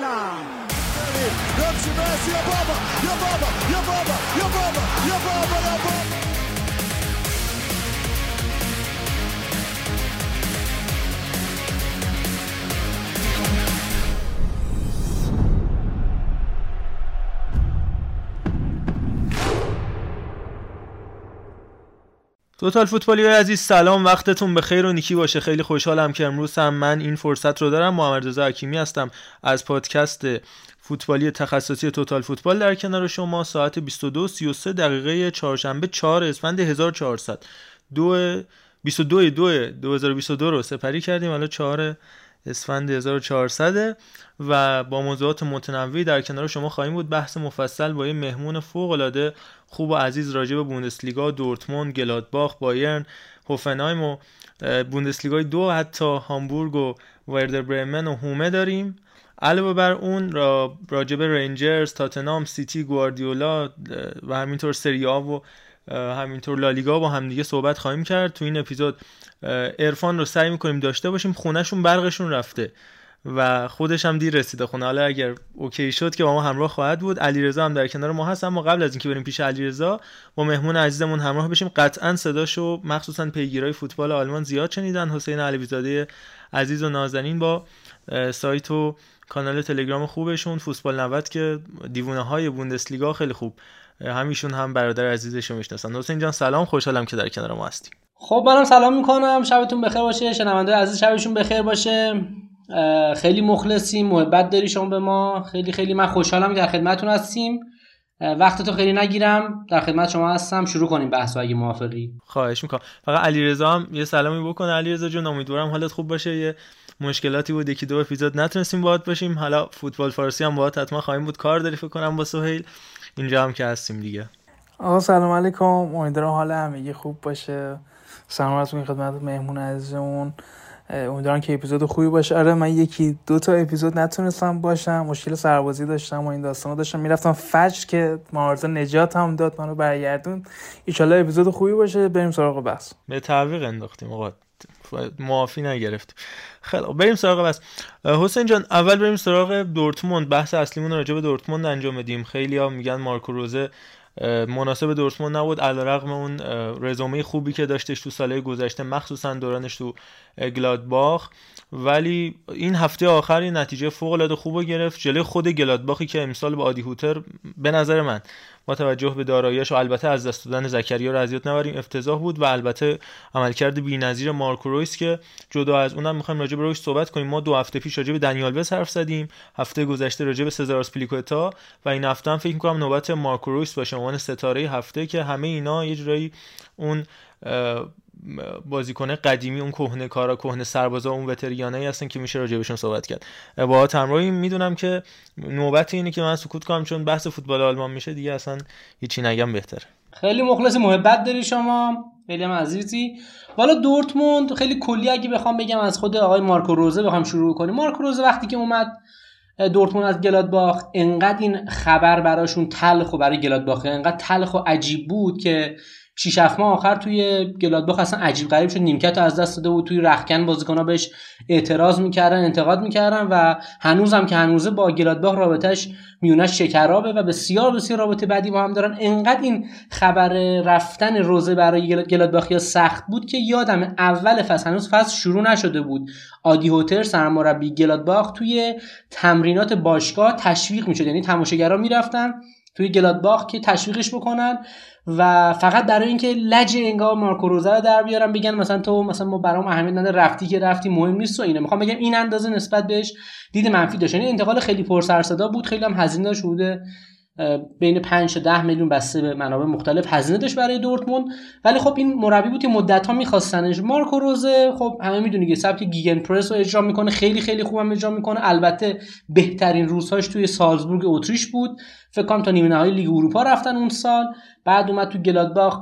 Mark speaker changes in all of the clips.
Speaker 1: فوتبال اصلا یا بابا یا بابا یا بابا یا
Speaker 2: توتال فوتبالی عزیز سلام وقتتون به خیر و نیکی باشه. خیلی خوشحالم که امروز هم من این فرصت رو دارم. محمد رضا حکیمی هستم از پادکست فوتبالی تخصصی توتال فوتبال در کنار شما. ساعت 22 33 دقیقه چهارشنبه 4 اسفند 1400 دو 22 دو 2022 رو سپری کردیم. حالا 4 اسفند 1400 و با موضوعات متنوعی در کنار شما خواهیم بود. بحث مفصل با یه مهمون فوق العاده خوب و عزیز راجع به بوندسلیگا دورتموند گلادباخ بایرن هوفنهایم و بوندسلیگای دو حتی هامبورگ و وردر برمن و هومه داریم. علاوه بر اون را راجب رنجرز، تاتنام، سیتی، گواردیولا و همینطور سریا و همینطور لالیگا با همدیگه صحبت خواهیم کرد. تو این اپیزود ارفان رو سعی می‌کنیم داشته باشیم. خونهشون برقشون رفته و خودش هم دیر رسیده خونه. حالا اگر اوکی شد که با ما همراه خواهد بود. علیرضا هم در کنار ما هست. اما قبل از اینکه بریم پیش علیرضا با مهمون عزیزمون همراه بشیم. قطعا صداشو مخصوصا پیگیرای فوتبال آلمان زیاد شنیدن. حسین علیزاده عزیز و نازنین با سایت و کانال تلگرام خوبشون. فوتبال 90 که دیوونه های بوندسلیگا خیلی خوب. همیشون هم برادر عزیزشو می‌شناسن. حسین جان سلام. خوشحالم که در کنار ما هستیم
Speaker 3: خب منم سلام می‌کنم. شبتون بخیر باشه. شنونده عزیز شبشون بخیر باشه. خیلی مخلصیم. محبت داری شما به ما. خیلی خیلی من خوشحالم که در خدمتتون هستیم. وقتتو خیلی نگیرم. در خدمت شما هستم. شروع کنیم بحث اگه موافقی.
Speaker 2: خواهش می‌کنم. فقط علیرضا هم یه سلامی بکنه. علیرضا جون امیدوارم حالت خوب باشه. یه مشکلاتی بود. یکی دو اپیزود نتونستیم باهات باشیم. حالا فوتبال فارسی هم باهات حتما خواهیم بود. کار داری فکر کنم با سهیل. اینجا هم که هستیم دیگه.
Speaker 4: آقا سلام علیکم. امیدوارم حال همگی خوب باشه. سلامتون خدمت مهمون عزیزمون. امیدوارم که اپیزود خوبی باشه. آره من یکی دو تا اپیزود نتونستم باشم. مشکل سربازی داشتم و این داستانا داشتم. می‌رفتم فجر که مهارزا نجات هم داد منو برگردون ان اپیزود خوبی باشه. بریم سراغ بحث.
Speaker 2: به تعویق انداختیم آقا. معافی نگرفتیم خیلی بریم سراغ بس. حسین جان اول بریم سراغ دورتموند. بحث اصلیمون راجع به دورتموند انجام بدیم. خیلی ها میگن مارکو روزه مناسب دورتموند نبود. علیرغم اون رزومه خوبی که داشتش تو ساله گذشته مخصوصا دورانش تو گلادباخ. ولی این هفته آخر نتیجه فوق العاده خوب گرفت. جلوی خود گلادباخی که امسال با آدی هوتر به نظر من با توجه به داراییش و البته از دست دادن زکریا رو اذیت نبریم افتضاح بود و البته عملکرد بی‌نظیر مارکو رویس که جدا از اونم می‌خوایم راجع به رویس صحبت کنیم. ما دو هفته پیش راجع به دنیال بس حرف زدیم هفته گذشته راجع به سزار اسپلیکوتا و این هفته هم فکر می‌کنم نوبت مارکو رویس باشه. عنوان ستاره هفته که همه اینا یه جورایی اون بازیکن قدیمی اون کهنه کارا کهنه سربازا اون وتریانایی هستن که میشه راجع صحبت کرد. با همراهی می‌دونم که نوبت اینه که من سکوت کنم چون بحث فوتبال آلمان میشه دیگه اصلا هیچی نگم بهتره.
Speaker 3: خیلی مخلص محبت داری شما. خیلی عزیزی. والا دورتموند خیلی کلی اگه بخوام بگم از خود آقای مارکو روزه بخوام شروع کنیم. مارکو روزه وقتی که اومد دورتموند از گلادباخ انقدر این خبر براشون تلخ و برای گلادباخ انقدر تلخ و عجیب بود که شیش ماه آخر توی گلادباخ اصلا عجیب غریب شد. نیمکت از دست داده بود توی رخکن بازیکن‌ها بهش اعتراض می‌کردن انتقاد می‌کردن و هنوزم که هنوزه با گلادباخ رابطش میونش شکرابه و بسیار بسیار رابطه بعدی با هم دارن. انقدر این خبر رفتن روزه برای گلادباخیا سخت بود که یادم اول فصل هنوز فصل شروع نشده بود. آدی هوتر سرمربی گلادباخ توی تمرینات باشگاه تشویق می‌شد. یعنی تماشاگرها می‌رفتن توی گلادباخ که تشویقش بکنن. و فقط برای اینکه لج انگار مارکو روزا رو در بیارم بگن مثلا تو مثلا ما برام اهمیت نده رفتی که رفتی مهم نیست و اینه. می‌خوام بگم این اندازه نسبت بهش دید منفی داشت. یعنی انتقال خیلی پر سر صدا بود خیلی هم هزینه داشت بین 5 تا 10 میلیون بسته به منابع مختلف هزینه داشت برای دورتموند. ولی خب این مربی بود که مدت ها میخواستنش. مارکو روزه خب همه می‌دونی که سبک گیگن پرس رو اجرا می‌کنه. خیلی خیلی خوبم اجرا می‌کنه. البته بهترین روزهاش توی سالزبورگ اتریش بود. فکر کنم تا نیمه نهایی لیگ اروپا رفتن اون سال. بعد اومد تو گلادباخ.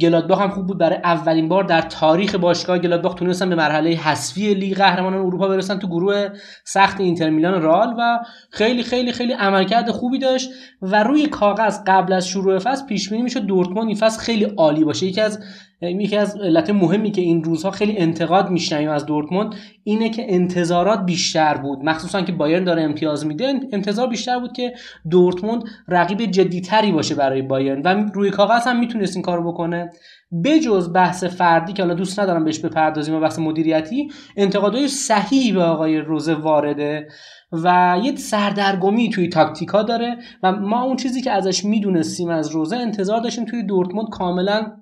Speaker 3: گلادباخ هم خوب بود. برای اولین بار در تاریخ باشگاه گلادباخ تونستن به مرحله حذفی لیگ قهرمانان اروپا برسن تو گروه سخت اینتر میلان رال و خیلی خیلی خیلی عملکرد خوبی داشت و روی کاغذ قبل از شروع فصل پیش بینی می‌شد دورتموند این فصل خیلی عالی باشه. یکی از یکی از علت مهمی که این روزها خیلی انتقاد میشنویم از دورتموند اینه که انتظارات بیشتر بود. مخصوصا که بایرن داره امتیاز میده انتظار بیشتر بود که دورتموند رقیب جدیتری باشه برای بایرن. و روی کاغذ هم می‌تونست این کارو بکنه. بجز بحث فردی که حالا دوست ندارم بهش بپردازیم و بحث مدیریتی انتقادهای صحیح به آقای روزه وارده و یه سردرگمی توی تاکتیکا داره و ما اون چیزی که ازش می‌دونستیم از روزه انتظار داشتیم توی دورتموند کاملا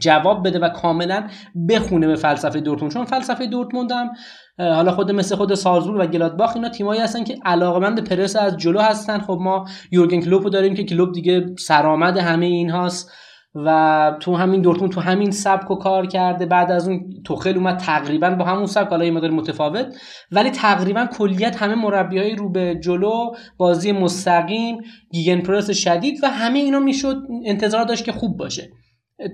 Speaker 3: جواب بده و کاملا بخونه به فلسفه دورتموند. چون فلسفه دورتموند هم حالا خود مثل خود سالزبورگ و گلادباخ اینا تیمایی هستن که علاقمند پرس از جلو هستن. خب ما یورگن کلوپ داریم که کلوب دیگه سرآمد همه اینهاست. و تو همین دورتموند تو همین سبک و کار کرده. بعد از اون توخل اومد تقریبا با همون سبک حالا یه متفاوت. ولی تقریبا کلیت همه مربیای رو به جلو بازی مستقیم گیگن پرس شدید و همه اینا می‌شد انتظار داشت که خوب باشه.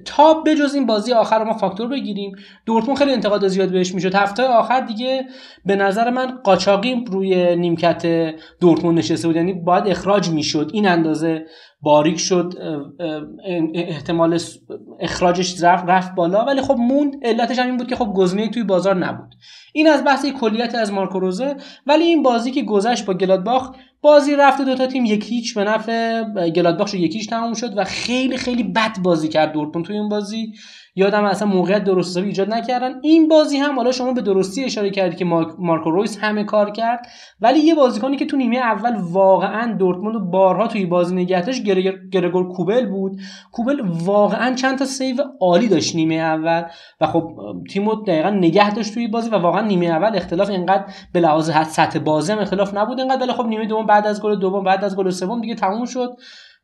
Speaker 3: تا بجز این بازی آخر رو ما فاکتور بگیریم. دورتموند خیلی انتقاد زیاد بهش می‌شد. هفته آخر دیگه به نظر من قاچاقی روی نیمکت دورتموند نشسته بود. یعنی باید اخراج می‌شد. این اندازه باریک شد. احتمال اخراجش رفت رفت بالا. ولی خب موند علتش هم این بود که خب گزینه توی بازار نبود. این از بحث کلیت از مارکو روزه. ولی این بازی که گذشت با گلادباخ بازی رفته دوتا تیم یک هیچ به نفع گلادباخ شد یک هیچ تموم شد و خیلی خیلی بد بازی کرد دورتموند توی این بازی. یادم اصلا موقعیت درست حسابی ایجاد نکردن. این بازی هم حالا شما به درستی اشاره کردی که مارکو رویس همه کار کرد ولی یه بازیکنی که تو نیمه اول واقعا دورتموند بارها توی بازی نگهتش گرگور کوبل بود. کوبل واقعا چند تا save عالی داشت نیمه اول و خب تیمو دقیقا نگه داشت توی بازی و واقعا نیمه اول اختلاف اینقدر به لحاظ سطح بازی هم اختلاف نبود. اینقدر ولی خب نیمه دوم بعد از گل دوم بعد از گل سوم دیگه تموم شد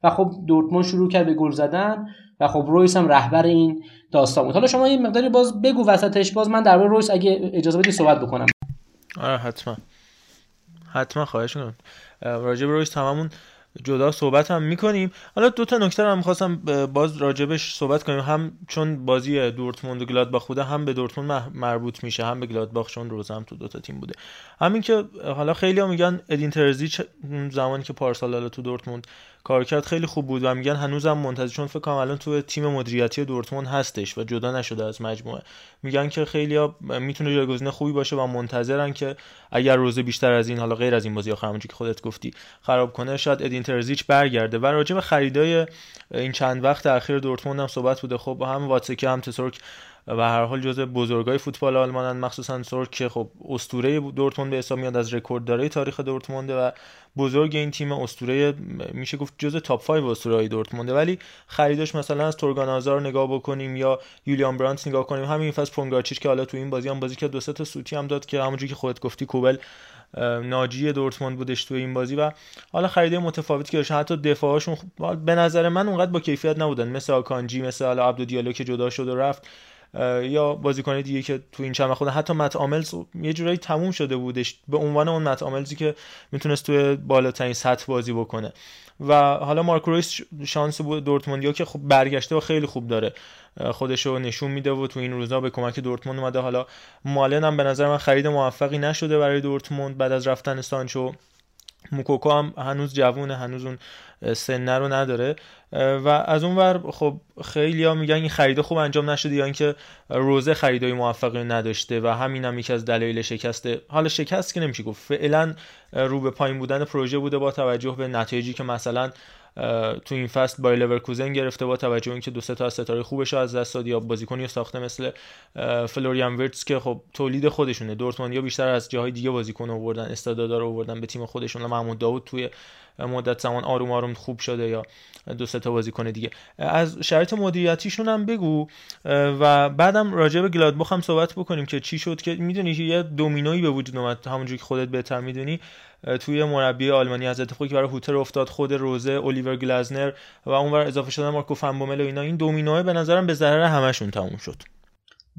Speaker 3: و خب دورتموند شروع کرد به گل زدن و خب رویس هم رهبر این داستان بود. حالا شما یه مقداری باز بگو وسطش. باز من درباره رویس اگه اجازه بدی صحبت بکنم.
Speaker 2: آره حتما. حتما خواهش می‌کنم. راجع به رویس تمامون جدا صحبت هم می‌کنیم. حالا دو تا نکته هم می‌خواستم باز راجبش صحبت کنیم. هم چون بازی دورتموند و گلادباخ بوده هم به دورتموند مربوط میشه هم به گلادباخ چون روز هم تو دو تا تیم بوده. همین که حالا خیلی هم میگن ادین ترزیچ زمانی که پارسال حالا تو دورتموند کارکرد خیلی خوب بود و میگن هنوزم منتظر چون فکر کنم الان تو تیم مدیریتی دورتموند هستش و جدا نشده از مجموعه. میگن که خیلی می‌تونه جایگزین خوبی باشه و منتظرن که اگر روزه بیشتر از این حالا غیر از این بازی آخر که خودت گفتی خراب کنه شاید ادین ترزیچ برگرده. و راجع به خریدای این چند وقت اخیر دورتموند هم صحبت بوده. خب هم واتسکی هم تسورک و هر حال جزء بزرگای فوتبال آلمانن مخصوصا سورک که خب اسطوره دورتموند به حساب میاد از رکورددارای تاریخ دورتموند و بزرگ این تیم اسطوره میشه گفت جزء تاپ 5 اسطوره‌های دورتمونده. ولی خریدش مثلا از تورگان آزار نگاه بکنیم یا یولیان برانت نگاه کنیم. همین فصل پونگارچیچ که حالا تو این بازی هم بازی که دو تا سوتی هم داد که همونجوری که خودت گفتی کوبل ناجی دورتموند بودش تو این بازی. و حالا خریده متفاوتی که حتی دفاعشون به نظر من اونقدر با کیفیت نبودن. مثل آکانجی مثل حالا عبدو دیالو که جدا شد و رفت. یا بازیکن دیگه که تو این چند خود حتی مت آملز یه جورایی تموم شده بودش به عنوان اون مت آملزی که می‌تونست توی بالاترین سطح بازی بکنه. و حالا مارکو رویس شانس بود دورتموندیا که خب برگشته و خیلی خوب داره. خودش رو نشون میده و تو این روزا به کمک دورتموند اومده. حالا مالن هم به نظر من خرید موفقی نشده برای دورتموند بعد از رفتن سانچو. موکوکو هم هنوز جوونه هنوز اون سنه رو نداره. و از اون ور خب خیلی ها میگن این خرید خوب انجام نشده یا اینکه روزه خریدای موفقی نداشته و همین هم یکی از دلایل شکسته حالا شکست که نمیشه گفت فعلا رو به پایین بودن پروژه بوده با توجه به نتایجی که مثلا تو این فصل با لورکوزن گرفته با توجه اینکه دو سه تا از ستاره خوبش از دست داد یا بازیکنی ساخته مثل فلوریان ورتس که خب تولید خودشونه. دورتموندیا بیشتر از جاهای دیگه بازیکن آوردن استعدادا رو آوردن به تیم خودشون. محمود داوود توی مدت زمان آروم آروم خوب شده یا دو سه تا بازیکن دیگه. از شرایط مدیریتیشون هم بگو. و بعدم راجع به گلادباخ هم صحبت بکنیم که چی شد که می‌دونی که یه دومینویی به وجود اومد. همونجوری که خودت بهتر می‌دونی توی مربی آلمانی از اتفاقی که برای هوتر افتاد خود روزه الیور گلازنر و اونور اضافه شدن مارکو فنبومل و اینا. این دومینوه به نظرم به ضرر همشون تموم شد.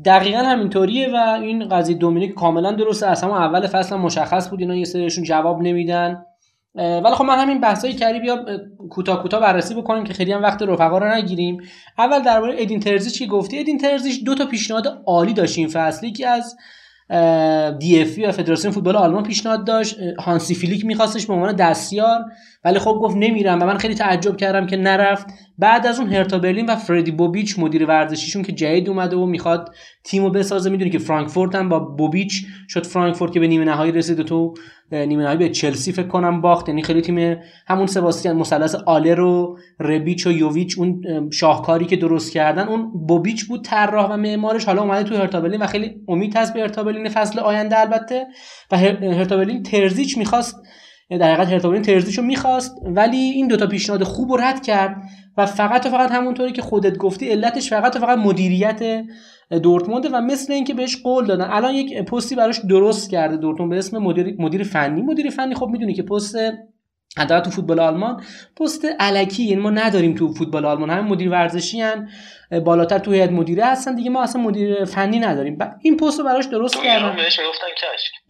Speaker 3: دقیقا همینطوریه و این قضیه دومینیک کاملا درسته از اول فصل مشخص بود اینا یه سریشون جواب نمیدن. ولی خب من همین بحثای کری بیا کوتاه کوتاه بررسی بکنیم که خیلی هم وقت رفقا رو نگیریم. اول درباره ادین ترزیچ که گفتی. ادین ترزیچ دو تا پیشنهاد عالی داشت این فصلی که از DFB فدراسیون فوتبال آلمان پیشنهاد داشت. هانسی فلیک میخواستش به عنوان دستیار ولی خب گفت نمیرم و من خیلی تعجب کردم که نرفت. بعد از اون هرتا برلین و فردی بوبیچ مدیر ورزشیشون که جدید اومده و می‌خواد تیمو بسازه. می‌دونی که فرانکفورت هم با بوبیچ شد فرانکفورت که به نیمه نهایی رسید و تو نیمه نهایی به چلسی فکر کنم باخت. یعنی خیلی تیم همون سباستیان مثلث آلر و ربیچ و یوویچ اون شاهکاری که درست کردن اون بوبیچ بود طراح و معمارش. حالا اومده تو هرتا برلین و خیلی امید هست به هرتا برلین فصل آینده البته. و هرتا برلین ترزیچ می‌خواست. در حقیقت هرتا ترزیشو می‌خواست. ولی این دوتا پیشنهاد خوب رو رد کرد. و فقط و فقط همونطوری که خودت گفتی علتش فقط و فقط مدیریت دورتموند و مثل اینکه بهش قول دادن. الان یک پستی براش درست کرده دورتموند به اسم مدیر مدیر فنی. مدیر فنی خب می‌دونی که پست حداقل تو فوتبال آلمان پست علکی یعنی ما نداریم تو فوتبال آلمان. همه مدیر ورزشی هن. بالاتر تو هیئت مدیره هستن دیگه ما اصلا مدیر فنی نداریم. این پست رو براش درست کردن.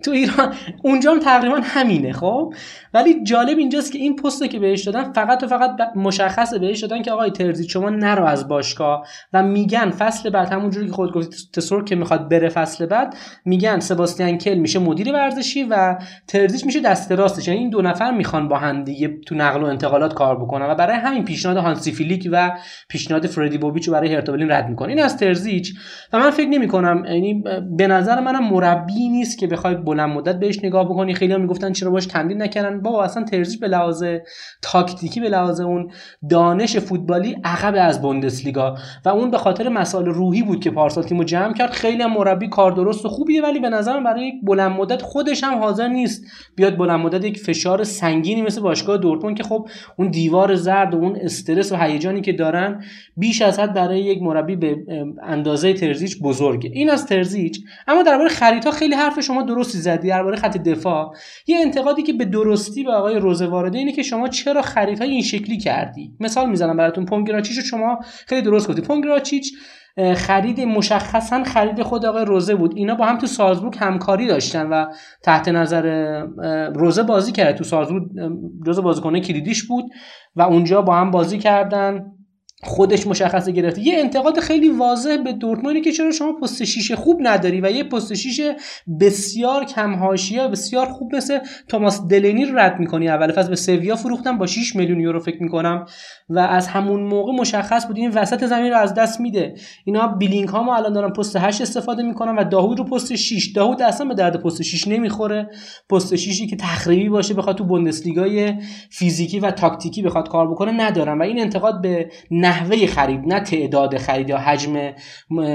Speaker 3: تو ایران. اونجا هم تقریبا همینه خب؟ ولی جالب اینجاست که این پست که بهش دادن فقط و فقط مشخصه بهش دادن که آقای ترزی شما نرو از باشگاه و میگن فصل بعد همونجوری که خود گفتی تسور که می‌خواد بره فصل بعد میگن سباستیان کل میشه مدیر ورزشی و ترزیچ میشه دست راستش. یعنی این دو نفر می‌خوان با هم دیگه تو نقل و انتقالات کار بکنن و برای همین پیشنهاد هانسی فیلیک و پیشنهاد فردی بوبیچ برای هرتا رد می‌کنه. این از ترزیچ. و من فکر نمی کنم یعنی به نظر منم مربی نیست که بخوای بلند مدت بهش نگاه بکنی. خیلی هم می‌گفتن چرا باش تمرین نکردن؟ بابا اصلا ترزیچ به لحاظ تاکتیکی به لحاظ اون دانش فوتبالی عقب از بوندسلیگا. و اون به خاطر مسائل روحی بود که پارسال تیمو جمع کرد. خیلی هم مربی کار درست و خوبیه ولی به نظرم برای یک بلند مدت خودش هم حاضر نیست بیاد بلند مدت یک فشار سنگینی مثل باشگاه دورتموند که خب اون دیوار زرد و اون استرس و هیجانی که دارن بیش از حد برای یک مربی به اندازه ترزیچ بزرگه. این از ترزیچ اما درباره خریدها خیلی حرف شما درستی زدی. درباره خط دفاع یه انتقادی که به درستی به آقای روزه وارده اینه که شما چرا خریدهای این شکلی کردی؟ مثال می‌زنم براتون. پونگراچیچ رو شما خیلی درست گفتی. پونگراچیچ خرید مشخصا خرید خود آقای روزه بود. اینا با هم تو سازبورگ همکاری داشتن و تحت نظر روزه بازی کرد. تو سازبورگ جز بازیکنه کلیدیش بود و اونجا با هم بازی کردن. خودش مشخصه گرفته. یه انتقاد خیلی واضح به دورتموندی که چرا شما پست شیشه خوب نداری و یه پست شیشه بسیار کم حاشیه بسیار خوب مثل توماس دلینی رو رد می‌کنی. اول فصل به سویا فروختن با 6 میلیون یورو فکر می‌کنم. و از همون موقع مشخص بود این وسط زمین رو از دست میده. اینا بیلینگ ها ما الان دارن پست 8 استفاده می‌کنن و داوود رو پست 6 داوود اصلا به درد پست 6 نمی‌خوره. پست 6 که تخریبی باشه بخواد تو بوندسلیگای فیزیکی و تاکتیکی بخواد کار بکنه ندارن و این انتقاد به نحوه خرید نه تعداد خرید یا حجم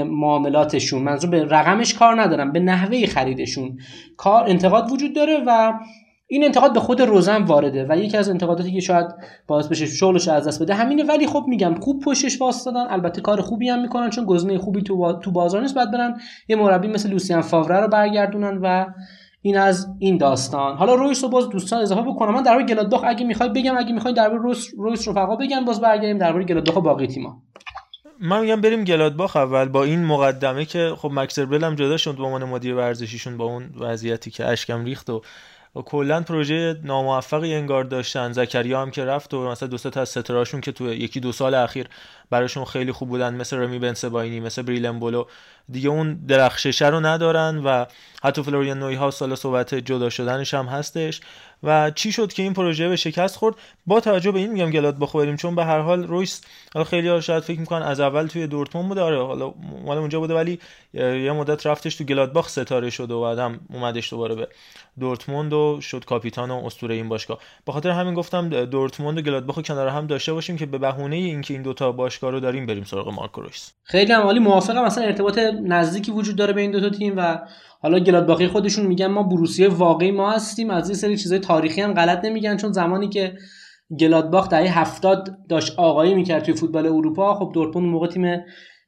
Speaker 3: معاملاتشون. منظور به رقمش کار ندارم به نحوه خریدشون. کار انتقاد وجود داره و این انتقاد به خود روزن وارده و یکی از انتقاداتی که شاید باعث بشه شغلش از دست بده همینه. ولی خب میگم خوب پشتش واسطادن البته کار خوبی هم می‌کنن چون گزینه خوبی تو تو بازار نیست. بعد برن یه مربی مثل لوسیان فاوره رو برگردونن و این از این داستان. حالا رویس رو باز دوستان اضافه بکنم. من درباره گلادباخ اگه می‌خوای بگم اگه می‌خوای درباره رویس رویس رفقا بگم باز برگردیم درباره گلادباخ باقی تیم‌ها.
Speaker 2: من میگم بریم گلادباخ اول با این مقدمه که خب مکسر هم جدا شد به عنوان مدیر ورزشیشون با اون وضعیتی که اشکم ریخت و کلا پروژه ناموفقی انگار داشتن. زکریا هم که رفت و مثلا دو تا از ستارهاشون که تو یکی دو سال اخیر براشون خیلی خوب بودن مثل رمی بنسباینی مثل بریلن بولو دیگه اون درخششه رو ندارن و حتی فلوریان نوی ها سال صحبت جدا شدنش هم هستش. و چی شد که این پروژه به شکست خورد؟ با توجه به این میگم گلاد بخوریم چون به هر حال رویس حالا خیلی ها شاید فکر می‌کنن از اول توی دورتموند بوده. آره حالا مال اونجا بوده ولی یه مدت رفتش تو گلادباخ ستاره شد و بعدم اومدش دوباره به دورتموند و شد کاپیتان و اسطوره این باشگاه. به خاطر همین گفتم دورتموند و گلادباخ کنار هم داشته باشیم که به بهونه اینکه این دوتا باشگاه رو داریم بریم سراغ مارکو رویس.
Speaker 3: خیلی هم عالی موافقم. مثلا ارتباط نزدیکی وجود داره بین دو تا تیم و حالا گلادباخی خودشون میگن ما بروسیه واقعی ما هستیم. از این سری چیزای تاریخی هم غلط نمیگن چون زمانی که گلادباخ دهه هفتاد داشت آقایی می‌کرد توی فوتبال اروپا خب دورتموند موقع تیم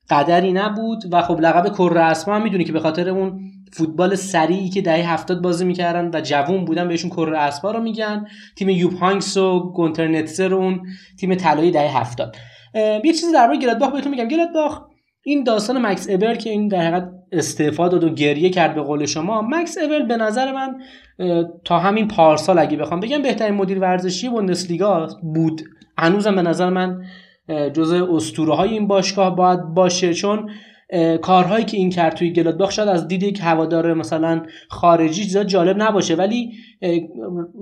Speaker 3: قدری نبود و خب لقب کره اسما هم می‌دونی که به خاطر اون فوتبال سریعی که دهه هفتاد بازی می‌کردن و جوون بودن بهشون کره اسبا رو میگن. تیم یوب هانکس و گونتر اون تیم طلایی دهه هفتاد. یه چیزی درباره گلادباخ بهتون میگم. گلادباخ این داستان مکس ابر که این در حقیقت استعفا داد و گریه کرد به قول شما مکس ابر به نظر من تا همین پارسال اگه بخوام بگم بهترین مدیر ورزشی بوندسلیگا بود. هنوزم به نظر من جزء اسطوره های این باشگاه باید باشه چون کارهایی که این کرد توی گلادباخ شاید از دید یک هوادار مثلا خارجی زیاد جالب نباشه. ولی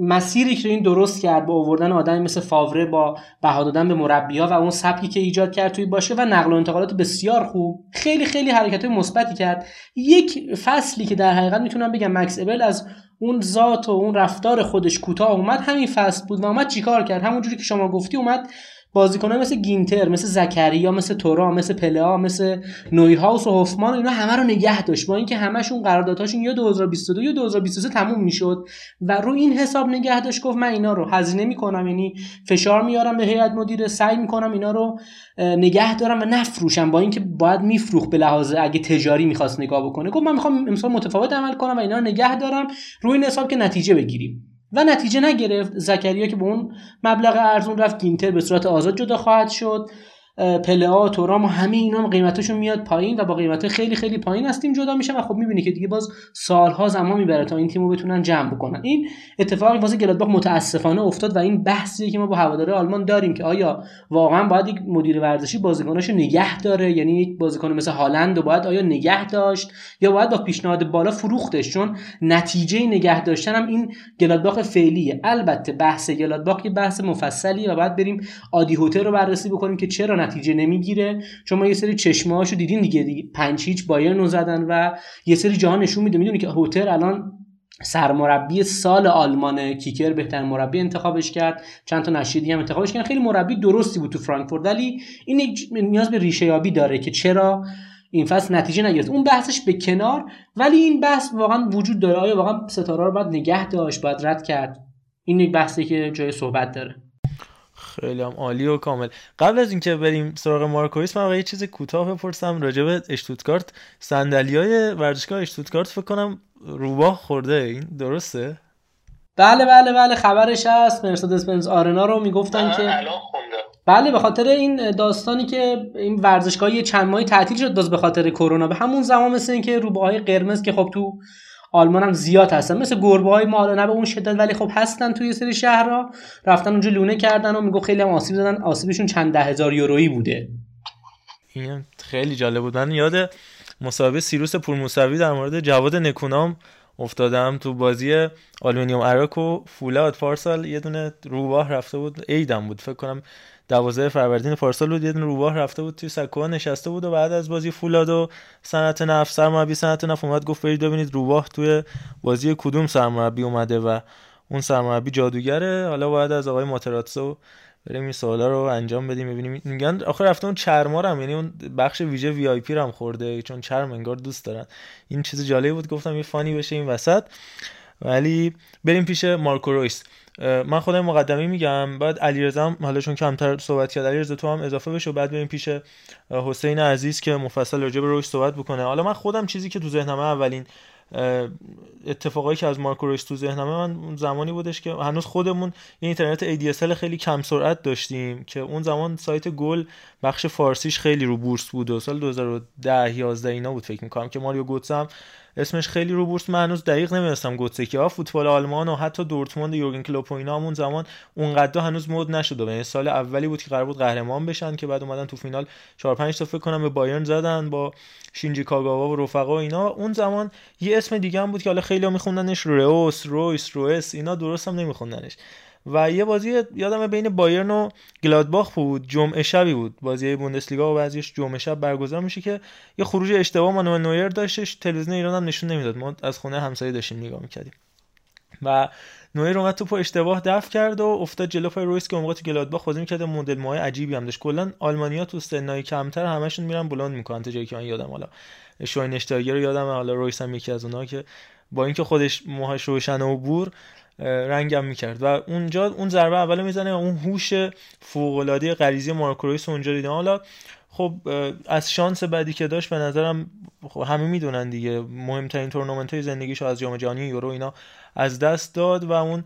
Speaker 3: مسیری که این درست کرد با آوردن آدمی مثل فاوره با بها دادن به مربیها و اون سبکی که ایجاد کرد توی باشه و نقل و انتقالات بسیار خوب خیلی خیلی حرکت مثبتی کرد. یک فصلی که در حقیقت می‌تونم بگم مکس ابل از اون ذات و اون رفتار خودش کوتاه اومد همین فصل بود و اومد چیکار کرد؟ همونجوری که شما گفتی اومد بازیکنان مثل گینتر مثل زکریا مثل تورا مثل پلها مثل هاوس و هوفمان اینا همه رو نگه داشت. با اینکه همشون قراردادهاشون یا 2022 یا 2023 تموم می‌شد و رو این حساب نگه داشت گفت من اینا رو هزینه می‌کنم یعنی فشار میارم به هیئت مدیره سعی می‌کنم اینا رو نگه دارم و نفروشم با اینکه باید میفروخ به لحاظ اگه تجاری می‌خواست نگاه بکنه. گفت من می‌خوام امسال متفاوت عمل کنم و اینا رو نگه دارم. روی این حساب که نتیجه بگیریم. و نتیجه نگرفت. زکریا که به اون مبلغ ارزون رفت گینتر به صورت آزاد جدا خواهد شد. پلها تورام و همه اینا هم قیمتشون میاد پایین و با قیمت خیلی خیلی پایین از تیم جدا میشه و خب می‌بینی که دیگه باز سالها زمان می‌بره تا این تیمو بتونن جمع بکنن. این اتفاقی واسه گلادباخ متاسفانه افتاد و این بحثی که ما با هواداره آلمان داریم که آیا واقعا باید یک مدیر ورزشی بازیکناشو نگه داره؟ یعنی یک بازیکن مثل هالند باید آیا نگه داشت؟ یا باید با پیشنهاد بالا فروختش؟ چون نتیجه نگه داشتن هم این گلادباخ فعلیه. البته بحث گلادباخ یه بحث مفصلی و باید بریم آدی هوتر رو بررسی بکنیم که چرا نتیجه نمی‌گیره. چون ما یه سری چشمه هاشو دیدیم دیگه, دیگه پنج هیچ بایرن زدن و یه سری جهان نشون میده. می‌دونی که هوتر الان سرمربی سال آلمان کیکر بهترین مربی انتخابش کرد. چند تا نشیدی هم انتخابش کرد. خیلی مربی درستی بود تو فرانکفورت. ولی این نیاز به ریشه یابی داره که چرا این فصل نتیجه نگرفت. اون بحثش به کنار. ولی این بحث واقعا وجود داره. آیا واقعا ستاره رو باید نگه داشت باید رد کرد؟ این یک بحثی که جای صحبت داره.
Speaker 2: خیلی هم عالی و کامل. قبل از اینکه بریم سراغ مارکویس من یه چیز کوتاه بپرسم. راجع به اشتوتگارت های ورزشگاه اشتوتگارت فکر کنم روباه خورده. این درسته؟
Speaker 3: بله بله بله. خبرش هست. مرسدس بنز آرنا رو می‌گفتن که بله به خاطر این داستانی که این ورزشگاه چند ماهی تعطیل شد باز به خاطر کرونا. به همون زمان مثل اینکه روباه قرمز که خب تو آلمان هم زیاد هستن. مثل گربه های ما نه به اون شدت ولی خب هستن توی سری شهرها. رفتن اونجا لونه کردن و میگو خیلی هم آسیب زدن. آسیبشون چند ده هزار یورویی بوده.
Speaker 2: خیلی جالب بود. من یاد مصاحبه سیروس پورموسوی در مورد جواد نکونام افتادم تو بازی آلومینیوم اراک و فولاد پارسال. یه دونه روباه رفته بود. عیدم بود. فکر کنم دوازده فروردین پارسال بود یه دونه روباه رفته بود توی سکوها نشسته بود و بعد از بازی فولاد و صنعت نفت سرمربی صنعت نفت اومد گفت برید ببینید روباه توی بازی کدوم سرمربی اومده و اون سرمربی جادوگره. حالا باید از آقای ماتاراتزو بریم این سوالا رو انجام بدیم ببینیم. میگن آخه رفته اون چرما هم یعنی اون بخش ویژه VIP هم خورده چون چرم انگار دوست دارن. این چیز جالبی بود گفتم یه funny بشه این وسط. ولی بریم پیش مارکو رویس. من خودم مقدمه‌ای میگم بعد علیرضا حالا چون کمتر صحبت کرد علیرضا تو هم اضافه بشه و بعد بریم پیش حسین عزیز که مفصل راجع به رویس صحبت بکنه. حالا من خودم چیزی که تو ذهنم اولین اتفاقایی که از مارکو رویس تو ذهنمه من زمانی بودش که هنوز خودمون یه اینترنت ADSL خیلی کم سرعت داشتیم که اون زمان سایت گل بخش فارسیش خیلی رو بورس بود و سال 2010 11 اینا بود فکر می‌کنم که ماریو گوتسم اسمش خیلی رو بورس من هنوز دقیق نمی‌دونستم گوتسکی. ها فوتبال آلمان و حتی دورتموند یورگن کلوپ و اینا همون زمان اونقدر هنوز مود نشده یعنی سال اولی بود که قرار بود قهرمان بشن که بعد اومدن تو فینال 4 5 تا فکر کنم به بایرن زدن با شینجی کاگاوا و رفقا و اینا. اون زمان یه اسم دیگه هم بود که حالا خیلی میخوندنش روس رویس رویس اینا درست هم نمیخوندنش. و یه بازی یادم بین بایرن و گلادباخ بود جمعه شبی بود. بازی بوندسلیگا و بعضیش جمعه شب برگزار میشه که یه خروج اشتباه مانوئل نویر داشتش. تلویزیون ایران هم نشون نمی‌داد. ما از خونه همسایه داشتیم نگاه می‌کردیم. و نویر اومد توپو اشتباه دفع کرد و افتاد جلو پای رویس که تو گلادباخ بازی می‌کرد مدل ماه عجیبی هم داشت. کلا آلمانیا تو سنای کمتر همشون میرن بلند می‌کنن. تا جایی که من یادم حالا شوینشتاگر رو یادم حالا رویس هم یکی از اونها که با اینکه خودش موهاش روشن و بور رنگم می‌کرد. و اونجا اون ضربه اول می‌زنه اون هوش فوق العاده غریزی مارکو رویس اونجا دیدم. حالا خب از شانس بدی که داشت به نظرم خب همه می‌دونن دیگه مهمترین تورنمنت های زندگیش از جام جهانی یورو اینا از دست داد و اون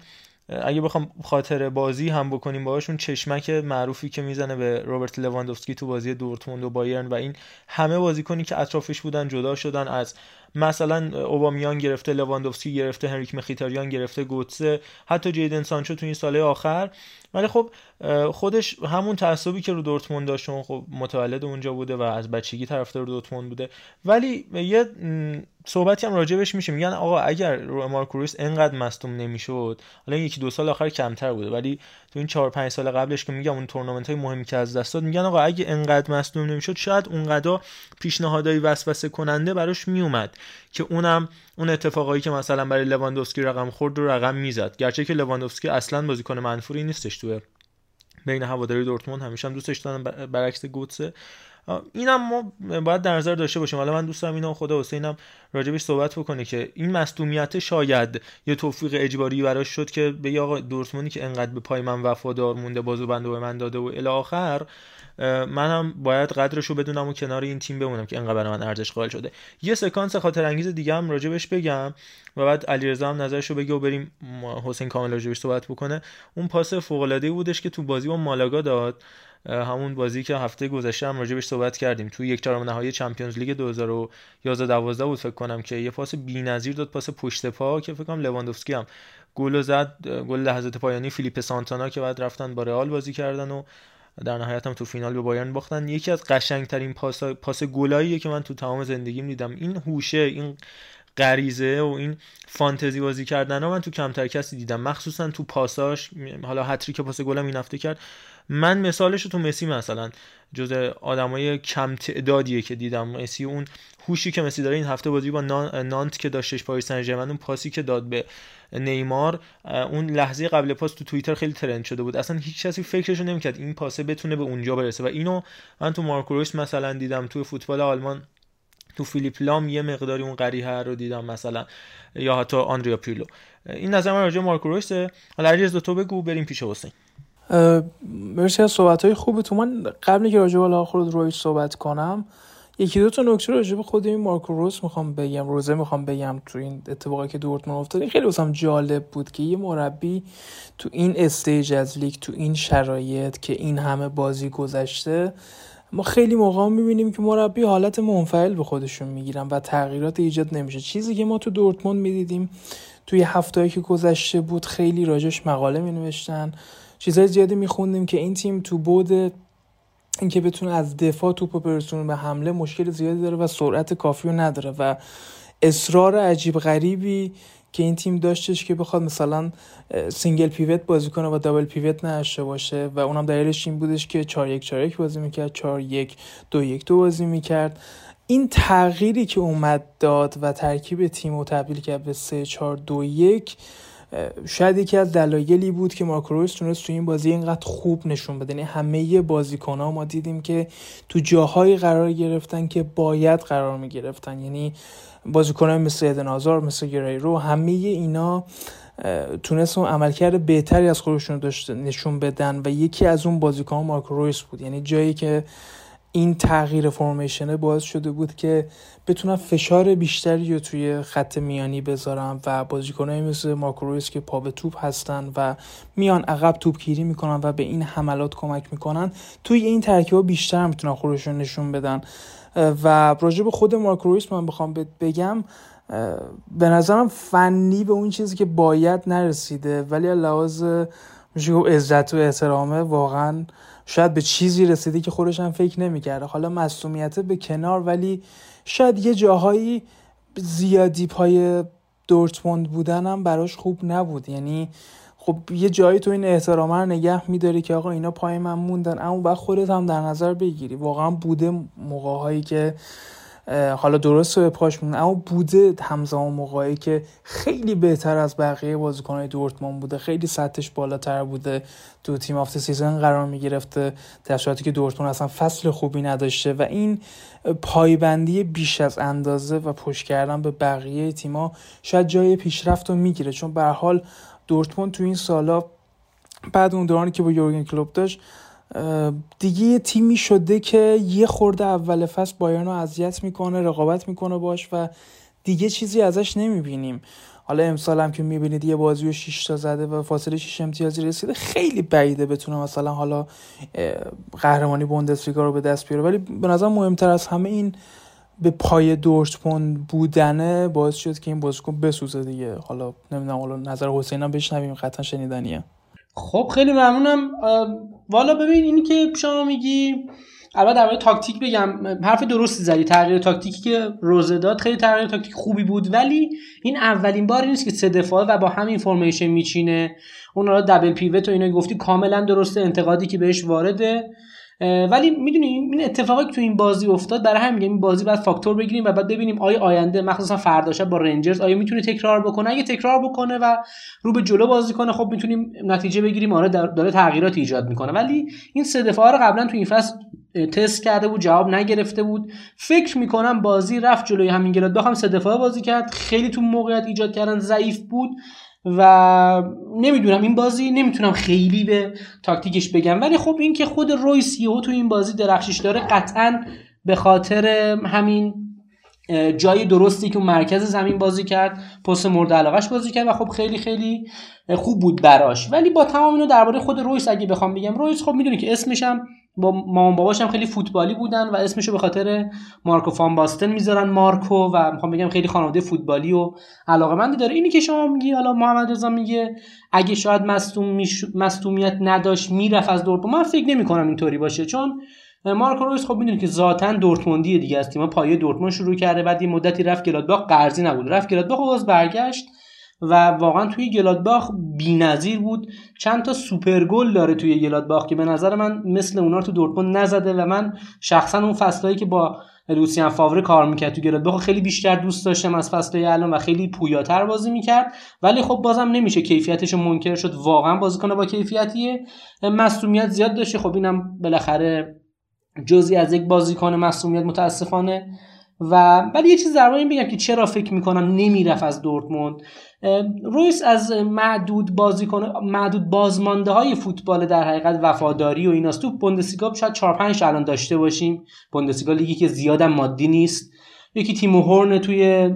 Speaker 2: اگه بخوام خاطره بازی هم بکنیم باهاشون چشمک معروفی که می‌زنه به روبرت لواندوفسکی تو بازی دورتموند و بایرن و این همه بازیکنی که اطرافش بودن جدا شدن از مثلا اوبامیان گرفته لواندوفسکی گرفته هنریک مخیتاریان گرفته گوتسه حتی جیدن سانچو تو این ساله آخر. ولی خب خودش همون تعصبی که رو دورتموند داشت خب متولد اونجا بوده و از بچگی طرفدار دورتموند بوده. ولی یه صحبتی هم راجبش میشه. میگن آقا اگر رو مارکو رویس انقدر مصدوم نمی‌شد حالا یکی دو سال آخر کمتر بوده. ولی تو این 4 5 سال قبلش که میگم اون تورنمنت های مهمی که از دست داد میگن آقا اگه انقدر مصدوم نمی‌شد شاید اونقدر پیشنهادهای وسوسه کننده براش میومد. که اونم اون اتفاقایی که مثلا برای لواندوفسکی رقم خورد رو رقم می‌زد. گرچه که لواندوفسکی اصلا بازیکن منفوری نیستش تو بین هواداری دورتموند. همیشه هم دوستش دارن برعکس گوتسه اینم ما باید در نظر داشته باشیم. حالا من دوست دارم اینو خدا حسینم راجبش صحبت بکنه که این مصدومیت شاید یه توفیق اجباری براش شد که به آقا دورتموندی که انقدر به پای من وفادار مونده بازو بنده به من داده و الی آخر من هم باید قدرشو بدونم و کنار این تیم بمونم که انقدر من ارزش قائل شده. یه سکانس خاطره انگیز دیگه هم راجبش بگم و بعد علیرضا هم نظرشو بگه و بریم حسین کامل راجبش صحبت بکنه. اون پاس فوق بودش که تو بازی با مالاگا داد. همون بازی که هفته گذشته هم راجبش صحبت کردیم. تو یک چهارم نهایی Champions League 2011 12 بود فکر کنم که. یه پاس بی‌نظیر داد پاس پشت پا که فکر کنم لواندوفسکی هم. گل زد گل لحظات پایانی فیلیپ سانتانا که بعد رفتن با رئال بازی کردن و در نهایت هم تو فینال به بایرن باختن. یکی از قشنگترین پاس پاس گلاییه که من تو تمام زندگیم دیدم. این هوشه این غریزه و این فانتزی بازی کردن ها من تو کمتر کسی دیدم. مخصوصا تو پاساش. حالا هتریک پاس گلم این هفته کرد. من مثالش تو مسی مثلا جز آدمای کم تعدادیه که دیدم. مسی اون هوشی که مسی داره این هفته بازی با نانت که داشتش پاریس سن اون پاسی که داد به نیمار اون لحظه قبل پاس تو توییتر خیلی ترند شده بود. اصلا هیچ کسی فکرشو نمی‌کرد این پاسه بتونه به اونجا برسه. و اینو من تو مارکو مثلا دیدم تو فوتبال آلمان تو فیلیپ لام یه مقداری اون قریه رو دیدم مثلا یا حتی آندریا پیلو این نظر من راجع مارکو رویسه. حالا علیرضا تو بگو بریم پیش حسین.
Speaker 4: مرسی از صحبت های خوب تو من قبل که راجع به خود رویس صحبت کنم یکی دو تا نکته راجع به خود این مارکو روس می‌خوام بگم روزه می‌خوام بگم تو این اتفاقی که دورتموند افتاد خیلی واسم جالب بود که یه مربی تو این stage از لیگ تو این شرایط که این همه بازی گذشته ما خیلی موقع می‌بینیم که مربی حالت منفعل به خودشون می‌گیرن و تغییرات ایجاد نمیشه. چیزی که ما تو دورتموند می‌دیدیم توی هفتهایی که گذشته بود خیلی راجبش مقاله می نوشتن چیزهای زیادی میخوندیم که این تیم تو build up اینکه بتونه از دفاع توپ برسونه به حمله مشکل زیادی داره و سرعت کافی رو نداره و اصرار عجیب غریبی که این تیم داشتش که بخواد مثلا single pivot بازی کنه و double pivot نداشته باشه و اونم دلیلش این بودش که 4 1 4 1 بازی می‌کرد 4 1 2 1 2 بازی می‌کرد. این تغییری که اومد داد و ترکیب تیم رو تبدیل کرد به 3 4 2 1 شاید یکی از دلایلی بود که مارکو رویس تونست تو این بازی اینقدر خوب نشون بده. یعنی همه بازیکن ها ما دیدیم که تو جاهایی قرار گرفتن که باید قرار می گرفتن یعنی بازیکن مثل ادن آزار مثل گریرو همه اینا تونست اون عملکرد بهتری از خودشون نشون بدن و یکی از اون بازیکن مارکو رویس بود. یعنی جایی که این تغییر فرمیشنه باعث شده بود که بتونم فشار بیشتری رو توی خط میانی بذارم و بازیکنایی مثل مارکو که پا به توپ هستن و میان عقب توپگیری می‌کنن و به این حملات کمک می‌کنن توی این ترکیب بیشتر می‌تونن خودشون نشون بدن. و راجع به خود مارکو من بخوام بگم به نظرم فنی به اون چیزی که باید نرسیده ولی لحاظ میشه عزت و احترامه واقعا شاید به چیزی رسیده که خودش هم فکر نمی‌کرده. حالا مصومیت به کنار ولی شاید یه جاهایی زیادی پای دورتموند بودن هم براش خوب نبود. یعنی خب یه جایی تو این احترامه رو نگه میداری که آقا اینا پای من موندن اما بعد خودت هم در نظر بگیری. واقعا بوده موقعهایی که حالا درست به پاش مون اما بوده همزمان موقعی که خیلی بهتر از بقیه بازیکنهای دورتموند بوده. خیلی سطحش بالاتر بوده. تو تیم آفت سیزن قرار می‌گرفته در صورتی که دورتموند اصلا فصل خوبی نداشته و این پایبندی بیش از اندازه و پشت کردن به بقیه تیما شاید جای پیشرفت رو می‌گیره. چون به حال دورتموند تو این سالا بعد اون دورانی که با یورگن کلوب داشت دیگه یه تیمی شده که یه خورده اول فصل بایرن رو اذیت می‌کنه رقابت می‌کنه باش و دیگه چیزی ازش نمی‌بینیم. حالا امسال هم که می‌بینید یه بازی رو 6 تا زده و فاصله 6 امتیازی رسیده خیلی بعیده بتونه مثلا حالا قهرمانی بوندسلیگا رو به دست بیاره. ولی به نظر مهمتر از همه این به پای دورتموند بودنه باعث شد که این بازیکن بسوزه دیگه. حالا نمی‌دونم حالا نظر حسین هم بشنویم قطعا شنیدنیه.
Speaker 3: خب خیلی ممنونم. والا ببین اینی که شما میگی البته در تاکتیک بگم حرف درستی زدی. تغییر تاکتیکی که روزه داد خیلی تغییر تاکتیک خوبی بود ولی این اولین باری نیست که سه دفاعه و با همین formation میچینه. اون را double pivot و اینا گفتی کاملا درسته انتقادی که بهش وارده. ولی می‌دونی این اتفاقی که تو این بازی افتاد برای همین این بازی باید فاکتور بگیریم و بعد ببینیم آیا آینده مخصوصا فردا با رنجرز آیا می‌تونه تکرار بکنه؟ اگه تکرار بکنه و رو به جلو بازی کنه خب می‌تونیم نتیجه بگیریم. آره داره تغییرات ایجاد می‌کنه. ولی این سه دفاع رو قبلا تو این فصل تست کرده بود جواب نگرفته بود. فکر می‌کنم بازی رفت جلوی همین گراد بخوام سه دفاعه بازی کرد. خیلی تو موقعیت ایجاد کردن ضعیف بود. و نمی‌دونم این بازی نمی‌تونم خیلی به تاکتیکش بگم. ولی خب این که خود رویس یهو تو این بازی درخشش داره قطعا به خاطر همین جای درستی که مرکز زمین بازی کرد پست مورد علاقش بازی کرد و خب خیلی خیلی خوب بود براش. ولی با تمام اینو درباره خود رویس اگه بخوام بگم رویس خب می‌دونی که اسمشم با مامان باباش هم خیلی فوتبالی بودن و اسمشو به خاطر مارکو فان باستن می‌ذارن مارکو و می‌خوام بگم خیلی خانواده فوتبالی و علاقه داره. اینی که شما میگی حالا محمد رضا میگه اگه شاید مصدوم مصدومیت نداشت می‌رفت از دورتموند. من فکر نمی کنم اینطوری باشه چون مارکو رویس خب می‌دونی که ذاتا دورتموندی دیگه از تیم پایه دورتموند شروع کرده بعد یه مدتی رفت گلادباخ قرضی نبود. رفت گلادباخ باز برگشت. و واقعا توی گلادباخ بی‌نظیر بود. چند تا سوپر گل داره توی گلادباخ که به نظر من مثل اونا تو دورتموند نزده و من شخصا اون فصلایی که با لوسیان فاوره کار می‌کرد تو گلادباخ خیلی بیشتر دوست داشتم از فصلهای الان و خیلی پویاتر بازی می‌کرد. ولی خب بازم نمیشه کیفیتش منکر شد. واقعا بازیکن با کیفیتیه. مصومیت زیاد داشته. خب اینم بالاخره جزی از یک بازیکن مصومیت متاسفانه. و ولی یه چیز در این بگم که چرا فکر می‌کنم نمی‌رفت از دورتموند. رویس از معدود بازیکن معدود بازمانده های فوتبال در حقیقت وفاداری و ایناست. تو بوندسلیگا شاید 4 5 الان داشته باشیم. بوندسلیگا لیگی که زیادم مادی نیست. یکی تیم هورن توی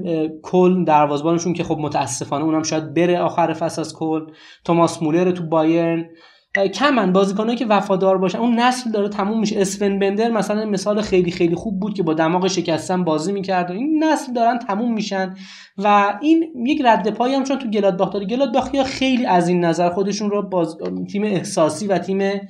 Speaker 3: کل دروازبانشون که خب متاسفانه اونم شاید بره آخر فصل از کل توماس مولر تو بایرن. کمن. بازیکنایی که وفادار باشن. اون نسل داره تموم میشه. اسفن بندر مثلا مثال خیلی خیلی خوب بود که با دماغ شکستن بازی می‌کرد. و این نسل دارن تموم میشن. و این یک رد پایی هم چون تو گلادباخ داره. گلادباخیا خیلی از این نظر خودشون رو باز... تیم احساسی و تیم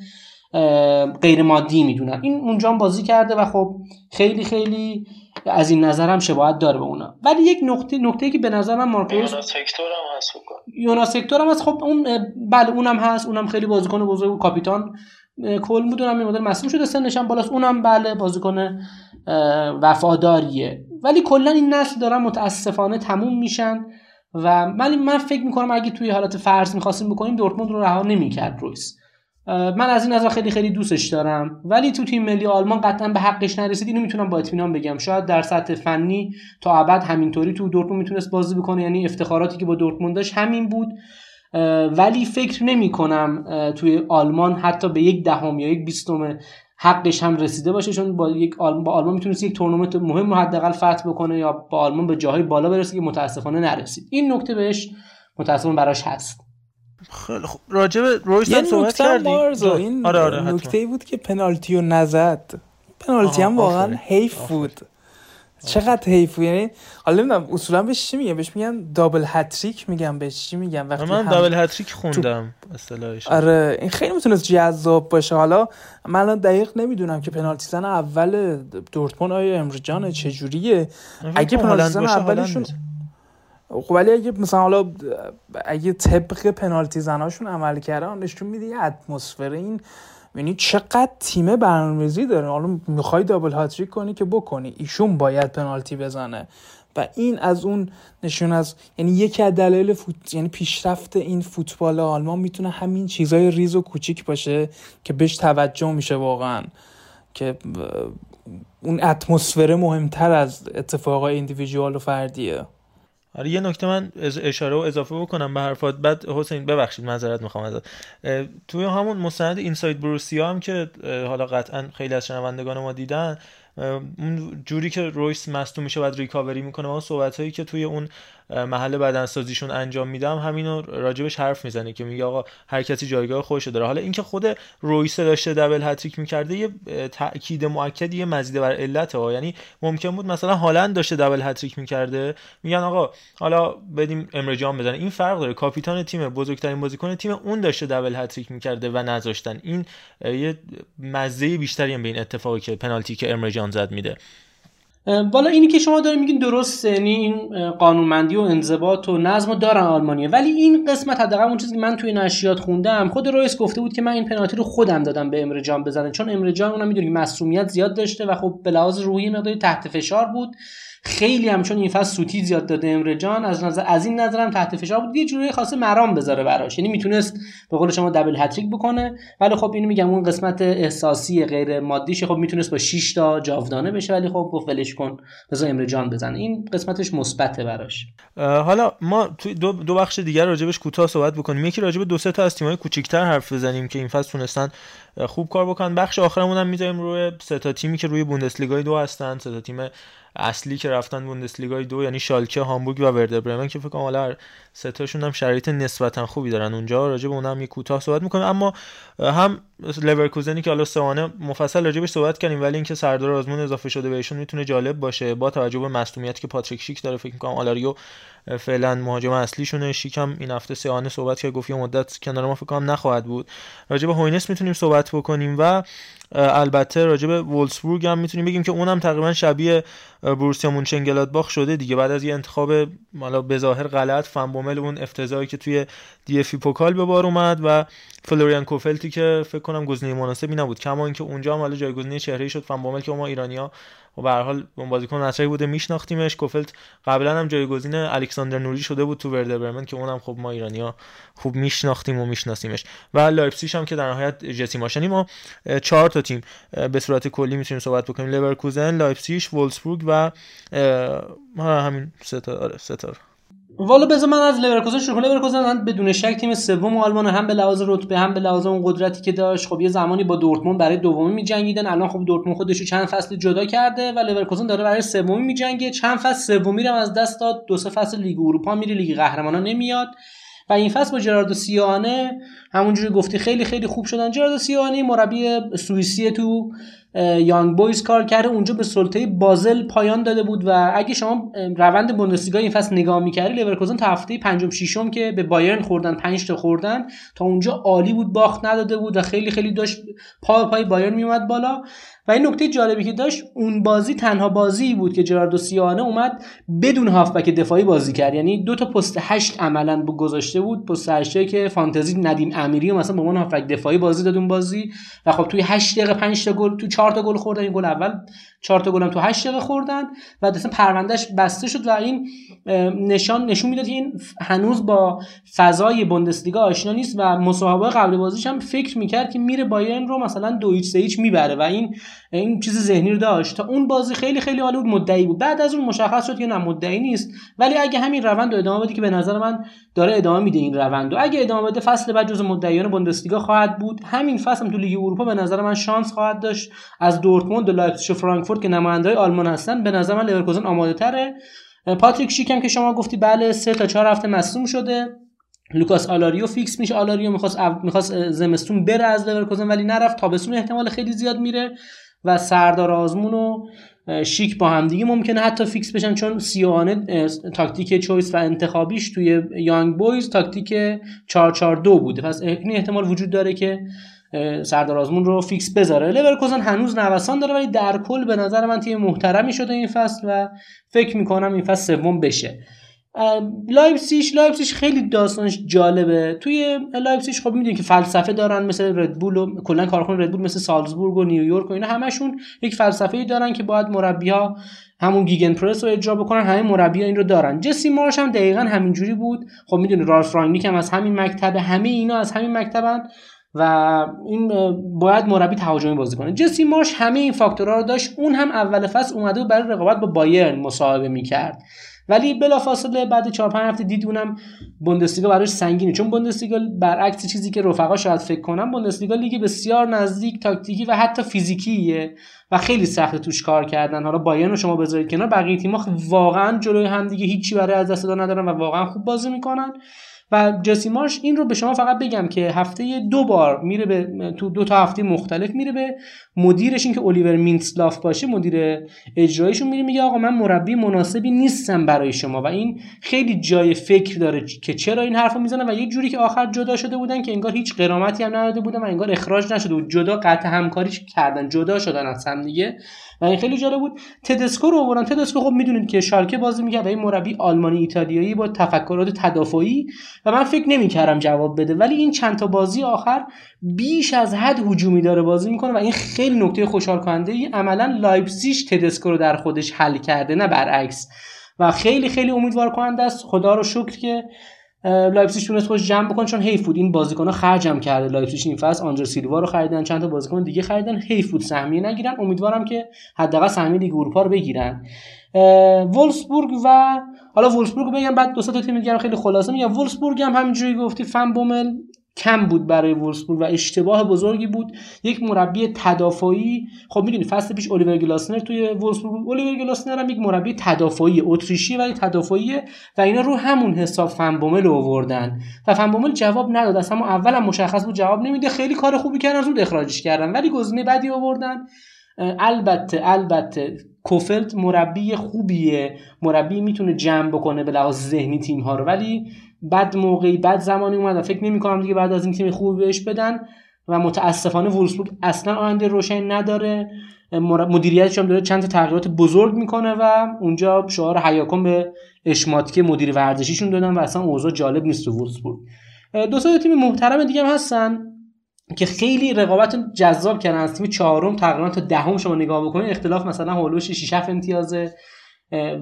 Speaker 3: غیر مادی می‌دونن. این اونجا بازی کرده و خب خیلی خیلی از این نظر هم شباهت داره به اونا. ولی یک نقطه نکته که به نظر من مارکوس
Speaker 5: یوناس هکتور هم هست
Speaker 3: یوناس هکتور هم هست. خب اون بله اونم هست. اونم خیلی بازیکن بزرگ و کاپیتان کل بودونم این مدل مسئول شده سنش هم بالاست. اونم بله بازیکن وفاداریه. ولی کلا این نسل دارن متاسفانه تموم میشن و من من فکر می‌کنم اگه توی حالت فرض می‌خواستیم بکنیم دورتموند رو رها نمی‌کرد رویس. من از این نظر خیلی خیلی دوستش دارم. ولی تو تیم ملی آلمان قطعا به حقش نرسید. اینو می‌تونم با اطمینان بگم. شاید در سطح فنی تا ابد همینطوری تو دورتموند می‌تونست بازی بکنه. یعنی افتخاراتی که با دورتموند داشت همین بود. ولی فکر نمی کنم توی آلمان حتی به یک دهم یا یک بیستم حقش هم رسیده باشه. چون با یک آلمان با آلمان می‌تونست یک تورنمنت مهم رو حداقل فتح بکنه یا با آلمان به جاهای بالا برسه که متاسفانه نرسید. این نکته بهش متاسفانه براش هست.
Speaker 2: خیلی خوب. راجع به رویس هم صحبت کردیم
Speaker 4: این آره آره نکته بود که پنالتی رو نزد. پنالتی هم واقعا حیف بود. چقدر حیف یعنی حالا نمی‌دونم اصولا بهش چی میگن؟ بهش میگن دابل هتریک میگن بهش چی میگن؟
Speaker 2: وقتی من دابل هتریک خوندم اصطلاحش.
Speaker 4: آره این خیلی می‌تونست جذاب باشه. حالا من الان دقیق نمی‌دونم که پنالتی زن اول دورتموند آیا امرجان چجوریه؟ اگه پنالتی زن اولشون خب ولی اگه مثلا حالا اگه طبق پنالتی زناشون عمل کردن نشون میده یه اتمسفر. این یعنی چقدر تیم برنامه‌ریزی داره. حالا می‌خوای دابل هاتریک کنی که بکنی. ایشون باید پنالتی بزنه. و این از اون نشون از یعنی یکی از دلایل فوت... یعنی پیشرفت این فوتبال آلمان می‌تونه همین چیزای ریز و کوچیک باشه که بهش توجه میشه واقعا. که اون اتمسفر مهمتر از اتفاقای ایندیویدوال و فردیه.
Speaker 2: آره یه نکته من اشاره و اضافه بکنم به حرفات. بعد حسین ببخشید معذرت می‌خوام ازت. توی همون مستند Inside Borussia هم که حالا قطعا خیلی از شنوندگان ما دیدن اون جوری که رویس مصدوم میشه بعد ریکاوری می‌کنه اون صحبت هایی که توی اون محل بدنسازیشون انجام میدن همینو راجبش حرف می‌زنه که میگه آقا هر کسی جایگاه خودش داره. حالا اینکه خود رویس داشته double هتریک می‌کرده یه تاکید مؤکد و مزیده بر علت ها. یعنی ممکن بود مثلا هالند داشته double هتریک می‌کرده. میگن آقا حالا بدیم امره جان بزنه. این فرق داره. کاپیتان تیم بزرگترین بازیکن تیم اون داشته double هتریک می‌کرده و نذاشتن. این یه مزه بیشتری هم به این اتفاقی که پنالتی که امرجان زد میده.
Speaker 3: بالا اینی که شما دارین میگین درسته یعنی این قانونمندی و انضباط و نظم رو دارن آلمانیه ولی این قسمت حداقل اون چیزی که من توی نشریات خوندم خود رویس گفته بود که من این پنالتی رو خودم دادم به امره جان بزنه چون امره جان اونم می‌دونی مسئولیت زیاد داشته و خب به لحاظ روحی مقداری تحت فشار بود. خیلی هم چون این فصل سوتی زیاد داده امره جان از نظر از این نظرم تحت فشار بود. یه جوری خاصه مرام بذاره براش. یعنی می‌تونست به قول شما دبل هتریک بکنه ولی خب اینو میگم اون قسمت احساسی غیر مادیش خب می‌تونست با 6 تا جاودانه بشه ولی خب گفت ولش کن بذار امره جان بزنه. این قسمتش مثبته براش.
Speaker 2: حالا ما تو دو, دو بخش دیگر راجبش کوتاه صحبت بکنیم. یکی راجب دو سه تا از تیم‌های کوچیک‌تر حرف بزنیم که این فصل تونستن خوب کار بکنن. بخش آخرمون هم می‌ذاریم روی سه تا تیمی که روی بوندسلیگای دو هستن. سه تا تیم اصلی که رفتن بوندسلیگای دو یعنی شالکه هامبورگ و وردر برمن که فکر کنم حالا سه تاشون هم شرایط نسبتا خوبی دارن اونجا. راجع به اونم یه کوتاه صحبت می‌کنیم اما هم لورکوزنی که حالا سوانه مفصل راجع صحبت کردیم ولی اینکه سردار آزمون اضافه شده بهشون می‌تونه جالب باشه. با توجه به مصدومیتی که پاتریک شیک داره فکر می‌کنم آلاریو فعلا مهاجم اصلیشونه. شیکم این هفته سیوانه صحبت کرد گفت یه مدت کنار ما فکر کنم نخواهد بود. راجع به هوینس می‌تونیم صحبت بکنیم و البته راجع به وولسبورگ هم می‌تونیم بگیم که اونم تقریبا شبیه بورسیا مونچنگلادباخ شده دیگه. بعد از یه انتخاب حالا به ظاهر غلط فنبومل اون افتضاحی که توی DFB Pokal به بار اومد و فلوریان کوفلتی که فکر کنم گزینه مناسبی نبود. کما اینکه اونجا هم حالا جایگزینی چهره شد فنبومل که ما ایرانیا و به هر حال اون بازیکن مطرحی بوده. میشناختیمش. کوفلت قبلا هم جایگزین الکساندر نوری شده بود تو وردر برمن که اونم خب ما ایرانیا خوب میشناختیم و میشناسیمش. و لایپزیگ هم که در نهایت جسی مارشی ما چهار تا تیم به صورت کلی می‌تونیم صحبت بکنیم. لورکوزن لایپزیگ وولسبورگ و همین سه تا سه تا.
Speaker 3: والا بذار من از لورکوزن شروع کنم. لورکوزن بدون شک تیم سوم آلمان هم به لحاظ رتبه هم به لحاظ اون قدرتی که داشت خب یه زمانی با دورتموند برای دومی میجنگیدن. الان خب دورتموند خودش رو چند فصل جدا کرده و لورکوزن داره برای سومی میجنگه. چند فصل سومی رو از دست داد. دو سه فصل لیگ اروپا میره لیگ قهرمانان نمیاد. و این فصل با جراردو سیانه همونجوری گفتی خیلی خیلی خوب شدن. جراردو سیانه مربی سوئیسی تو یانگ بویز کار کرده اونجا به سلطه بازل پایان داده بود و اگه شما روند بوندسلیگا این فصل نگاه می‌کردی لورکوزن تا هفته پنجم ششم که به بایرن خوردن 5 تا خوردن تا اونجا عالی بود باخت نداده بود و خیلی خیلی داشت پا پای بایرن میومد بالا. و این نکته جالبی که داشت اون بازی تنها بازی بود که جراردو سیانه اومد بدون هافبک دفاعی بازی کرد. یعنی دو تا پست هشت عملا گذاشته بود پست هشت که فانتزی ندیم امیری مثلا به عنوان هافبک دفاعی بازی داد اون بازی. و خب توی 8 دقیقه 5 تا گل تو 4 تا گل خوردن این گل اول 4 تا گل هم تو 8 دقیقه خوردن و اصلا پروندهش بسته شد و این نشان نشون می‌داد که این هنوز با فضای بوندسلیگا آشنا نیست و مصاحبه قبل بازیش هم فکر می‌کرد که میره بایرن رو مثلا دو هیچ سه هیچ می‌بره و این این چیز ذهنی رو داشت تا اون بازی خیلی خیلی بود مدعی بود. بعد از اون مشخص شد که نه مدعی نیست. ولی اگه همین روند رو ادامه بده که به نظر من داره ادامه میده این روند و اگه ادامه بده فصل بعد جز مدعیان بوندسلیگا خواهد بود. همین فصل هم تو لیگ اروپا به نظر من شانس خواهد داشت. از دورتموند و لایپزیگ و فرانکفورت که نماینده آلمان هستن به نظر من لورکوزن آماده تره. پاتریک شیکم که شما گفتی بله سه تا چهار هفته مصدوم شده. لوکاس آلاریو فیکس میشه. آلاریو می‌خواست می‌خواست زمستون بره از لورکوزن ولی نرفت. تابستون احتمال خیلی زیاد میره. و سردار آزمون و شیک با همدیگه ممکنه حتی فیکس بشن چون سیوانه تاکتیک choice و انتخابیش توی یانگ بویز تاکتیک 442 بوده. پس این احتمال وجود داره که سردار آزمون رو فیکس بذاره. لورکوزن هنوز نوسان داره ولی در کل به نظر من تیم محترمی شده این فصل و فکر می‌کنم این فصل سوم بشه. لایپسیش لایپسیش خیلی داستانش جالبه. توی لایپسیش خب می‌دونی که فلسفه دارن مثل ردبول و کلا کارخونه ردبول مثل سالزبورگ و نیویورک و اینا همشون یک فلسفه ای دارن که باید مربی ها همون Gegenpress رو اجرا بکنن همه مربی ها این رو دارن. جسی مارش هم دقیقا همینجوری بود. خب می‌دونی رالف رانگنیک هم از همین مکتبه همه اینا از همین مکتبن و این باید مربی تهاجمی بازی کنه. جسی مارش همه این فاکتورها رو داشت. اون هم اول فصل اومده و برای رقابت با بایرن مصاحبه می‌کرد. ولی بلافاصله بعد 4 5 هفته دید اونم بوندسلیگا براش سنگینه. چون بوندسلیگا برعکس چیزی که رفقا شاید فکر کنن بوندسلیگا لیگ بسیار نزدیک تاکتیکی و حتی فیزیکیه و خیلی سخت توش کار کردن. حالا بایرن رو شما بذارید کنار بقیه تیم‌ها واقعا جلوی هم دیگه هیچی برای از دست دادن ندارن و واقعا خوب بازی می‌کنن. و مارش این رو به شما فقط بگم که هفته دو بار میره به تو دو تا هفته مختلف میره به مدیرش این که الیور مینتسلاف باشه مدیر اجراییشون میره میگه آقا من مربی مناسبی نیستم برای شما و این خیلی جای فکر داره که چرا این حرفو می‌زنه و یه جوری که آخر جدا شده بودن که انگار هیچ قرامتی هم نداده بودن و انگار اخراج نشده بود. جدا قطع همکاری کردن جدا شدن از هم دیگه. و این خیلی جالب بود. تدسکو رو آوردن. تدسکو خب می‌دونید که شالکه بازی می‌کرد و این مربی آلمانی ایتالیایی با تفکرات تدافعی و من فکر نمی‌کردم جواب بده. ولی این چند تا بازی آخر بیش از حد هجومی داره بازی می‌کنه و این خیلی نکته خوشحال کننده ای عملا لایپزیگ تدسکو رو در خودش حل کرده نه برعکس. و خیلی خیلی امیدوار کننده است. خدا رو شکر که لایپزیگ تونست خودش جمع بکنه چون حیف بود. این بازیکن‌ها خرجم کرده. لایپزیگ این فصل آندره سیلوا رو خریدن. چند تا بازیکن دیگه خریدن. حیف بود. سهمیه نگیرن. امیدوارم که حداقل سهمیه لیگ اروپا رو بگیرن. وولسبورگ و حالا وولسبورگ بگم بعد دو تا تیم دیگه خیلی خلاصه میگم. وولسبورگ هم همینجوری گفتی. فن بومل کم بود برای وولسبورگ و اشتباه بزرگی بود. یک مربی تدافعی خب می‌دونی فصل پیش الیور گلاسنر توی وولسبورگ الیور گلاسنر هم یک مربی تدافعی اتریشی ولی تدافعیه و اینا رو همون حساب فنبومل آوردن. و فنبومل جواب نداد. اصلا اول هم مشخص بود جواب نمیده. خیلی کار خوبی کردن زود اخراجش کردن. ولی گزینه بعدی آوردن. البته البته کوفلت مربی خوبیه. مربی می‌تونه جمع بکنه به لحاظ ذهنی تیم ها رو. ولی بد موقعی بد زمانی اومد و فکر نمی کنم دیگه بعد از این تیم خوبی بهش بدن و متاسفانه وولسبورگ اصلا آینده روشن نداره. مدیریتش هم داره چند تا تغییرات بزرگ می‌کنه و اونجا شعار حیاکن به اشماتکی مدیر ورزشیشون دادن و اصلا اوضاع جالب نیست تو وولسبورگ دو تا تیم محترم دیگه هم هستن که خیلی رقابت جذاب کردن. از تیم چهارم تقریبا تا دهم شما نگاه بکنید اختلاف مثلا حول و حوش 6 7 امتیازه.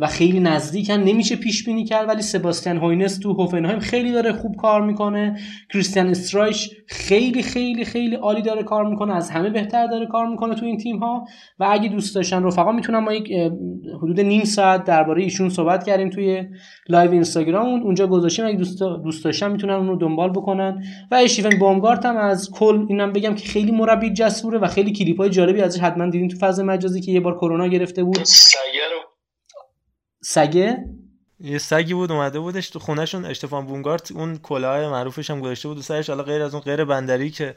Speaker 3: و خیلی نزدیکن نمیشه پیش بینی کرد ولی سباستیان هوینس تو هوفنهایم خیلی داره خوب کار می‌کنه. کریستیان استرایش خیلی خیلی خیلی عالی داره کار می‌کنه از همه بهتر داره کار می‌کنه تو این تیم ها و اگه دوست داشتن رفقا می‌تونم ما یک حدود نیم ساعت درباره ایشون صحبت کردیم توی live اینستاگرام اونجا گذاشتیم اگه دوست دوست داشتن می‌تونن اون رو دنبال بکنن. و اشیون بومگارت هم از کل اینم بگم که خیلی مربی جسوره و خیلی کلیپ های جالبی ازش حتما دیدین تو فاز مجازی که یه بار کرونا گرفته بود. سگه؟
Speaker 2: یه سگی بود اومده بودش تو خونهشون. اشتفان بونگارت اون کلاه معروفش هم گذاشته بود و سرش. حالا غیر از اون غیر بندری که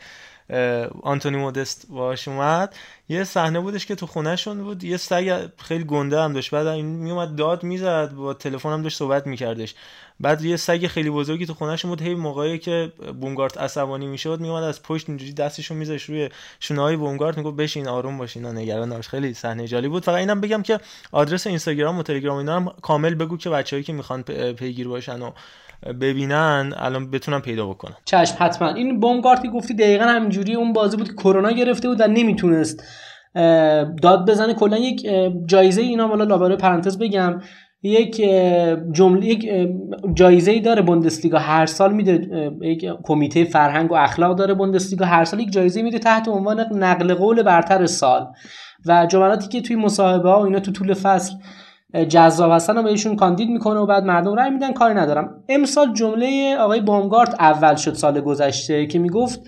Speaker 2: آنتونی مودست باش اومد. یه صحنه بودش که تو خونهشون بود. یه سگ خیلی گنده هم داشت. بعد این میومد داد می‌زد با تلفن هم داشت صحبت میکردش. بعد یه سگ خیلی بزرگی تو خونهشون بود. هی موقعی که بونگارت عصبانی می‌شد میومد از پشت اینجوری دستشو میذاش روی شونهای بونگارت می‌گفت بشین آروم باشین. نگران نباش. خیلی صحنه جالب بود. فقط اینم بگم که آدرس اینستاگرام و تلگرام اینا هم کامل بگو که بچه‌ای که می‌خوان پیگیر باشن و ببینن الان بتونن پیدا بکنن.
Speaker 3: چشم حتما. این بومگارتی گفتی دقیقا همینجوری اون بازی بود کرونا گرفته بود و نمی‌تونست داد بزنه. کلا یک جایزه اینا والا لاباره پرانتز بگم. یک جمله یک جایزه ای داره بوندسلیگا. هر سال میده یک کمیته فرهنگ و اخلاق داره بوندسلیگا. هر سال یک جایزه میده تحت عنوان نقل قول برتر سال. و جملاتی که توی مصاحبه ها و اینا تو طول فصل جذاب هستن و بهشون کاندید می‌کنه و بعد مردم رای میدن. کاری ندارم. امسال جمله آقای بومگارت اول شد سال گذشته که می‌گفت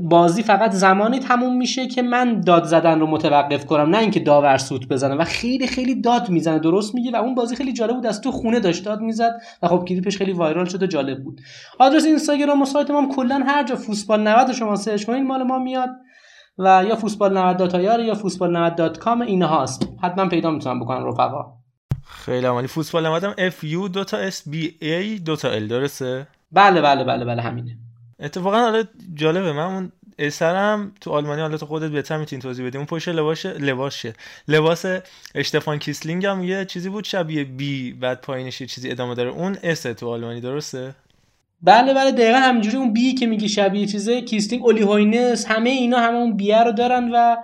Speaker 3: بازی فقط زمانی تموم میشه که من داد زدن رو متوقف کنم نه اینکه داور سوت بزنه و خیلی خیلی داد می‌زنه. درست میگه و اون بازی خیلی جالب بود. از تو خونه داشت داد می‌زد و خب کلیپش خیلی viral شده جالب بود. آدرس اینستاگرام و سایت ما کلا هر جا فوتبال 90 شما search کنید مال ما میاد. و یا فوتبال 90 dot ir یا فوتبال 90 dot com اینها هست حتما پیدا می‌تونم بکنم رفقا.
Speaker 2: خیلی عالی. فوتبال 90 هم F U دو تا S B A دو تا L درسته؟
Speaker 3: بله بله بله بله همینه.
Speaker 2: اتفاقا حالا جالبه من اون S رم تو آلمانی حالا تو خودت بهتر می‌تونی توضیح بدی. اون پشت لباس لباسشه لباس اشتفان کیسلینگ هم یه چیزی بود شبیه B بعد پایینش یه چیزی ادامه داره. اون S تو آلمانی درسته؟
Speaker 3: بله بله دقیقا همینجوری اون B که میگی شبیه چیزه کیسلینگ اولی هوینس همه اینا همه اون B یه رو دارن و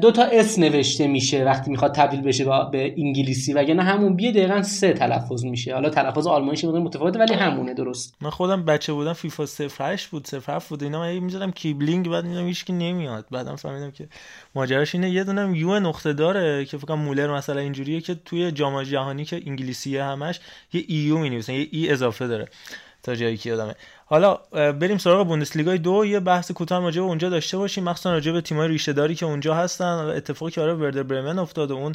Speaker 3: دو تا S نوشته میشه وقتی می‌خواد تبدیل بشه به انگلیسی وگرنه همون B یه دقیقا س تلفظ میشه. حالا تلفظ آلمانیش متفاوته ولی همونه درست.
Speaker 2: من خودم بچه بودم فیفا 08 بود 07 بود اینا من می‌ذارم کیسلینگ بعد اینا هیچ کی نمیاد. بعدم فهمیدم که ماجراش اینه. یه دونه U نقطه داره که فکر مولر مثلا اینجوریه که توی جام جهانی که انگلیسیه همش یه U می نویسن یه E اضافه داره. تا جایی که یادمه. حالا بریم سراغ بوندسلیگای دو. یه بحث کوتاه راجع به اونجا داشته باشیم. مخصوصا راجع به تیم‌های ریشه داری که اونجا هستن اتفاقی که آره وردر برمن افتاد و اون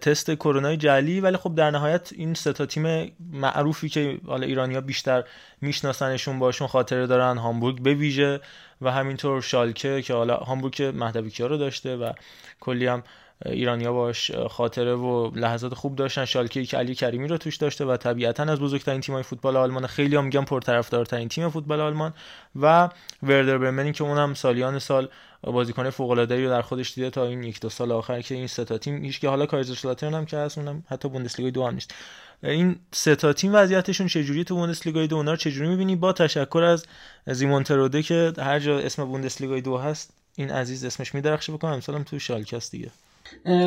Speaker 2: تست کرونا جعلی. ولی خب در نهایت این سه تا تیم معروفی که حالا ایرانیا بیشتر میشناسنشون باشون خاطره دارن. هامبورگ به ویژه و همینطور شالکه که حالا هامبورگ مهدوی رو داشته و کلی هم ایرانیا باش خاطره و لحظات خوب داشتن. شالکه که علی کریمی رو توش داشته و طبیعتا از بزرگترین تیم‌های فوتبال آلمان خیلی هم میگن پرطرفدارترین تیم فوتبال آلمان و وردر برمنی که اونم سالیان سال بازیکن فوق العاده رو در خودش دیده تا این یک دو سال آخر که این سه تا تیم هیچ که حالا کایزرشلاترن هم که هست اونم حتی بوندسلیگا دو هم نیست. این سه تا تیم وضعیتشون چجوری تو بوندسلیگا دو؟ اونا رو چجوری می‌بینی؟ با تشکر از زیمون تروده که هر جا اسم بوندسلیگا دو هست این عزیز اسمش میدرخشه بکنم امسالم تو شالکه دیگه.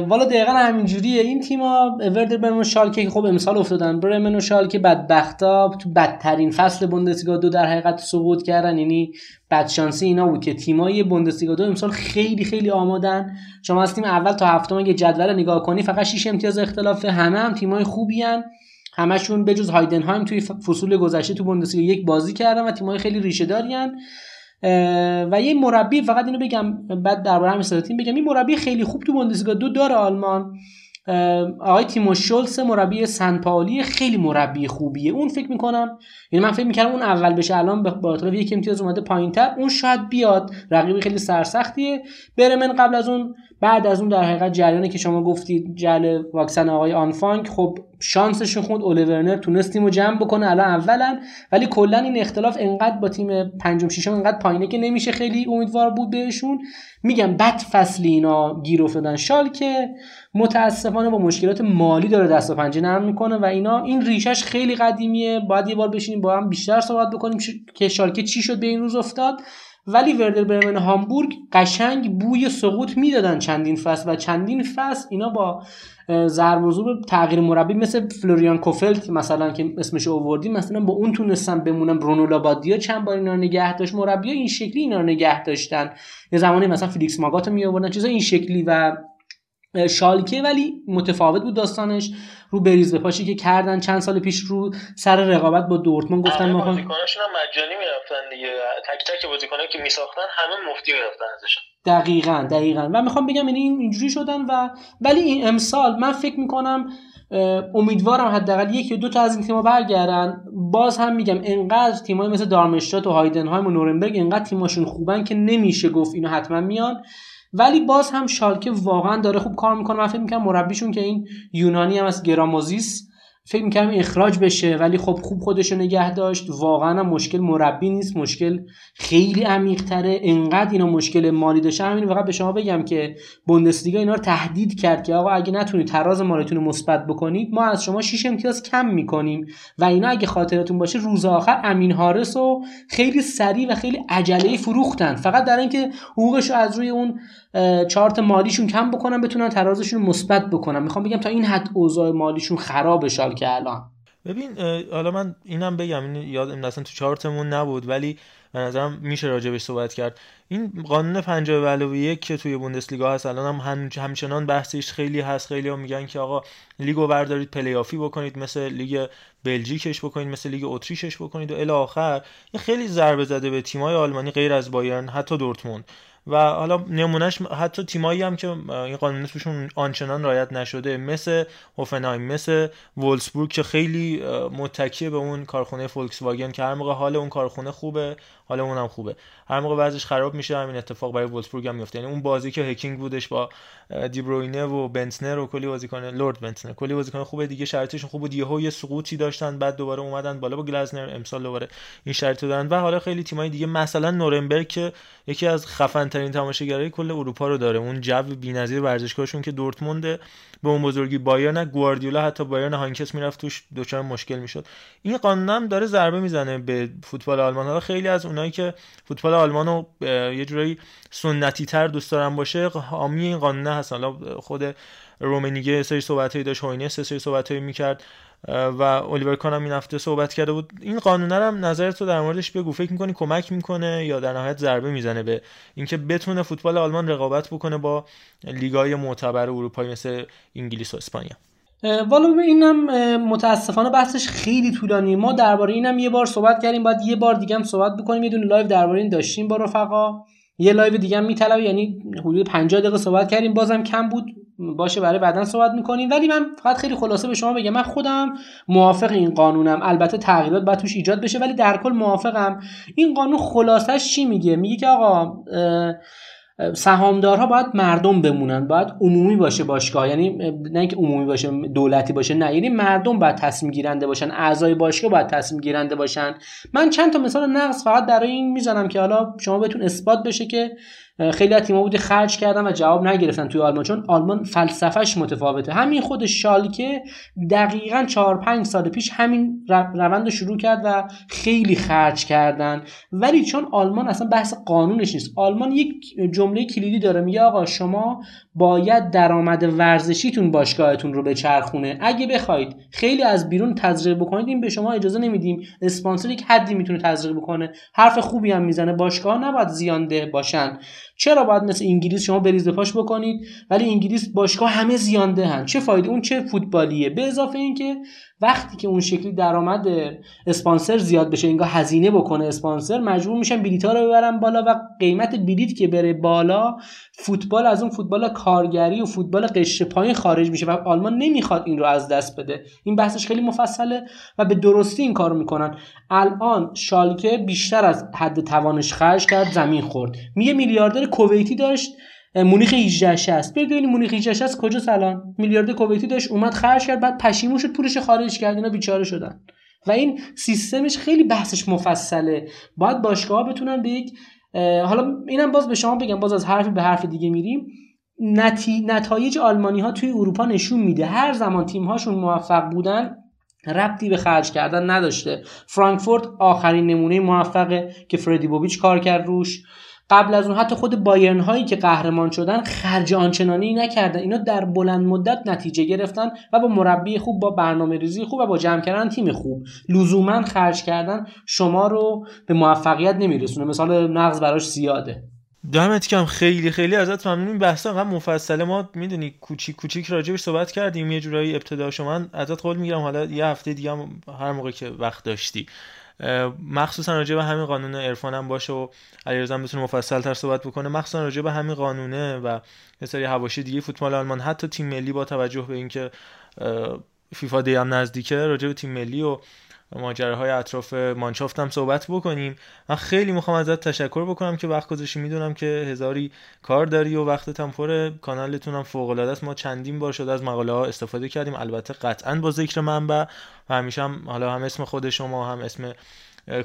Speaker 3: والا دقیقا همینجوریه. این تیما وردر برمن و شالکه که خب امسال افتادن برمن و شالکه بدبختا تو بدترین فصل بوندسلیگا دو در حقیقت سقوط کردن. یعنی بدشانسی اینا بود که تیمای بوندسلیگا دو امسال خیلی خیلی آمادن. شما از تیم اول تا هفتم اگه جدول نگاه کنی فقط 6 امتیاز اختلافه همه هم تیمای خوبی هن. همشون بجز هایدنهایم توی فصول گذشته تو بوندسلیگا یک بازی کردن و تیمای خیلی ریشه دارین و یه مربی فقط اینو بگم بعد درباره همین تیم بگم. این مربی خیلی خوب تو بوندسلیگا دو داره آلمان. آقای تیمو شولس مربی سن پاولی خیلی مربی خوبیه. اون فکر می‌کنم یعنی من فکر می‌کردم اون اول بشه الان با طرف یک امتیاز اومده پایینتر. اون شاید بیاد. رقیبی خیلی سرسختیه. برمن قبل از اون بعد از اون در حقیقت جریانی که شما گفتید جل واکسن آقای آنفانک خب شانسشون خود اولورنر تونست تیمو جمع بکنه. الان اولا. ولی کلا این اختلاف انقدر با تیم پنجم ششم انقدر پایینه که نمیشه خیلی امیدوار بود بهشون. میگم بد فصلی اینا گیر افتادن. شالکه متاسفانه با مشکلات مالی داره دست و پنجه نرم می‌کنه و اینا. این ریشش خیلی قدیمیه. باید یه بار بشینیم با هم بیشتر صحبت بکنیم که شالکه چی شد به این روز افتاد. ولی وردر برمن هامبورگ قشنگ بوی سقوط می‌دادن چندین فصل و چندین فصل اینا با ضرب و تغییر مربی مثل فلوریان کوفلت مثلا که اسمش اووردیم مثلا با اون تونستن بمونن. برونو لابادیا چند بار اینا نگه داشت. مربی این شکلی اینا نگه داشتن. یه زمانی مثلا فلیکس ماگاتو می آوردن چیزا این شکلی و شالکه ولی متفاوت بود داستانش. رو بریز به پاشی که کردن چند سال پیش رو سر رقابت با دورتموند گفتن
Speaker 2: ما بازیکناشون هم مجانی می‌رفتن دیگه. تک تک بازیکنایی که میساختن همه مفتی می‌رفتن ازشون.
Speaker 3: دقیقا دقیقا. و می‌خوام بگم یعنی این اینجوری شدن و ولی این امسال من فکر می‌کنم امیدوارم حداقل یک یا دو تا از این تیم‌ها برگردن. باز هم میگم انقدر تیم‌های مثل دارمشتات و هایدنهایم و نورنبرگ انقدر تیماشون خوبن که نمیشه گفت اینو حتما میان. ولی باز هم شالکه واقعا داره خوب کار می‌کنه. من فکر می‌کنم مربیشون که این یونانی هم از گراموزیس فکر می‌کنم اخراج بشه ولی خب خوب خودش رو نگه داشت. واقعا هم مشکل مربی نیست مشکل خیلی عمیق تره انقدر اینا مشکل مالی داشته. همین فقط به شما بگم که بوندسلیگا اینا رو تهدید کرد که آقا اگه نتونید تراز مالیتون رو مثبت بکنید ما از شما 6 امتیاز کم می‌کنیم. و اینا اگه خاطرتون باشه روز آخر امین هارس رو خیلی سریع و خیلی عجله فروختن. فقط در اینکه حقوقش رو از روی اون چارت مالیشون کم بکنن بتونن ترازشون مثبت بکنن. می‌خوام بگم تا این حد اوضاع مالیشون خراب که الان.
Speaker 2: ببین حالا من اینم بگم این یاد اصلا تو چارتمون نبود ولی به نظرم میشه راجبش صحبت کرد. این قانون 50 به علاوه یک که توی بوندسلیگا هست الان هم همچنان بحثش خیلی هست. خیلی هم میگن که آقا لیگو بردارید play-off ی بکنید مثل لیگ بلژیکش بکنید مثل لیگ اتریشش بکنید و الی آخر. این خیلی ضربه زده به تیمای آلمانی غیر از بایرن حتی دورتموند. و حالا نمونهش حتی تیمایی هم که این قانون توشون آنچنان رعایت نشده مثل هوفنهایم مثل وولسبورگ که خیلی متکیه به اون کارخونه فولکس واگن که هر موقع حال اون کارخونه خوبه حال اونم خوبه. هر موقع وضعش خراب میشه همین اتفاق برای وولسبورگ هم میفته. یعنی اون بازی که هکینگ بودش با دی‌بروینه و بنتنر و کلی بازیکن لورد بنتنر کلی بازیکن خوبه دیگه شرایطشون خوب بود. یهو یه سقوطی داشتن بعد دوباره اومدن بالا با گلاسنر امسال دوباره این شرایط دارن. و حالا خیلی تیمای دیگه مثلا نورنبرگ که یکی از خفن کمترین تماشاگرای کل اروپا رو داره. اون جو بی‌نظیر ورزشگاهشون که دورتموند به اون بزرگی بایرن گواردیولا حتی بایرن هانکس می‌رفت توش دچار مشکل می‌شد. این قانونم داره ضربه می‌زنه به فوتبال آلمان. ها خیلی از اونایی که فوتبال آلمان رو یه جورایی سنتی تر دوست دارن باشه حامی این قانون هستن. حالا خود رومنیگه سری صحبتایی داشت هوینه سری صحبتایی می‌کرد. و الیور کان هم این هفته صحبت کرده بود. این قانون هم نظرت رو در موردش بگو. فکر می‌کنی کمک می‌کنه یا در نهایت ضربه می‌زنه به اینکه بتونه فوتبال آلمان رقابت بکنه با لیگای معتبر اروپایی مثل انگلیس و اسپانیا؟
Speaker 3: والا اینم متاسفانه بحثش خیلی طولانی ما درباره اینم یه بار صحبت کردیم بعد یه بار دیگه هم صحبت بکنیم. یه دونه live درباره این داشتیم با رفقا. یه live دیگه هم میطلبه یعنی حدود 50 دقیقه صحبت کردیم. بازم کم بود. باشه برای بعدا صحبت می‌کنیم. ولی من فقط خیلی خلاصه به شما بگم من خودم موافق این قانونم. البته تغییرات باید توش ایجاد بشه ولی در کل موافقم. این قانون خلاصش چی میگه؟ میگه که آقا سهامدارها باید مردم بمونن باید عمومی باشه باشگاه. یعنی نه اینکه عمومی باشه دولتی باشه نه. یعنی مردم باید تصمیم گیرنده باشن اعضای باشگاه باید تصمیم گیرنده باشن. من چند تا مثال نقص فقط برای این می‌زنم که حالا شما بهتون اثبات بشه که خیلی از تیم‌ها بوده خرج کردن و جواب نگرفتن توی آلمان چون آلمان فلسفهش متفاوته. همین خود شالکه دقیقا 4 5 سال پیش همین روند رو شروع کرد و خیلی خرج کردن. ولی چون آلمان اصلا بحث قانونش نیست آلمان یک جمله کلیدی داره میگه آقا شما باید درآمد ورزشیتون باشگاهتون رو به چرخونه اگه بخواید خیلی از بیرون تزریق بکنید این به شما اجازه نمیدیم. اسپانسر یک حدی می‌تونه تزریق بکنه. حرف خوبی هم می‌زنه. باشگاه نباید زیانده باشن. چرا باید مثل انگلیس شما بریز پاش بکنید؟ ولی انگلیس باشگاه همه زیانده هن. چه فایده؟ اون چه فوتبالیه. به اضافه اینکه وقتی که اون شکلی درآمد اسپانسر زیاد بشه اینگاه هزینه بکنه اسپانسر مجبور میشن بلیط رو ببرن بالا و قیمت بلیت که بره بالا فوتبال از اون فوتبال کارگری و فوتبال قشر پایین خارج میشه و آلمان نمی‌خواد این رو از دست بده. این بحثش خیلی مفصله و به درستی این کارو می‌کنن. الان شالکه بیشتر از حد توانش خرج کرد زمین خورد. میگه میلیاردر کویتی داشت مونیخ 18 60 ببینید مونیخ 18 60 کجا سلام میلیارد کویتی داشت اومد خرج کرد بعد پشیمون شد پولش خارج کرد اینا بیچاره شدن. و این سیستمش خیلی بحثش مفصله. باید باشگاه بتونن به یک حالا اینم باز به شما بگم باز از حرفی به حرف دیگه میریم. نتی... نتایج آلمانی ها توی اروپا نشون میده. هر زمان تیم هاشون موفق بودن ربطی به خرج کردن نداشته. فرانکفورت آخرین نمونه موفقه که فردی بوبیچ کار کرد روش. قبل از اون حتی خود بایرن هایی که قهرمان شدن خرج آنچنانی نکردن. اینا در بلند مدت نتیجه گرفتن و با مربی خوب با برنامه ریزی خوب و با جمع کردن تیم خوب. لزوما خرج کردن شما رو به موفقیت نمیرسونه. مثال نقض براش زیاده.
Speaker 2: دمت کم خیلی خیلی ازت ممنونیم بحث انقدر مفصله. ما می‌دونی کوچیک کوچیک راجبش صحبت کردیم. یه جورایی ابتدا شما ازت قول می‌گیرم. حالا یه هفته دیگه هر موقع که وقت داشتی. مخصوصا راجع به همین قانون عرفان هم باشه و علیرضا بتونه مفصل تر صحبت بکنه. مخصوصا راجع به همین قانونه و یه سری حواشی دیگه فوتبال آلمان حتی تیم ملی با توجه به اینکه فیفا دی نزدیکه راجع به تیم ملی و ماجراهای اطراف مانشافت هم صحبت بکنیم. من خیلی می‌خوام ازت تشکر بکنم که وقت گذاشتی. می‌دونم که هزاری کار داری و وقت هم پر کانالتون هم فوق العاده است. ما چندین بار شده از مقاله ها استفاده کردیم. البته قطعا با ذکر منبع. و همیشه هم حالا هم اسم خود شما هم اسم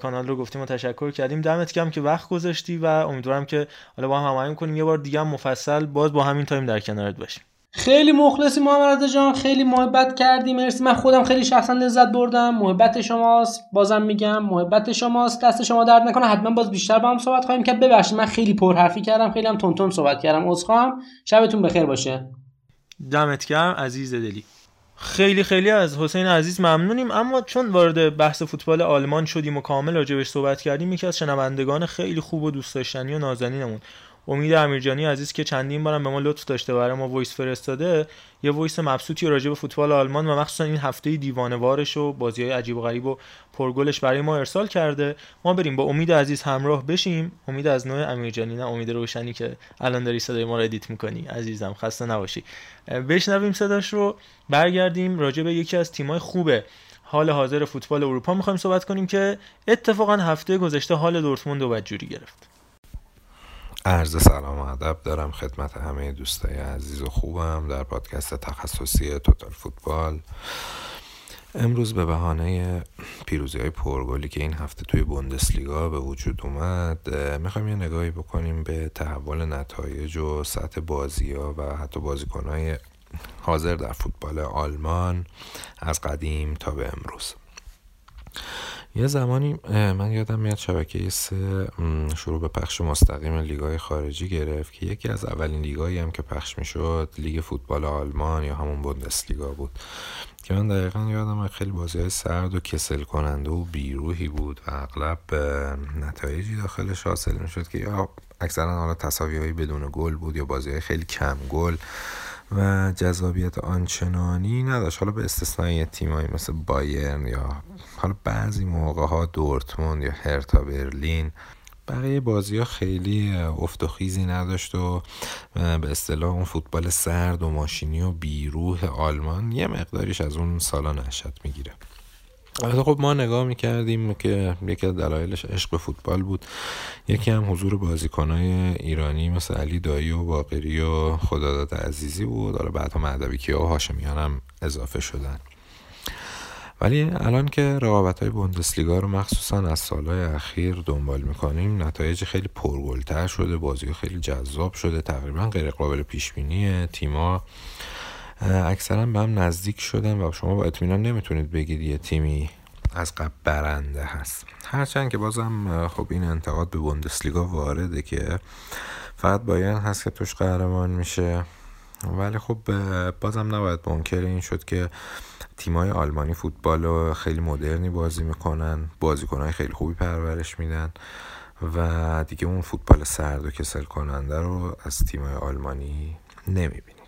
Speaker 2: کانال رو گفتیم و تشکر کردیم. دمت گرم که وقت گذاشتی و امیدوارم که حالا با هم هماهنگ کنیم. یه بار دیگه هم مفصل باز با همین تایم در کنارت باشیم.
Speaker 3: خیلی مخلصی محمد جان. خیلی محبت کردی. مرسی. من خودم خیلی شخصا لذت بردم. محبت شماست. بازم میگم. محبت شماست. دست شما درد نکنه. حتما باز بیشتر با هم صحبت خواهیم کرد. ببخشید من خیلی پرحرفی کردم. خیلی هم تون صحبت کردم. عذرخواهم شبتون بخیر باشه.
Speaker 2: دمت گرم عزیز دلی. خیلی خیلی از حسین عزیز ممنونیم. اما چون وارد بحث فوتبال آلمان شدیم و کامل راجبش صحبت کردیم یکی از شنوندگان خیلی خوب و دوست داشتنی و نازنینمون. امید امیرجانی عزیز که چندین بارم به ما لطف داشته برای ما voice فرستاده یه voice مبسوطی راجع به فوتبال آلمان و مخصوصا این هفته دیوانوارش و بازی های عجیب و غریب و پرگلش برای ما ارسال کرده. ما بریم با امید عزیز همراه بشیم. امید از نوع امیرجانی نه امید روشنی که الان داری صدای ما رو edit می‌کنی. عزیزم خسته نباشی. بشنویم صداش رو برگردیم راجع به یکی از تیمای خوبه. حال حاضر فوتبال اروپا می‌خوایم صحبت کنیم که اتفاقا هفته گذشته حال دورتموند رو بدجوری گرفت.
Speaker 5: عرض سلام و ادب دارم خدمت همه دوستای عزیز و خوبم در پادکست تخصصی توتال فوتبال. امروز به بهانه پیروزی های پرگلی که این هفته توی بوندسلیگا به وجود اومد می‌خوایم یه نگاهی بکنیم به تحول نتایج و سطح بازی ها و حتی بازیکن های حاضر در فوتبال آلمان از قدیم تا به امروز. یه زمانی من یادم میاد شبکه سه شروع به پخش مستقیم لیگای خارجی گرفت که یکی از اولین لیگایی هم که پخش می‌شد لیگ فوتبال آلمان یا همون بوندسلیگا بود. که من دقیقا یادم خیلی بازی سرد و کسل کننده و بیروهی بود و اغلب نتایجی داخلش حاصل می‌شد که یا اکثرا حالا تصاوی بدون گل بود یا بازی خیلی کم گل و جذابیت آنچنانی نداشت. حالا به استثنای تیمایی مثل بایرن یا حالا بعضی موقع ها دورتموند یا هرتا برلین بقیه بازی ها خیلی افت و خیزی نداشت و به اصطلاح اون فوتبال سرد و ماشینی و بیروح آلمان یه مقداریش از اون سالا نشد می‌گیره. خب ما نگاه می‌کردیم که یکی از دلایلش عشق فوتبال بود. یکی هم حضور بازیکنهای ایرانی مثل علی دایی و باقری و خداداد عزیزی بود. حالا بعدها مهدوی کیا و هاشمیان هم اضافه شدن. ولی الان که رقابت های بوندسلیگا رو مخصوصا از سالهای اخیر دنبال می‌کنیم نتایج خیلی پرگلتر شده بازی خیلی جذاب شده تقریبا غیر قابل پیش بینی تیما اکثرا به هم نزدیک شدن و شما با اطمینان نمی‌تونید بگید یه تیمی از قبل برنده هست. هرچند که بازم خب این انتقاد به بوندسلیگا وارده که فقط باید هست که توش قهرمان میشه. ولی خب بازم نباید منکر این شد که تیمای آلمانی فوتبال رو خیلی مدرنی بازی می‌کنن بازیکنهای خیلی خوبی پرورش میدن و دیگه اون فوتبال سرد و کسل کننده رو از تیمای آلمانی نمی‌بینید.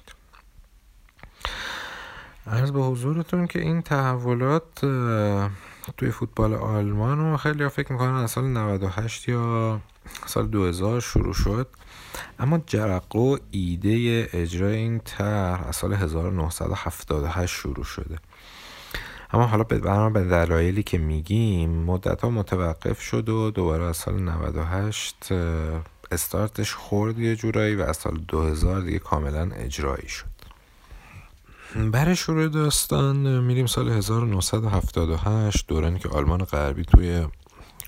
Speaker 5: عرض به حضورتون که این تحولات توی فوتبال آلمان رو خیلی فکر می‌کنن از سال 98 یا سال 2000 شروع شد. اما جرقه و ایده اجرای این طرح از سال 1978 شروع شده. اما حالا به به دلایلی که میگیم مدت ها متوقف شد و دوباره از سال 98 استارتش خورد یه جورایی و از سال 2000 دیگه کاملا اجرایی شد. برای شروع داستان میریم سال 1978 دورانی که آلمان غربی توی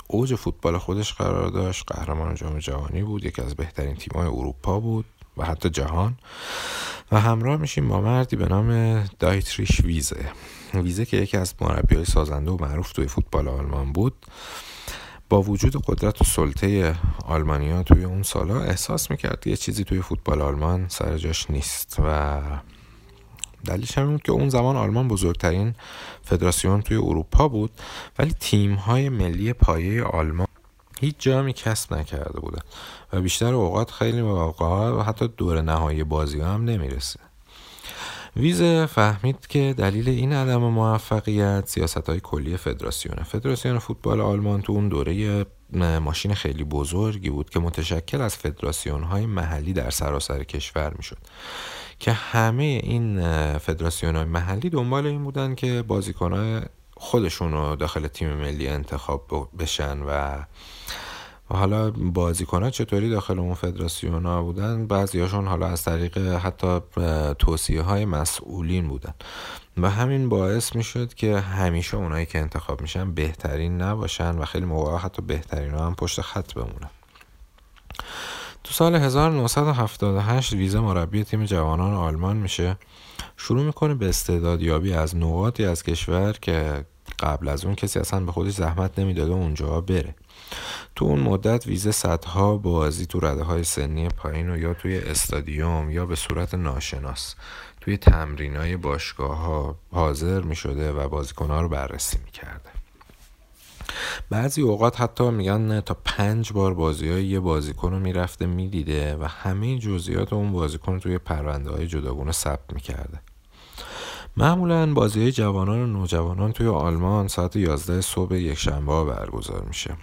Speaker 5: اوج فوتبال خودش قرار داشت. قهرمان جام جهانی بود یکی از بهترین تیم‌های اروپا بود و حتی جهان. و همراه میشیم با مردی به نام دایتریش ویزه. ویزه که یکی از مربی های سازنده و معروف توی فوتبال آلمان بود. با وجود قدرت و سلطه آلمانیا توی اون سالا احساس می‌کرد یه چیزی توی فوتبال آلمان سر جاش نیست و دلیلش هم بود که اون زمان آلمان بزرگترین فدراسیون توی اروپا بود ولی تیم های ملی پایه آلمان هیچ جامی کسب نکرده بودن و بیشتر اوقات خیلی مواقع و حتی دور نهایی بازی هم نمی‌رسه. ویزه فهمید که دلیل این عدم موفقیت سیاست های کلی فدراسیونه. فدراسیون فوتبال آلمان تو اون دوره ماشین خیلی بزرگی بود که متشکل از فدراسیون های محلی در سراسر کشور می‌شد که همه این فدراسیون های محلی دنبال این بودن که بازیکن های خودشون رو داخل تیم ملی انتخاب بشن و حالا بازیکن ها چطوری داخل اون فدراسیون ها بودن؟ بعضیاشون حالا از طریق حتی توصیه های مسئولین بودن. و همین باعث می شد که همیشه اونایی که انتخاب میشن بهترین نباشن و خیلی موقع حتی بهترین هم پشت خط بمونن. تو سال 1978 ویزه مربی تیم جوانان آلمان میشه. شروع می‌کنه به استعدادیابی از نقاطی از کشور که قبل از اون کسی اصلا به خودش زحمت نمی‌داده اونجا بره. تو اون مدت ویزه صدها بازی تو رده های سنی پایین و یا توی استادیوم یا به صورت ناشناس توی تمرین های باشگاه ها حاضر می شده و بازیکن ها رو بررسی می کرده. بعضی اوقات حتی میگن تا پنج بار بازی های یه بازیکن رو می‌رفته می‌دیده و همه جزئیات اون بازیکن توی پرونده های جداگونه ثبت می‌کرده معمولا بازی جوانان و نوجوانان توی آلمان ساعت 11 صبح یک شنبه برگزار میشه.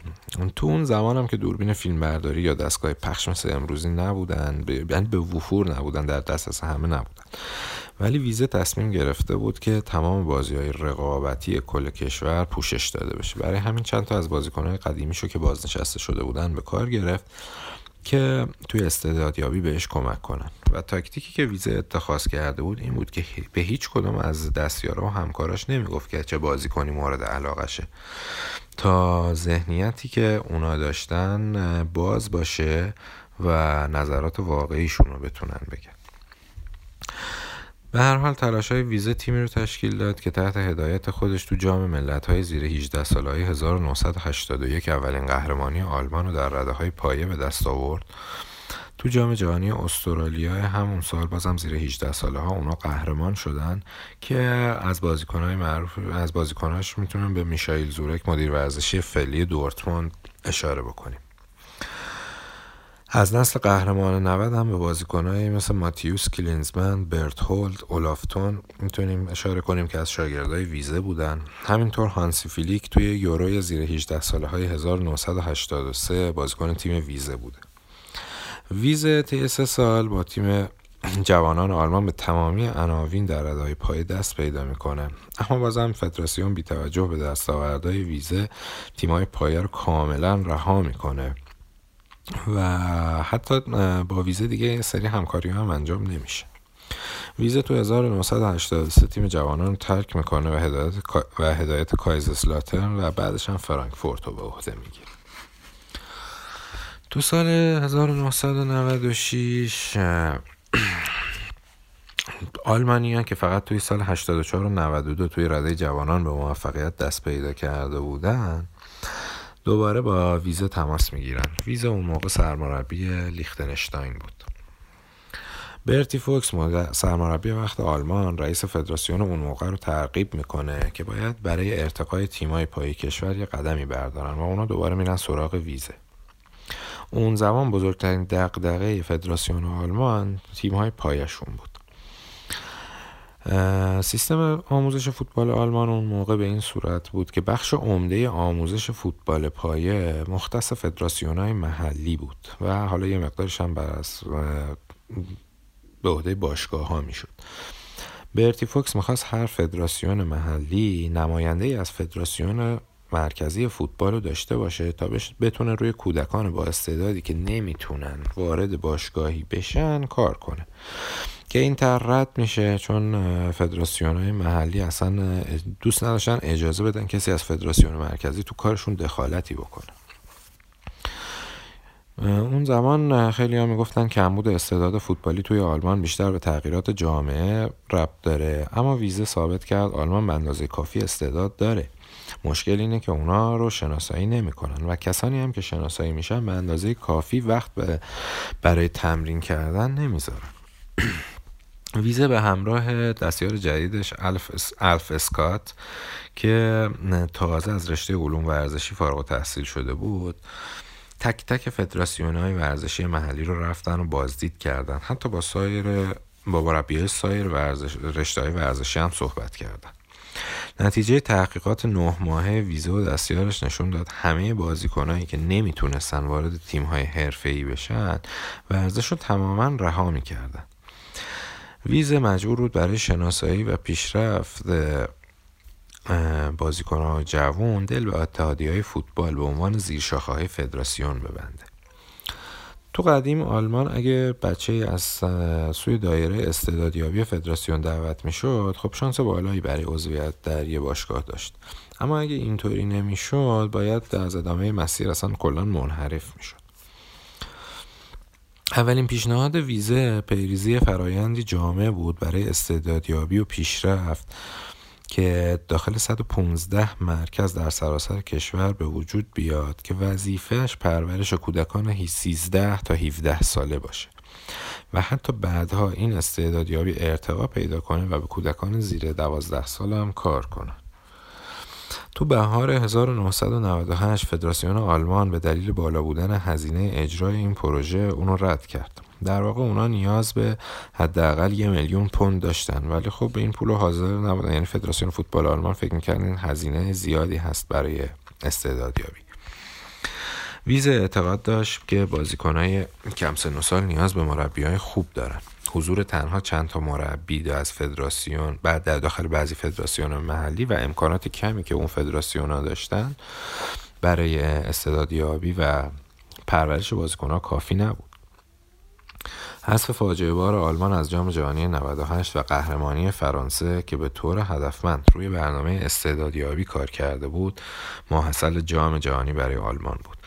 Speaker 5: تو اون زمان هم که دوربین فیلم برداری یا دستگاه پخش مثل امروزی نبودن یعنی به وفور نبودن در دسترس همه نبودن. ولی ویزه تصمیم گرفته بود که تمام بازی های رقابتی کل کشور پوشش داده بشه. برای همین چند تا از بازیکنهای قدیمیشو که بازنشسته شده بودن به کار گرفت. که توی استعدادیابی بهش کمک کنن. و تاکتیکی که ویزه اتخاذ کرده بود این بود که به هیچ کدوم از دستیارا و همکاراش نمی‌گفت که چه بازی کنی مورد علاقشه. تا ذهنیتی که اونا داشتن باز باشه و نظرات واقعیشون رو بتونن بگن. به هر حال تلاش های ویزه تیمی رو تشکیل داد که تحت هدایت خودش تو جام ملت های زیر 18 ساله های 1981 اولین قهرمانی آلمان رو در رده های پایه به دست آورد. تو جام جهانی استرالیا همون سال بازم زیر 18 ساله ها اونا قهرمان شدن که از بازیکنهای معروف از بازیکناش می‌تونم به میشایل زورک مدیر ورزشی فعلی دورتموند اشاره بکنیم. از نسل قهرمان 90 هم به بازیکنهایی مثل ماتیوس کلینزمن، برت هولد، اولافتون می‌تونیم اشاره کنیم که از شاگردای ویزه بودن. همینطور هانسی فیلیک توی یوروی زیر 18 ساله های 1983 بازیکن تیم ویزه بوده. ویزه طی سه سال با تیم جوانان آلمان به تمامی عناوین در ردای پای دست پیدا می‌کنه. اما بازم فدراسیون بی توجه به دستاوردهای ویزه تیمای پایه رو کاملا رها می‌کنه. و حتی با ویزه دیگه سری همکاری هم انجام نمیشه. ویزه تو 1983 تیم جوانان ترک می‌کنه و هدایت, و هدایت کایزسلاترن و بعدش هم فرانکفورت رو به عهده می‌گیره. تو سال 1996 آلمانیان که فقط توی سال 84 و 92 توی رده جوانان به موفقیت دست پیدا کرده بودن دوباره با ویزه تماس می‌گیرن. ویزه اون موقع سرمربی لیختنشتاین بود. برتی فوکس سرمربی وقت آلمان رئیس فدراسیون اون موقع رو ترغیب می‌کنه که باید برای ارتقای تیمای پای کشور یه قدمی بردارن و اونا دوباره میرن سراغ ویزه. اون زمان بزرگترین دقدقه فدراسیون آلمان تیمهای پایشون بود. سیستم آموزش فوتبال آلمان اون موقع به این صورت بود که بخش عمده آموزش فوتبال پایه مختص فدراسیون های محلی بود و حالا یه مقدارش هم بر از به عهده باشگاه ها می‌شد برتی فوکس می‌خواست هر فدراسیون محلی نماینده ای از فدراسیون مرکزی فوتبال رو داشته باشه تا بتونه روی کودکان با استعدادی که نمی‌تونن وارد باشگاهی بشن کار کنه. که این تر رد میشه چون فدراسیون های محلی اصلا دوست نداشتن اجازه بدن کسی از فدراسیون مرکزی تو کارشون دخالتی بکنه. اون زمان خیلی ها می‌گفتن که عمود استعداد فوتبالی توی آلمان بیشتر به تغییرات جامعه ربط داره اما ویزه ثابت کرد آلمان به اندازه کافی استعداد داره. مشکل اینه که اونا رو شناسایی نمی‌کنن و کسانی هم که شناسایی میشن به اندازه کافی وقت برای تمرین کردن نمی‌ذارن. ویزه به همراه دستیار جدیدش الف, الف اسکات که تازه از رشته علوم ورزشی فارغ تحصیل شده بود تک تک فدراسیون های ورزشی محلی رو رفتن و بازدید کردن. حتی با سایر با مربی سایر ورزش رشته های ورزشی هم صحبت کردن. نتیجه تحقیقات نه ماهه ویزه و دستیارش نشون داد همه بازیکنهایی که نمی‌تونستن وارد تیم های حرفه‌ای بشن ورزش رو تماما رها می‌کردن. ویزه مجبور بود برای شناسایی و پیشرفت بازیکنان جوون دل به اتحادی های فوتبال به عنوان زیرشاخه های فدراسیون ببنده. تو قدیم آلمان اگه بچه از سوی دایره استعدادیابی فدراسیون دعوت می‌شد خب شانس بالایی برای عضویت در یه باشگاه داشت. اما اگه اینطوری نمی‌شد باید از ادامه مسیر اصلا کلا منحرف می‌شد. اولین پیشنهاد ویزه پیریزی فرایندی جامع بود برای استعدادیابی و پیشرفت که داخل 115 مرکز در سراسر کشور به وجود بیاد که وظیفهش پرورش کودکان 13 تا 17 ساله باشه و حتی بعدها این استعدادیابی ارتقا پیدا کنه و به کودکان زیر 12 سال هم کار کنه. تو بهار 1998 فدراسیون آلمان به دلیل بالا بودن هزینه اجرای این پروژه اونو رد کرد. در واقع اونا نیاز به حداقل یه میلیون پوند داشتن. ولی خب به این پول حاضر نبودن. یعنی فدراسیون فوتبال آلمان فکر می‌کرد این هزینه زیادی هست برای استعدادیابی. ویزه اعتقاد داشت که بازیکنهای کم سن و سال نیاز به مربی های خوب دارن. حضور تنها چند تا مربی از فدراسیون بعد در داخل بعضی فدراسیون محلی و امکانات کمی که اون فدراسیون ها داشتن برای استعدادیابی و پرورش بازیکنها کافی نبود. حذف فاجعه بار آلمان از جام جهانی 98 و قهرمانی فرانسه که به طور هدفمند روی برنامه استعدادیابی کار کرده بود ماحصل جام جهانی برای آلمان بود.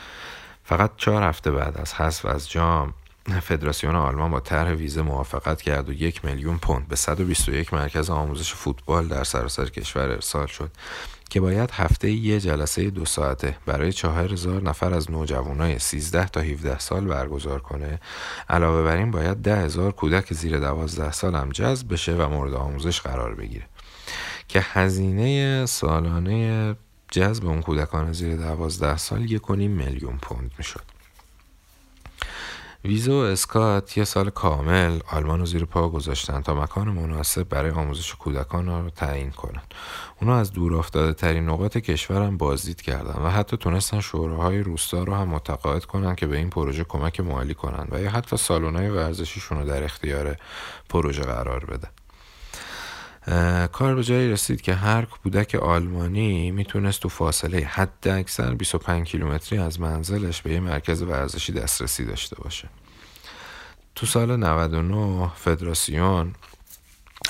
Speaker 5: فقط چهار هفته بعد از حذف از جام فدراسیون آلمان با طرح ویزه موافقت کرد و یک میلیون پوند به 121 مرکز آموزش فوتبال در سراسر کشور ارسال شد که باید هفته یه جلسه دو ساعته برای چهار هزار نفر از نوجوانای 13 تا 17 سال برگزار کنه. علاوه بر این باید ده هزار کودک زیر 12 سال هم جذب بشه و مورد آموزش قرار بگیره. که هزینه سالانه جذب اون کودکان زیر 12 سال یک میلیون پوند می‌شد. ویزو و اسکات یه سال کامل آلمان رو زیر پا گذاشتن تا مکان مناسب برای آموزش کودکان رو تعیین کنن. اونا از دور افتاده ترین نقاط کشور هم بازدید کردن و حتی تونستن شوراهای روستا رو هم متقاعد کنن که به این پروژه کمک مالی کنن و یا حتی سالن‌های ورزشیشون رو در اختیار پروژه قرار بدن. کار به جایی رسید که هر کودک آلمانی می‌تونست تو فاصله حد اکثر 25 کیلومتری از منزلش به یه مرکز ورزشی دسترسی داشته باشه. تو سال 99 فدراسیون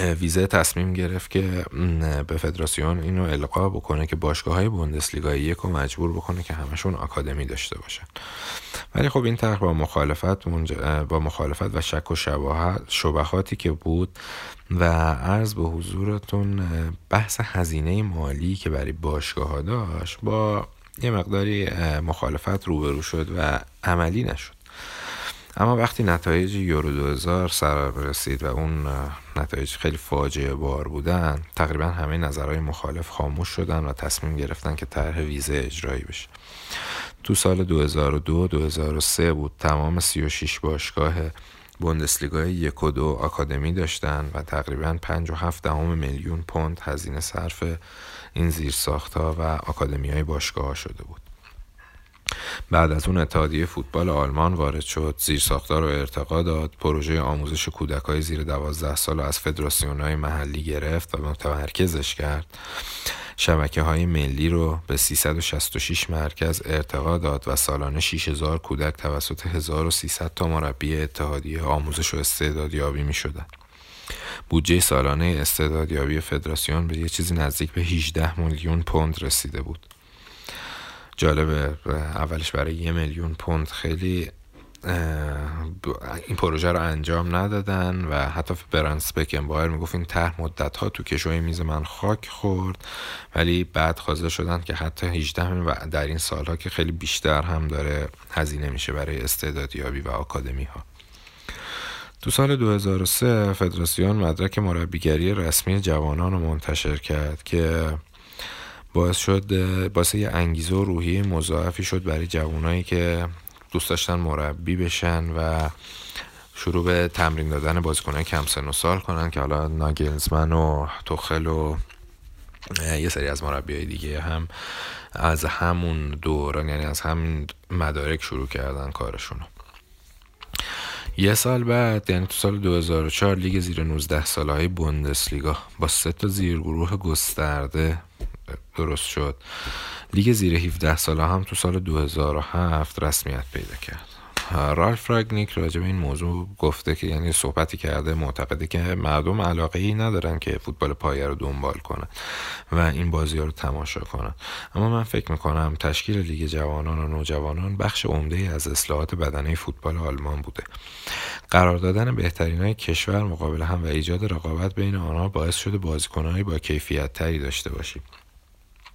Speaker 5: ویزه تصمیم گرفت که به فدراسیون اینو القا بکنه که باشگاه های بوندسلیگا یک رو مجبور بکنه که همشون آکادمی داشته باشن. ولی خب این طرح با مخالفت با مخالفت و شک و شبهاتی که بود و عرض به حضورتون بحث هزینه مالی که برای باشگاه ها داشت با یه مقداری مخالفت روبرو شد و عملی نشد. اما وقتی نتایج یورو 2000 سر رسید و اون نتایج خیلی فاجعه بار بودن تقریبا همه نظرهای مخالف خاموش شدن و تصمیم گرفتن که طرح ویزه اجرایی بشه. تو سال 2002 2003 بود تمام 36 باشگاه بوندسلیگای یک و دو آکادمی داشتن و تقریبا 5 و 7 دهم میلیون پوند هزینه صرف این زیر ها و آکادمی های باشگاه ها شده بود. بعد از اون اتحادیه فوتبال آلمان وارد شد زیر ساختار رو ارتقا داد پروژه آموزش کودک های زیر دوازده سال از فدراسیون های محلی گرفت و متمرکزش کرد شبکه های ملی رو به 366 مرکز ارتقا داد و سالانه 6000 کودک توسط 1300 تا مربی اتحادیه آموزش و استعدادیابی می شدن. بودجه سالانه استعدادیابی فدراسیون به یه چیزی نزدیک به 18 میلیون پوند رسیده بود. جالبه اولش برای یه میلیون پوند خیلی این پروژه رو انجام ندادن و حتی برانس بایر می‌گفت این طرح مدت ها تو کشوی میز من خاک خورد ولی بعد خواسته شدن که حتی 18 و در این سالها که خیلی بیشتر هم داره هزینه میشه برای استعدادیابی و آکادمی ها تو سال 2003 فدراسیون مدرک مربیگری رسمی جوانان رو منتشر کرد که باعث شد باعث یه انگیزه و روحیه مضاعفی شد برای جوانایی که دوست داشتن مربی بشن و شروع به تمرین دادن بازیکنان کم سن و سال کنن که حالا ناگلزمن و توخل و یه سری از مربی دیگه هم از همون دوران یعنی از همین مدارک شروع کردن کارشونو. یه سال بعد یعنی تو سال 2004 لیگ زیر 19 ساله های بوندسلیگا با سه تا زیرگروه گسترده درست شد. لیگ زیر 17 ساله هم تو سال 2007 رسمیت پیدا کرد. رالف راگنیک راجع به این موضوع گفته که یعنی صحبتی کرده معتقده که مردم علاقه ای ندارن که فوتبال پایه رو دنبال کنن و این بازی ها رو تماشا کنن. اما من فکر می‌کنم تشکیل لیگ جوانان و نوجوانان بخش عمده ای از اصلاحات بدنه فوتبال آلمان بوده. قرار دادن بهترین های کشور مقابل هم و ایجاد رقابت بین آنها باعث شده بازیکنهایی با کیفیت تری داشته باشیم.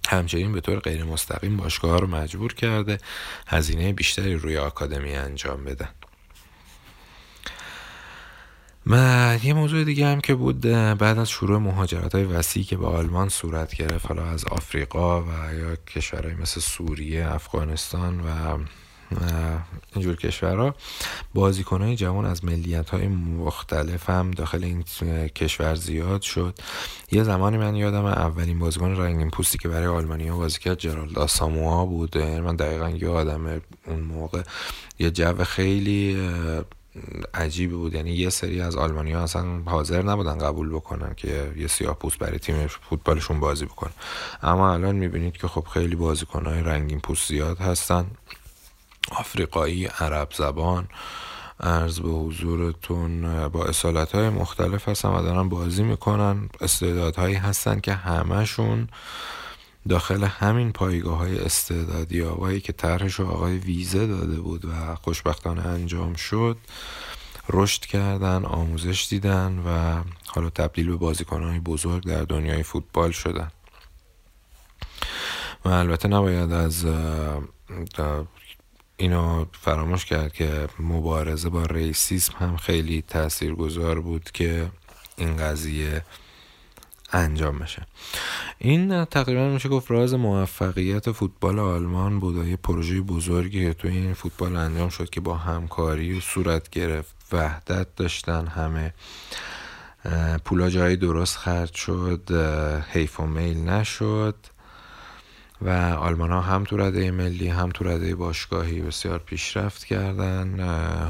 Speaker 5: همچنین به طور غیر مستقیم باشگاه رو مجبور کرده هزینه بیشتری روی آکادمی انجام بدن. و یه موضوع دیگه هم که بود بعد از شروع مهاجرت های وسیعی که به آلمان صورت گرفت حالا از آفریقا و یا کشورهای مثل سوریه افغانستان و اینجور کشورها. بازیکن های جوان از ملیت های مختلف هم داخل این کشور زیاد شد. یه زمانی من یادم اولین بازیکن رنگین پوستی که برای آلمانیا بازی کرد جرالد آساموها بود. من دقیقا یادم اون موقع یه جو خیلی عجیبی بود. یعنی یه سری از آلمانی ها اصلا حاضر نبودن قبول بکنن که یه سیاه پوست برای تیم فوتبالشون بازی بکنن. اما الان می‌بینید که خب خیلی بازیکن های رنگین پوست زیاد هستن. آفریقایی عرب زبان ارز به حضورتون با اصالت های مختلف هستن و دارن بازی می‌کنن. استعدادهایی هستن که همهشون داخل همین پایگاه های استعدادی آقایی که طرحش آقای ویزه داده بود و خوشبختانه انجام شد رشد کردن آموزش دیدن و حالا تبدیل به بازیکنهای بزرگ در دنیای فوتبال شدن. و البته نباید از اینو فراموش کرد که مبارزه با ریسیسم هم خیلی تاثیرگذار بود که این قضیه انجام بشه. این تقریبا میشه گفت راز موفقیت فوتبال آلمان بود یه پروژه بزرگی توی این فوتبال انجام شد که با همکاری و صورت گرفت وحدت داشتن همه پولا جایی درست خرج شد حیف و میل نشد. و آلمان ها هم تو رده ملی هم تو رده باشگاهی بسیار پیشرفت کردن.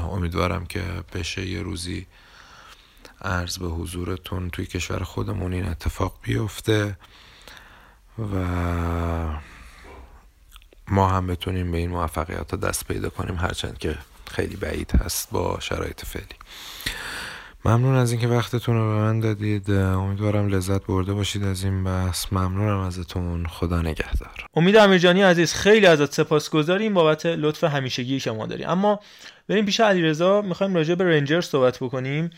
Speaker 5: امیدوارم که بشه یه روزی عرض به حضورتون توی کشور خودمون این اتفاق بیفته و ما هم بتونیم به این موفقیت دست پیدا کنیم هرچند که خیلی بعید هست با شرایط فعلی. ممنون از اینکه وقتتون رو به من دادید. امیدوارم لذت برده باشید از این بحث. ممنونم ازتون. خدا نگهدار.
Speaker 2: امید امیرجانی عزیز خیلی ازت سپاسگزاریم. بابت لطف همیشگی که ما داریم اما بریم پیش علیرضا. می‌خوایم راجع به رنجرز صحبت بکنیم.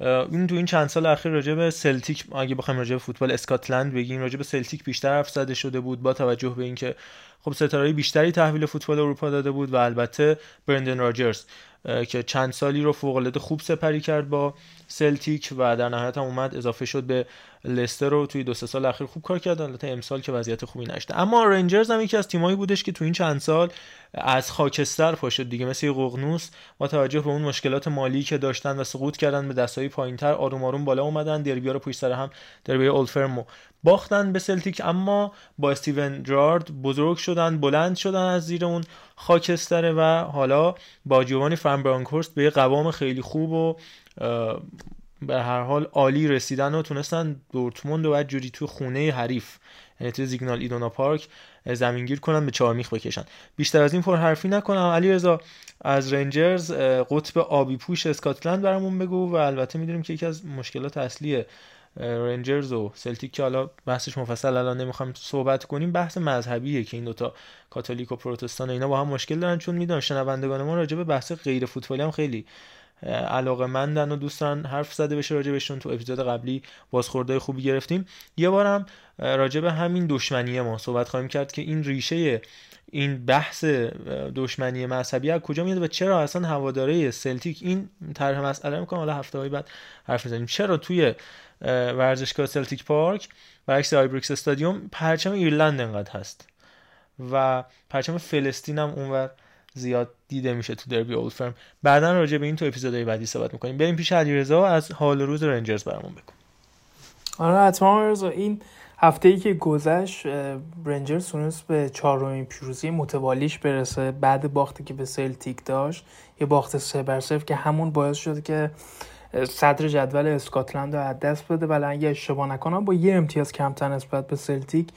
Speaker 2: این تو این چند سال اخیر راجع به سلتیک اگه بخوایم راجع به فوتبال اسکاتلند بگیم راجع به سلتیک بیشتر حرف زده شده بود با توجه به اینکه خب ستاره بیشتری تحویل فوتبال اروپا داده بود و البته برندن راجرز که چند سالی رو فوق العاده خوب سپری کرد با سلتیک و در نهایت هم اومد اضافه شد به لستر رو توی دو سه سال اخیر خوب کار کرد البته امسال که وضعیت خوبی نشده. اما رنجرز هم یکی از تیمایی بودش که تو این چند سال از خاکستر پا شد دیگه مثل ققنوس با توجه به اون مشکلات مالی که داشتن و سقوط کردن به دستای پایینتر آروم آروم بالا اومدن. دربیا رو پشت سر هم دربی اولفرمو باختن به سلتیک. اما با استیون جارد بزرگ شدن بلند شدن از زیر اون خاکستره و حالا با جوانی فرم برانکورست به قوام خیلی خوب و به هر حال عالی رسیدن و تونستن دورتموند و جوری تو خونه حریف یعنی تو زیگنال ایدونا پارک زمینگیر کنن به چهارمیخ بکشن. بیشتر از این پر حرفی نکنم. علی رضا از رنجرز قطب آبی پوش اسکاتلند برامون بگو و البته می‌دونیم که یکی از مشکلات اصلی رنجرز و سلتیک که حالا بحثش مفصل الان نمی‌خوام صحبت کنیم بحث مذهبیه که این دوتا کاتولیک و پروتستان اینا با هم مشکل دارن. چون می‌دونن شنوندگان ما راجع به بحث غیر فوتبالی هم خیلی علاقه مندن و دوستان حرف زده بشه راجع بهشون. تو اپیزود قبلی بازخورد خوبی گرفتیم. یه بارم راجع به همین دشمنی ما صحبت خواهیم کرد که این ریشه این بحث دشمنی مذهبی از کجا میاد و چرا اصلا هوادارای سلتیک این طرح مسئله می‌کنم حالا هفته بعد حرف می‌زنیم چرا توی ورزشگاه سلتیک پارک برعکس آیبریکس استادیوم پرچم ایرلند انقدر هست و پرچم فلسطین هم اونور زیاد دیده میشه تو دربی اولد فرم. بعدا راجع به این تو اپیزودهای بعدی صحبت می‌کنیم. بریم پیش علیرضا از حال روز رنجرز برامون بگو.
Speaker 4: آره حتما این هفته ای که گذشت رنجرز تونست به چهارمین پیروزی متوالیش برسه. بعد باختی که به سلتیک داشت یه باخت سه بر که همون باعث شد که صدر جدول اسکاتلند رو از دست بده. ولی اگه اشتباه نکنم با یه امتیاز کمتر نسبت به سلتیک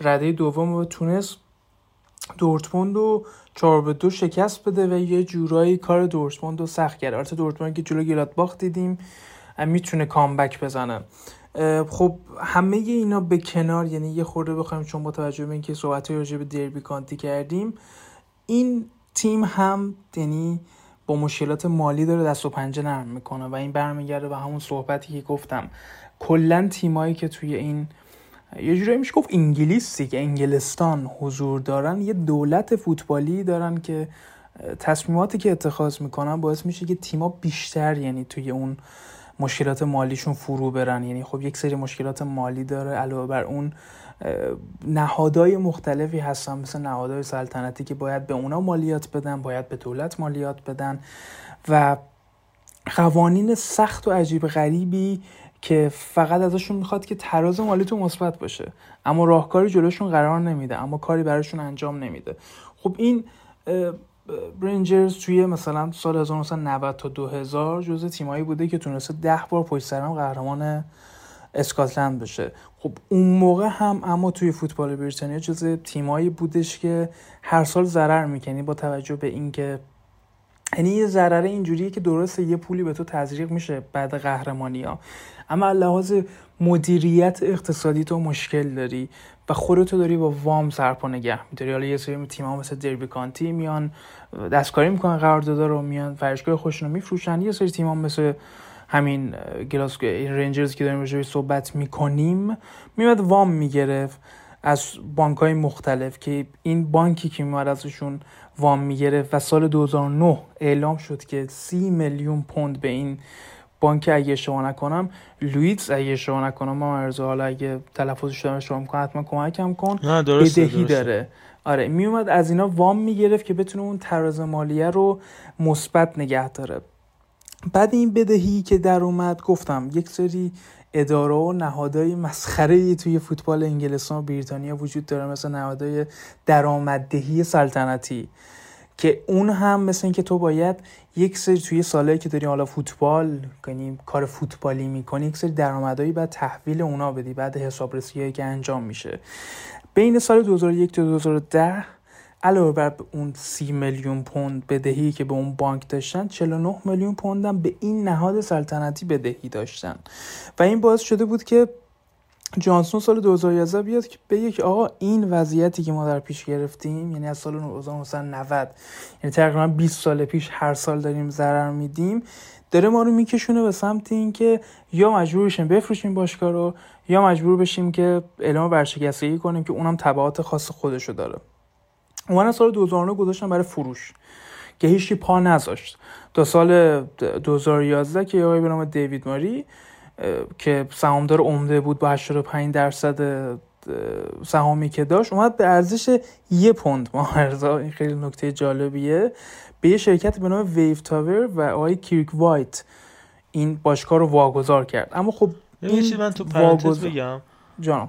Speaker 4: رده دوم رو تونست دورتموند رو چهار به دو شکست بده و یه جورایی کار دورتموند رو سخت کرد. البته دورتموند که جلو باخت دیدیم می‌تونه کامبک بزنه. خب همه اینا به کنار یعنی یه خورده بخوایم چون با توجه به اینکه صحبت راجع به دربی کانتی کردیم این تیم هم یعنی با مشکلات مالی داره دست و پنجه نرم می‌کنه و این برمیگرده به همون صحبتی که گفتم. کلا تیمایی که توی این یه جوری میشه گفت انگلیس که انگلستان حضور دارن. یه دولت فوتبالی دارن که تصمیماتی که اتخاذ می‌کنن باعث میشه که تیما بیشتر یعنی توی اون مشکلات مالیشون فرو برن. یعنی خب یک سری مشکلات مالی داره. علاوه بر اون نهادهای مختلفی هستن. مثل نهادهای سلطنتی که باید به اونا مالیات بدن باید به دولت مالیات بدن. و قوانین سخت و عجیب غریبی که فقط ازشون می‌خواد که تراز مالیتون مثبت باشه. اما راهکاری جلوشون قرار نمیده اما کاری براشون انجام نمیده. خب این برنجرز توی مثلا سال 1990 تا 2000 جزء تیمایی بوده که تونسته ده بار پشت سرم قهرمان اسکاتلند بشه. خب اون موقع هم اما توی فوتبال بریتانیا جز تیمایی بودش که هر سال ضرر می‌کنی با توجه به اینکه یعنی یه ضرره اینجوریه که درسته یه پولی به تو تزریق میشه بعد قهرمانی ها اما لحاظ مدیریت اقتصادی تو مشکل داری و خودتو داری با وام سرپا نگه میداری. حالا یه سری تیم ها مثل دربی کانتی میان دستکاری می‌کنن قراردادا رو میان فرشگاه خوشنو میفروشن. یه سری تیم ها مثل همین گلاسکو رنجرز که داریم راجعش صحبت می‌کنیم میاد وام می‌گرفت. از بانک های مختلف که این بانکی که میاد ازشون وام می‌گرفت و سال 2009 اعلام شد که سی میلیون پوند به این بانک اگه اشتباه نکنم لویتز اگه اشتباه نکنم ما مرزا حالا اگه تلفظش دارم اشتباه می‌کنم حتما کمکم کن. بدهی
Speaker 2: درسته.
Speaker 4: داره. آره میومد از اینا وام می‌گرفت که بتونه اون تراز مالیه رو مثبت نگه داره. بعد این بدهی که در اومد گفتم یک سری اداره و نهادهای مسخره توی فوتبال انگلستان و بریتانیا وجود داره مثل نهادهای درآمددهی سلطنتی که اون هم مثل اینکه تو باید یک سری توی ساله که داری حالا فوتبال کنی کار فوتبالی می‌کنی یک سری درآمدهایی بعد تحویل اونا بدی بعد حسابرسی که انجام میشه. بین سال 2001 تا 2010 علاوه بر اون 30 میلیون پوند بدهی که به اون بانک داشتن 49 میلیون پوند هم به این نهاد سلطنتی بدهی داشتن. و این باعث شده بود که جانسون سال 2011 بیاد که بگه که آقا این وضعیتی که ما در پیش گرفتیم یعنی از سال 1990 یعنی تقریبا 20 سال پیش هر سال داریم ضرر میدیم داره ما رو میکشونه به سمت اینکه یا مجبور بشیم بفروشیم باشگاه رو یا مجبور بشیم که اعلام ورشکستگی کنیم که اونم تبعات خاص خودشو داره. اومدن سال 2009 گذاشتن برای فروش که هیچی پا نذاشت. تا سال 2011 که آقای به نام دیوید ماری که سهامدار عمده بود با 85 درصد سهامی که داشت اومد به ارزش یه پوند مارزا این خیلی نکته جالبیه. به یه شرکت به نام ویو تاور و آقای کیرک وایت این باشگاه رو واگذار کرد. اما خب
Speaker 2: چیزی من تو پرانتز بگم.
Speaker 4: جانم.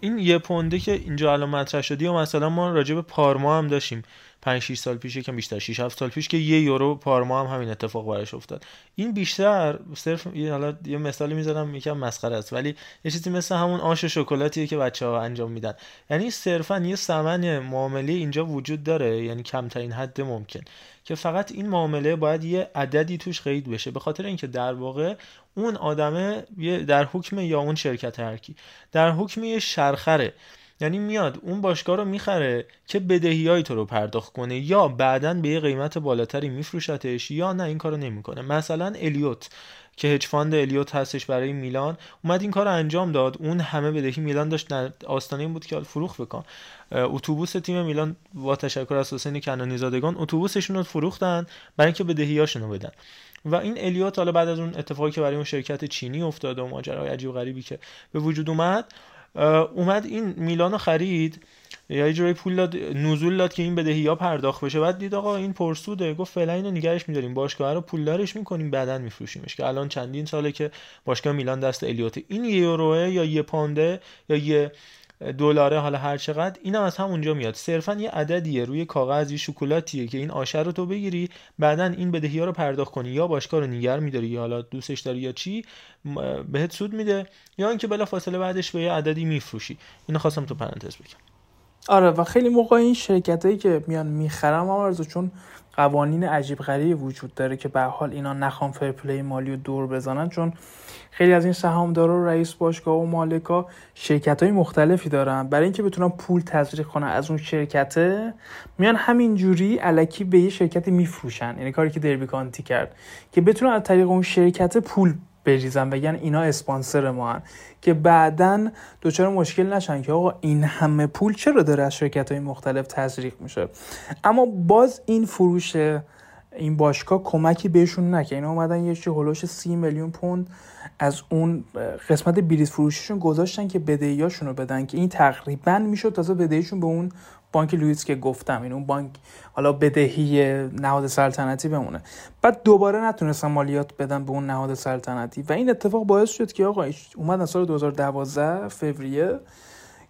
Speaker 2: این یه پونده که اینجا الان مطرح شدی و مثلا ما راجع به پارما هم داشتیم. 5 6 سال پیش یکم بیشتر 6 7 سال پیش که یه یورو پارما هم همین اتفاق براش افتاد. این بیشتر صرف حالا یه مثالی می‌زنم یکم مسخره است ولی یه چیزی مثل همون آش شکلاتیه که بچه‌ها انجام میدن. یعنی صرفا یه ثمن معامله اینجا وجود داره یعنی کمترین حد ممکن که فقط این معامله باید یه عددی توش قید بشه به خاطر اینکه در واقع اون آدمه در حکم یا اون شرکت هرکی در حکم یه شرخره. یعنی میاد اون باشگاه رو می‌خره که بدهی های تو رو پرداخت کنه یا بعدا به یه قیمت بالاتری میفروشتش یا نه این کارو نمی‌کنه. مثلا الیوت که hedge fund الیوت هستش برای میلان اومد این کار رو انجام داد. اون همه بدهی میلان داشت آستانه این بود که فروخت بکن. اتوبوس تیم میلان با تشکر از حسین کنانی زادگان اتوبوسشون رو فروختن برای اینکه بدهیاشون رو بدن. و این الیوت حالا بعد از اون اتفاقی که برای اون شرکت چینی افتاد و ماجرای عجیب غریبی که به وجود اومد اومد این میلانو خرید. یا یه جوری پول داد نزول داد که این بدهی ها پرداخت بشه. بعد دید آقا این پرسوده. گفت فعلا اینو نگرش میداریم. باشگاه رو پولدارش می‌کنیم بعدا میفروشیمش. که الان چندین ساله که باشگاه میلان دست الیوت. این یه یوروه یا یه پونده یا یه دلاره حالا هر چقدر اینم از همونجا میاد. صرفا یه عددیه روی کاغذ یه شکلاتیه که این آشه رو تو بگیری بعدا این بدهی ها رو پرداخت کنی. یا باشگاه رو نیگر میداری یا حالا دوستش داری یا چی بهت سود میده یا اینکه بلا فاصله بعدش به یه عددی میفروشی. اینو خواستم تو پرانتز بگم.
Speaker 4: آره و خیلی موقع این شرکت هایی که میان می‌خرن آمرزو چون قوانین عجیب غریبی وجود داره که به حال اینا نخوان فرپلی مالی رو دور بزنن چون خیلی از این سهامدارا و رئیس باشگاه و مالکا شرکت های مختلفی دارن. برای اینکه بتونن پول تزریق کنن از اون شرکته میان همین جوری علکی به یه شرکتی میفروشن. یعنی کاری که دربی کانتی کرد. که بتونن از طریق اون شرکت پول بریزن بگن اینا اسپانسر ما هن. که بعدا دچار مشکل نشن که آقا این همه پول چرا داره از شرکت های مختلف تزریق میشه اما باز این فروش این باشگاه کمکی بهشون نکرد اینا اومدن یه چه هلوش سی میلیون پوند از اون قسمت بلیط فروشیشون گذاشتن که بدهیاشون رو بدن که این تقریبا می‌شد تازه بدهیشون به اون بانک لوئیس که گفتم این اون بانک حالا بدهی نهاد سلطنتی بمونه. بعد دوباره نتونستن مالیات بدن به اون نهاد سلطنتی و این اتفاق باعث شد که آقا اومدن سال 2012 فوریه.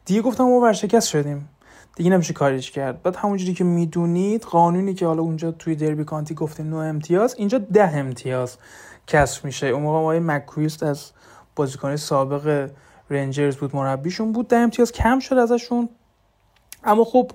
Speaker 4: دیگه گفتم ما ورشکست شدیم. دیگه نمیشه کاریش کرد. بعد همونجوری که می‌دونید قانونی که حالا اونجا توی دربی کانتی گفتیم 9 امتیاز اینجا ده امتیاز کسب میشه. اون موقع آقای مکویست از بازیکن سابق رنجرز بود مربیشون بود. در امتیاز کم شد ازشون. اما خب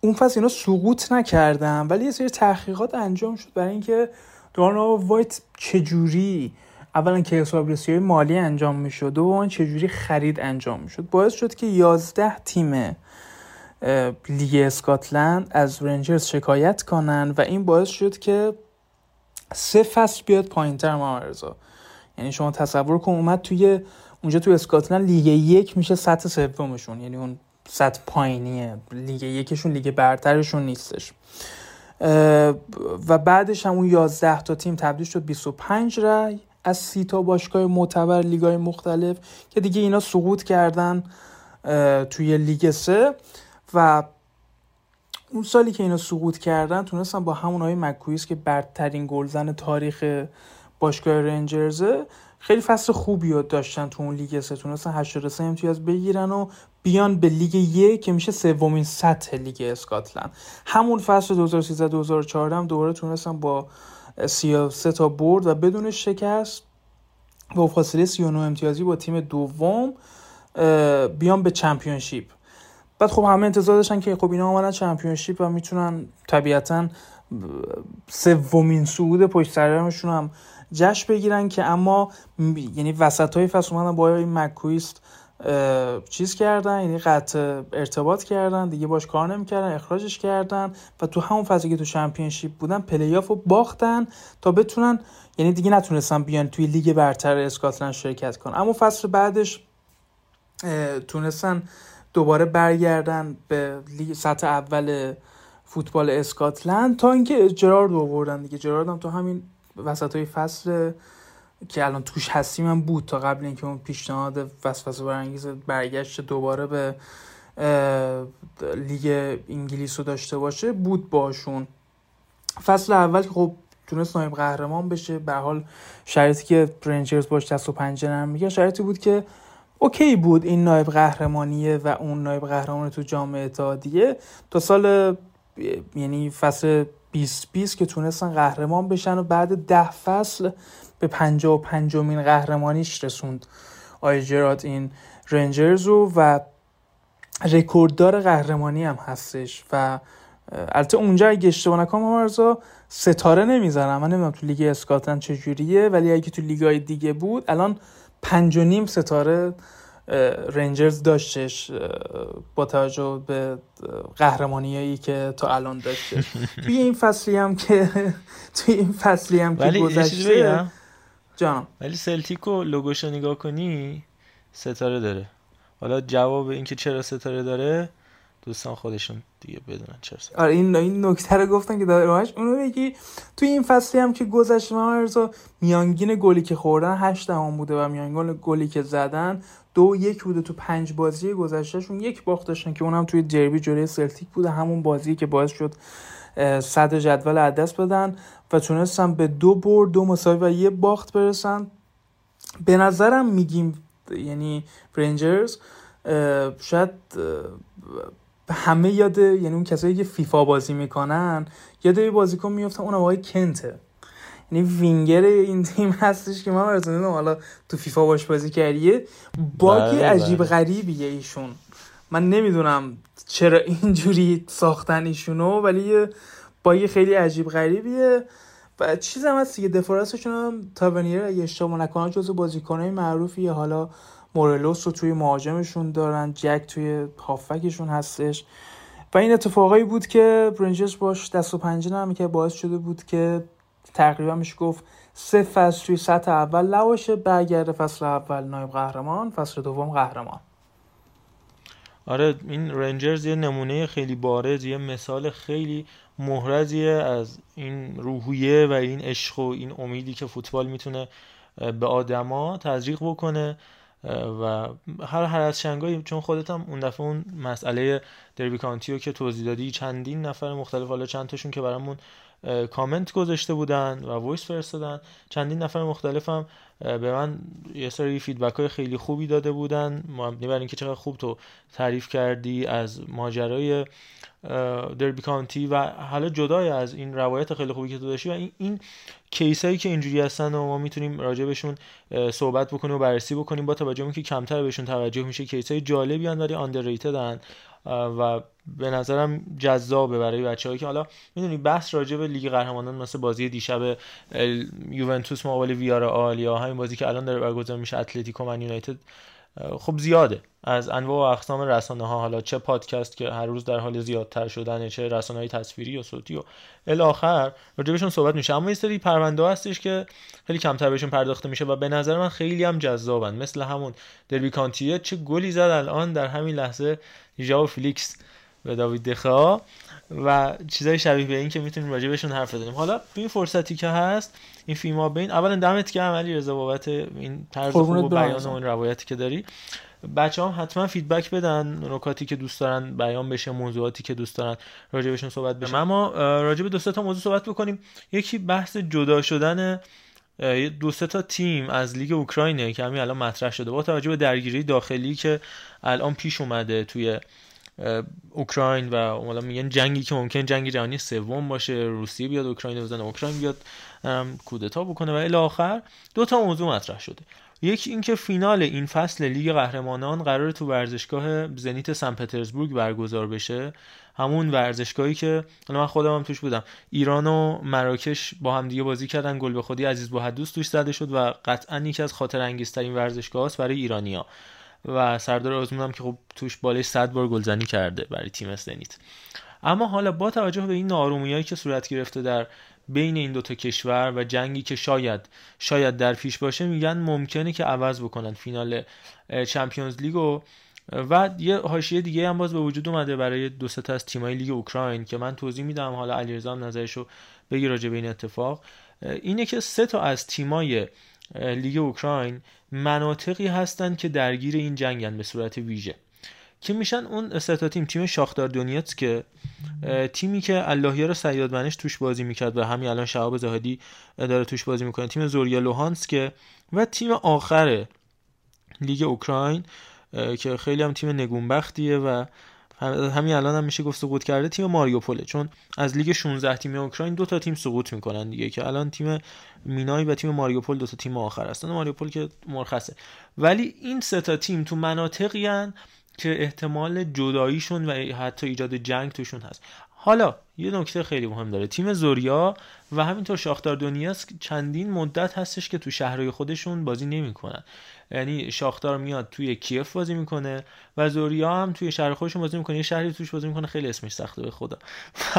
Speaker 4: اون فصل اینا سقوط نکردن ولی یه سری تحقیقات انجام شد برای اینکه دوران وایت چجوری اولا که حسابرسی های مالی انجام می‌شد دوم چجوری خرید انجام می‌شد. باعث شد که 11 تیم لیگ اسکاتلند از رنجرز شکایت کنن و این باعث شد که سه فصل بیاد پایین تر مامرزا یعنی شما تصور کن اومد توی اونجا توی اسکاتلند لیگ یک میشه سطح سومشون یعنی اون سطح پایینیه. لیگ یکشون لیگ برترشون نیستش. و بعدش هم اون 11 تا تیم تبدیل شد 25 رای از سی تا باشگاه معتبر لیگای مختلف که دیگه اینا سقوط کردن توی لیگ سه. و اون سالی که اینا سقوط کردن تونستن با همون الی مک‌کویست که برترین گلزن تاریخ باشگاه رنجرزه خیلی فصل خوبی رو داشتن تو اون لیگ سه تونستن 83 امتیاز بگیرن و بیان به لیگ یک که میشه سومین سطح لیگ اسکاتلند. همون فصل 2013 2014 هم دوباره تونستن با 33 تا برد و بدون شکست با فاصله 39 امتیازی با تیم دوم بیان به چمپیونشیپ. بعد خب همه انتظار داشتن که خب اینا آمدن چمپیونشیپ و می‌تونن طبیعتا سومین صعود پشت سرشون هم جشن بگیرن که اما یعنی وسط های فصل اومدن با این مکویست چیز کردن یعنی قطع ارتباط کردن دیگه باش کار نمی‌کردن اخراجش کردن و تو همون فصلی که تو چمپیونشیپ بودن پلیاف رو باختن تا بتونن یعنی دیگه نتونستن بیان توی لیگ برتر اسکاتلند شرکت کنن. اما فصل بعدش تونستن دوباره برگردن به لیگ سطح اول فوتبال اسکاتلند تا اینکه جرارد آوردن دیگه. جرارد هم تو همین وسط های فصل که الان توش هستیم هم بود تا قبل اینکه اون پیشنهاد وسوسه برانگیز برگشت دوباره به لیگ انگلیس رو داشته باشه بود باشون. فصل اول که خب تونست نایب قهرمان بشه به حال شرایطی که رنجرز باش دست و پنجه نرم میگه شرایطی بود که اوکی بود این نایب قهرمانیه و اون نایب قهرمان تو جامعه اتحادیه تا سال یعنی فصل 2020 که تونستن قهرمان بشن و بعد ده فصل به 55 مین قهرمانیش رسوند. آی جراد این رنجرز رو و رکورددار قهرمانی هم هستش و البته اونجا اگه اشتباه نکنم مرزا ستاره نمی‌زنم من نمی‌دونم تو لیگ اسکاتلند چجوریه ولی اگه تو لیگای دیگه بود الان پنج و نیم ستاره رنجرز داشتش با توجه به قهرمانیایی که تا الان داشته توی این فصلی هم که توی این فصلی هم که گذشته جانم.
Speaker 2: ولی سلتیکو لوگوشو نگاه کنی ستاره داره. حالا جواب اینکه چرا ستاره داره دوستان خودشون دیگه بدونن چرا
Speaker 4: آره این این نکته رو گفتن که داره راهش اونو بگی توی این فصلی هم که گذشت مرزا میانگین گلی که خوردن 8 دهم بوده و میانگین گلی که زدن دو یک بوده تو پنج بازی گذشتهشون. یک باخت داشتن که اونم توی دربی جلوی سلتیک بوده همون بازی که باعث شد صد جدول از دست بدن و تونستن به دو برد دو مساوی و یه باخت برسن. به نظرم میگیم یعنی رنجرز شاید همه یاد یعنی اون کسایی که فیفا بازی می‌کنن یاد یه بازیکن میفتن اون آقای کنته. یعنی وینگر این تیم هستش که من براتون حالا تو فیفا باش بازی کردیه باگی بله، عجیب بله. غریبیه ایشون. من نمی‌دونم چرا اینجوری ساختن ایشونو ولی باگی خیلی عجیب غریبیه. و چیز هم هست دیگه دفارستشون هم تاونیر اگه اشتباه نکنم جزو بازیکنهای معروفیه. حالا مورلوس رو توی مهاجمشون دارن جک توی هافکشون هستش. و این اتفاقایی بود که برنجرز باش دست و پنجه نمی که باعث شده بود که تقریبا میشه گفت سه فصل توی سطح اول نباشه برگرده فصل اول نایب قهرمان فصل دوم قهرمان.
Speaker 2: آره این رنجرز یه نمونه خیلی بارز یه مثال خیلی محرزیه از این روحیه و این عشق و این امیدی که فوتبال می‌تونه به آدما تزریق بکنه. و هر هر از چند گاهی چون خودت هم اون دفعه اون مسئله دربی کانتی رو که توضیح دادی چندین نفر مختلف حالا چند تاشون که برامون کامنت گذاشته بودن و وایس فرستادن چندین نفر مختلف هم به من یه سری feedback های خیلی خوبی داده بودن. مبنی بر اینکه چقدر خوب تو تعریف کردی از ماجرای دربی کانتی و حالا جدای از این روایت خیلی خوبی که تو داشتی و این, این case هایی که اینجوری هستن و ما می‌تونیم راجع بهشون صحبت بکنیم و بررسی بکنیم با توجه که کمتر بهشون توجه میشه. case های جالبی هن ولی underrated ان و به نظرم جذابه برای بچه که حالا می‌دونی بحث راجع به لیگ قهرمانان مثل بازی دیشب یوونتوس مقابل ویارال یا همین بازی که الان داره برگزار میشه اتلتیکو من یونایتد خب زیاده. از انواع و اقسام رسانه ها حالا چه پادکست که هر روز در حال زیادتر شدن چه رسانه های تصویری و صوتی و الاخر راجبشون صحبت میشه. اما یه سری پرونده هستش که خیلی کمتر بهشون پرداخته میشه و به نظر من خیلی هم جذابن. مثل همون دربی کانتیه چه گلی زد الان در همین لحظه ژاو فلیکس به داوید دخا و چیزای شبیه به این که می‌تونیم راجع بهشون حرف بزنیم. حالا این فرصتی که هست این فیلم بین اولا دمت گرم علی رضا بابت این طرز خوب و بیان و این روایتی که داری. بچه هم حتما فیدبک بدن نکاتی که دوست دارن بیان بشه موضوعاتی که دوست دارن راجع بهشون صحبت بشه. اما راجع به دو تا موضوع صحبت بکنیم. یکی بحث جدا شدن دو تا تیم از لیگ اوکراینه که همین الان مطرح شده. با توجه به درگیری داخلی که الان پیش اومده توی اوکراین و اومدن میگن جنگی که ممکن جنگ جهانی سوم باشه روسیه بیاد اوکراین بزنه اوکراین بیاد کودتا بکنه و الی آخر دو تا موضوع مطرح شده. یکی اینکه فینال این فصل لیگ قهرمانان قرار تو ورزشگاه زنیت سن پترزبورگ برگزار بشه. همون ورزشگاهی که من خودم هم توش بودم. ایران و مراکش با هم دیگه بازی کردن گل به خودی عزیز بوحدوس توش زده شد و قطعا یکی از خاطر انگیزترین ورزشگاه برای ایرانیا و سردار آزمون هم که خب توش بالای 100 بار گلزنی کرده برای تیم زنیت اما حالا با توجه به این نارومیایی که صورت گرفته در بین این دوتا کشور و جنگی که شاید شاید در پیش باشه میگن ممکنه که عوض بکنن فینال چمپیونز لیگ و یه حاشیه دیگه هم باز به وجود اومده برای دو تا از تیمای لیگ اوکراین که من توضیح میدم. حالا علیرضا هم نظرشو بگی راجع به این اتفاق. اینه که سه تا از تیمای لیگ اوکراین مناطقی هستند که درگیر این جنگن به صورت ویژه. که میشن اون سه تا تیم تیم شاختار دونیتس که تیمی که اللهیار سیاد منش توش بازی می‌کرد و همین الان شهاب زاهدی داره توش بازی می‌کنه. تیم زوریا لوهانسک و تیم آخر لیگ اوکراین. که خیلی هم تیم نگونبختیه و همین الان هم میشه گفت سقوط کرده تیم ماریوپوله. چون از لیگ 16 تیم اوکراین دو تا تیم سقوط می‌کنن دیگه که الان تیم مینای و تیم ماریوپول دو تا تیم آخر هستن. ماریوپول که مرخصه. ولی این سه تا تیم تو مناطقی هن که احتمال جداییشون و حتی ایجاد جنگ توشون هست. حالا یه نکته خیلی مهم داره. تیم زوریا و همینطور شاختار دونیاس چندین مدت هستش که تو شهرهای خودشون بازی نمی‌کنن. یعنی شاختار میاد توی کیف بازی می‌کنه و زوریا هم توی شهر خودشون بازی می‌کنه. یه شهری توش بازی می‌کنه خیلی اسمش سخته به خدا.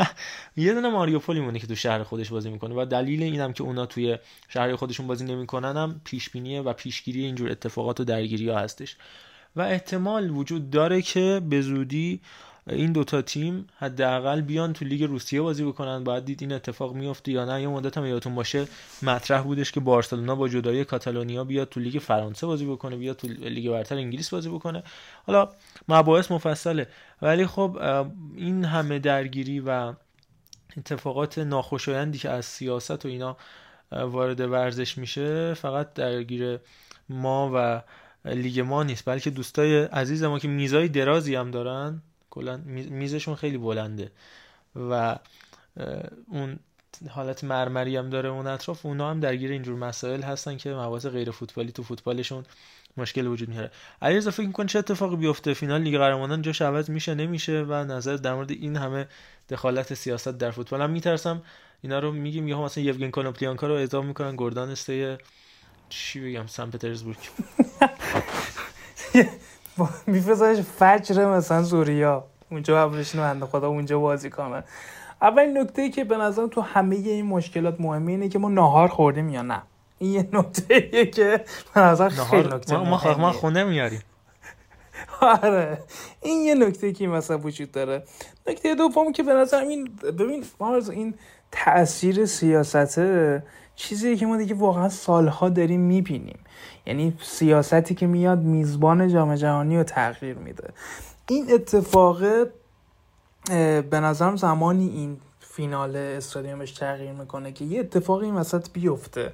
Speaker 2: یه دونه ماریوپولی مونه که تو شهر خودش بازی می‌کنه و دلیل اینم که اونا توی شهر خودشون بازی نمی‌کنن هم پیش و پیشگیری اینجور اتفاقات و درگیری ها هستش. و احتمال وجود داره که به زودی این دوتا تیم حداقل بیان تو لیگ روسیه بازی بکنن. باید دید این اتفاق میفته یا نه. یه مدت هم یادتون باشه مطرح بودش که بارسلونا با جدایی کاتالونیا بیاد تو لیگ فرانسه بازی بکنه بیاد تو لیگ برتر انگلیس بازی بکنه. حالا مباحث مفصله. ولی خب این همه درگیری و اتفاقات ناخوشایندی که از سیاست و اینا وارد ورزش میشه فقط درگیر ما و لیگ ما نیست بلکه دوستای عزیز ما که میزای درازی هم دارن. کلا میزشون خیلی بلنده. و اون حالت مرمری هم داره اون اطراف اونا هم درگیر اینجور مسائل هستن که مواز غیر فوتبالی تو فوتبالشون مشکل وجود میاره. علیرضا فکر می‌کنی چه اتفاقی بیفته؟ فینال لیگ قهرمانان جاش عوض میشه؟ نمیشه؟ و نظر در مورد این همه دخالت سیاست در فوتبال؟ هم میترسم اینا رو میگیم یهو مثلا یوگن کانوپلیانکا رو اضافه می‌کنن گردان استه چی بگم سن پترزبورگ.
Speaker 4: میفرستنش فجر مثلا زوریا. اونجا بشینه بنده خدا اونجا بازی کنن اولین نکته ای که به نظرم تو همه این مشکلات مهمه اینه که ما ناهار خوردیم یا نه. این یه نکته که به نظر خیلی نکته
Speaker 2: ما, ما خونه میاریم.
Speaker 4: آره. این یه نکته که مثلا وجود داره. نکته دوم که به نظر این ببین این تاثیر سیاسته چیزی که ما دیگه واقعا سالها داریم می‌بینیم. یعنی سیاستی که میاد میزبان جام جهانی رو تغییر میده. این اتفاق به نظرم زمانی این فینال استادیومش تغییر می‌کنه که یه اتفاقی این وسط بیفته.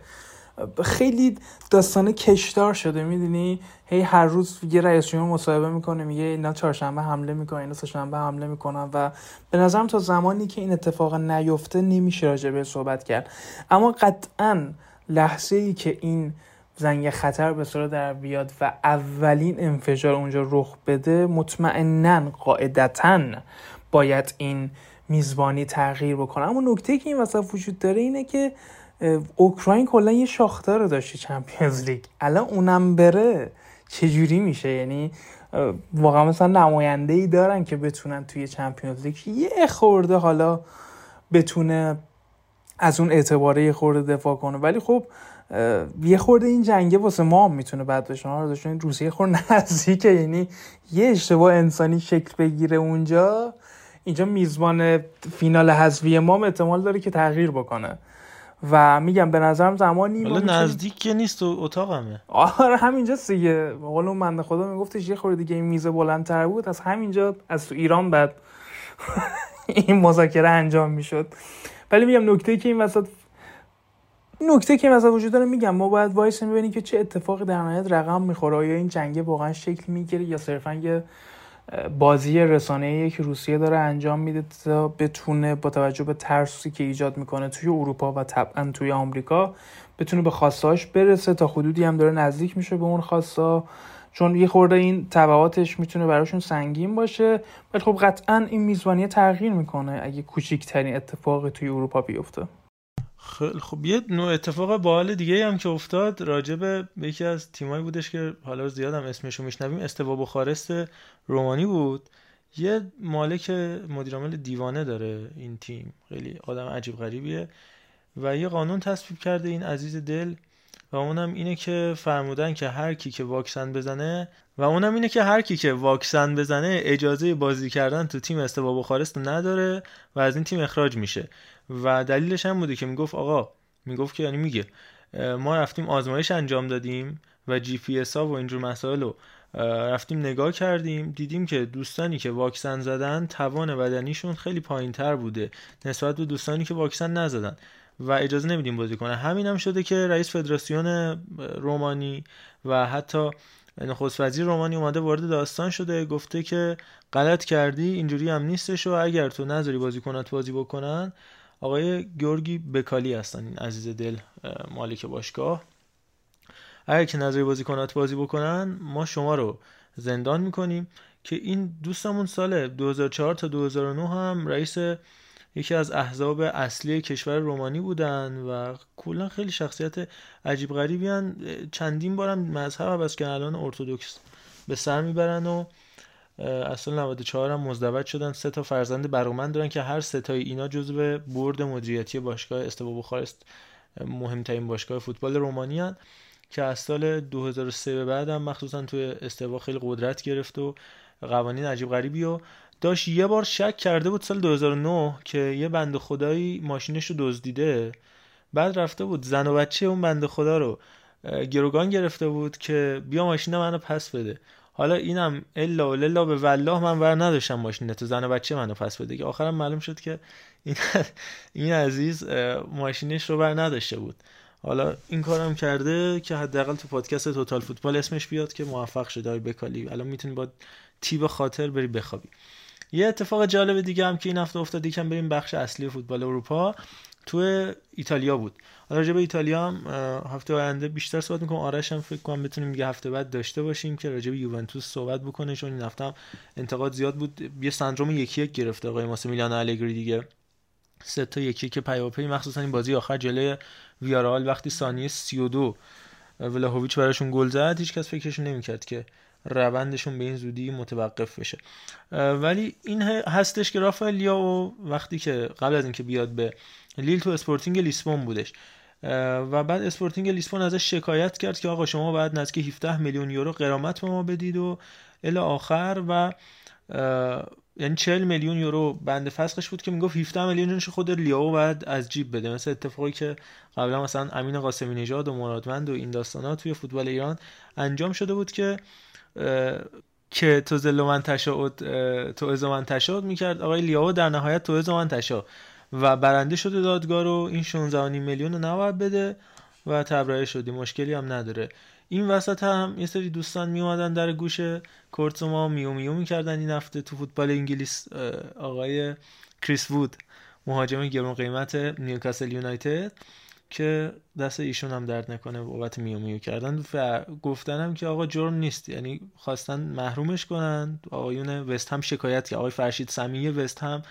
Speaker 4: خیلی داستان کشدار شده می‌دونی؟ هی هر روز یه رئیس جمهور مصاحبه می‌کنه میگه اینا چهارشنبه حمله می‌کنن اینا سهشنبه حمله می‌کنن و به نظرم تا زمانی که این اتفاق نیفته نمیشه راجع به صحبت کرد. اما قطعا لحظه ای که این زنگ خطر به صورت در بیاد و اولین انفجار اونجا رخ بده مطمئنا قاعدتا باید این میزبانی تغییر بکنه. اما نکته که این وسط وجود داره اینه که اوکراین کلا یه شاختار داشته چمپیونز لیگ. الان اونم بره چجوری میشه؟ یعنی واقعا مثلا نماینده ای دارن که بتونن توی چمپیونز لیگ یه خورده حالا بتونه از اون اعتباره یه خورده دفاع کنه. ولی خب یه خورده این جنگه واسه ما هم می‌تونه بد بشه رو این روسیه خورده نزدیکه. یعنی یه اشتباه انسانی شکل بگیره اونجا. اینجا میزبان فینال حذفی ما احتمال داره که تغییر بکنه. و میگم به نظرم زمانی
Speaker 2: حالا نزدیک که نیست و اتاقمه.
Speaker 4: آره همینجا دیگه. قول اون بنده خدا میگفتش یه خورده دیگه این میز بلندتر بود. از همینجا از تو ایران بعد این مذاکره انجام می‌شد. ولی میگم نکته که این وسط نکته که مثلا وجود داره میگم ما باید وایس ببینیم که چه اتفاقی در نهایت رقم می‌خوره. آیا این جنگ واقعا شکل می‌گیره یا صرفا یه بازی رسانه که روسیه داره انجام میده تا بتونه با توجه به ترسی که ایجاد می‌کنه توی اروپا و طبعا توی آمریکا بتونه به خواستاش برسه. تا حدودی هم داره نزدیک میشه به اون خواستا. چون یه خورده این تبعاتش می‌تونه براشون سنگین باشه. ولی خب قطعا این میزبانی تغییر می‌کنه اگه کوچکترین اتفاق توی اروپا بیفته.
Speaker 2: خیلی خب یه نوع اتفاق باحال دیگه هم که افتاد راجع به یکی از تیمایی بودش که حالا زیادم اسمشو میشنویم استوا بخارست رومانی بود. یه مالک مدیرعامل دیوانه داره این تیم. خیلی آدم عجیب غریبیه. و یه قانون تصویب کرده این عزیز دل و اونم اینه که فرمودن که هر کی که واکسن بزنه و اونم اینه که هر کی که واکسن بزنه اجازه بازی کردن تو تیم استوا بخارست نداره و از این تیم اخراج میشه. و دلیلش هم بوده که می‌گفت آقا می‌گفت که یعنی میگه ما رفتیم آزمایش انجام دادیم و جی پی اس ها و اینجور مسائل رو رفتیم نگاه کردیم دیدیم که دوستانی که واکسن زدن توان بدنیشون خیلی پایین تر بوده نسبت به دوستانی که واکسن نزدن و اجازه نمیدیم بازی کنه همین هم شده که رئیس فدراسیون رومانی و حتی نخست وزیر رومانی اومده وارد داستان شده گفته که غلط کردی اینجوری هم نیستش و اگر تو نذاری بازیکنات بازی بکنن آقای گیورگی بکالی هستن این عزیز دل مالک باشگاه اگر که نظری بازیکنات بازی بکنن ما شما رو زندان می‌کنیم که این دوستمون سال 2004 تا 2009 هم رئیس یکی از احزاب اصلی کشور رومانی بودن و کلا خیلی شخصیت عجیب غریبی هن. چندین بارم مذهب عوض که الان ارتودکس به سر می‌برن و سال 94 هم مزدوج شدن سه تا فرزند برامند دارن که هر سه تای اینا جزو برد مدیریتی باشگاه استوا بخارست مهمترین باشگاه فوتبال رومانی. که از سال 2003 به بعد هم مخصوصا توی استوا خیلی قدرت گرفت و قوانین عجیب غریبی و داشت یه بار شک کرده بود سال 2009 که یه بند خدایی ماشینش رو دزدیده بعد رفته بود زن و بچه اون بند خدا رو گروگان گرفته بود که بیا ماشین منو پس بده حالا اینم الا و للا به والله من ور نداشتم ماشین تو زن و بچه منو پس بده. که آخرم معلوم شد که این, این عزیز ماشینش رو بر نداشته بود. حالا این کارم کرده که حداقل تو پادکست توتال فوتبال اسمش بیاد که موفق شده. های بکالی الان می‌تونی با تیب خاطر بری بخوابی. یه اتفاق جالب دیگه هم که این هفته افتاد یکم بریم بخش اصلی فوتبال اروپا. تو ایتالیا بود. راجع به ایتالیا هم هفته آینده بیشتر صحبت می‌کنم. آرش هم فکر کنم بتونیم یه هفته بعد داشته باشیم که راجع به یوونتوس صحبت بکنه چون این هفته هم انتقاد زیاد بود. یه سندروم یکی یک گرفته آقای ماسیمیلیانو الگری دیگه. سه تا یک پیاپی مخصوصا این بازی آخر جلوی ویارال وقتی ثانیه 32 ولاهویچ براشون گل زد هیچ کس فکرش نمی‌کرد که روندشون به این زودی متوقف بشه. ولی این هستش که رافائل لیاو وقتی که قبل از اینکه بیاد به لیل تو اسپورتینگ لیسبون بودش. و بعد اسپورتینگ لیسبون ازش شکایت کرد که آقا شما باید نزدیک 17 میلیون یورو غرامت به ما بدید و الی آخر و یعنی 40 میلیون یورو بند فسخش بود که می‌گفت 17 میلیونش خود لیاو بعد از جیب بده. مثل اتفاقی که قبلا مثلا امین قاسمی نژاد و مرادوند و این داستانا توی فوتبال ایران انجام شده بود که که تو زل من تشاعد تو از می‌کرد. آقای لیاو در نهایت تو از من و برنده شده دادگاه رو این 16 میلیون رو نباید بده و تبرئه شدی مشکلی هم نداره. این وسط هم یه سری دوستان میومدن در گوش کورت ما میو میو می‌کردن این هفته تو فوتبال انگلیس آقای کریس وود مهاجم گرون قیمت نیوکاسل یونایتد که دست ایشون هم درد نکنه بابت میو میو کردن. و گفتنم که آقا جرم نیست. یعنی خواستن محرومش کنن. آقایون وست هم شکایت که آقای فرشید سمیه وست هم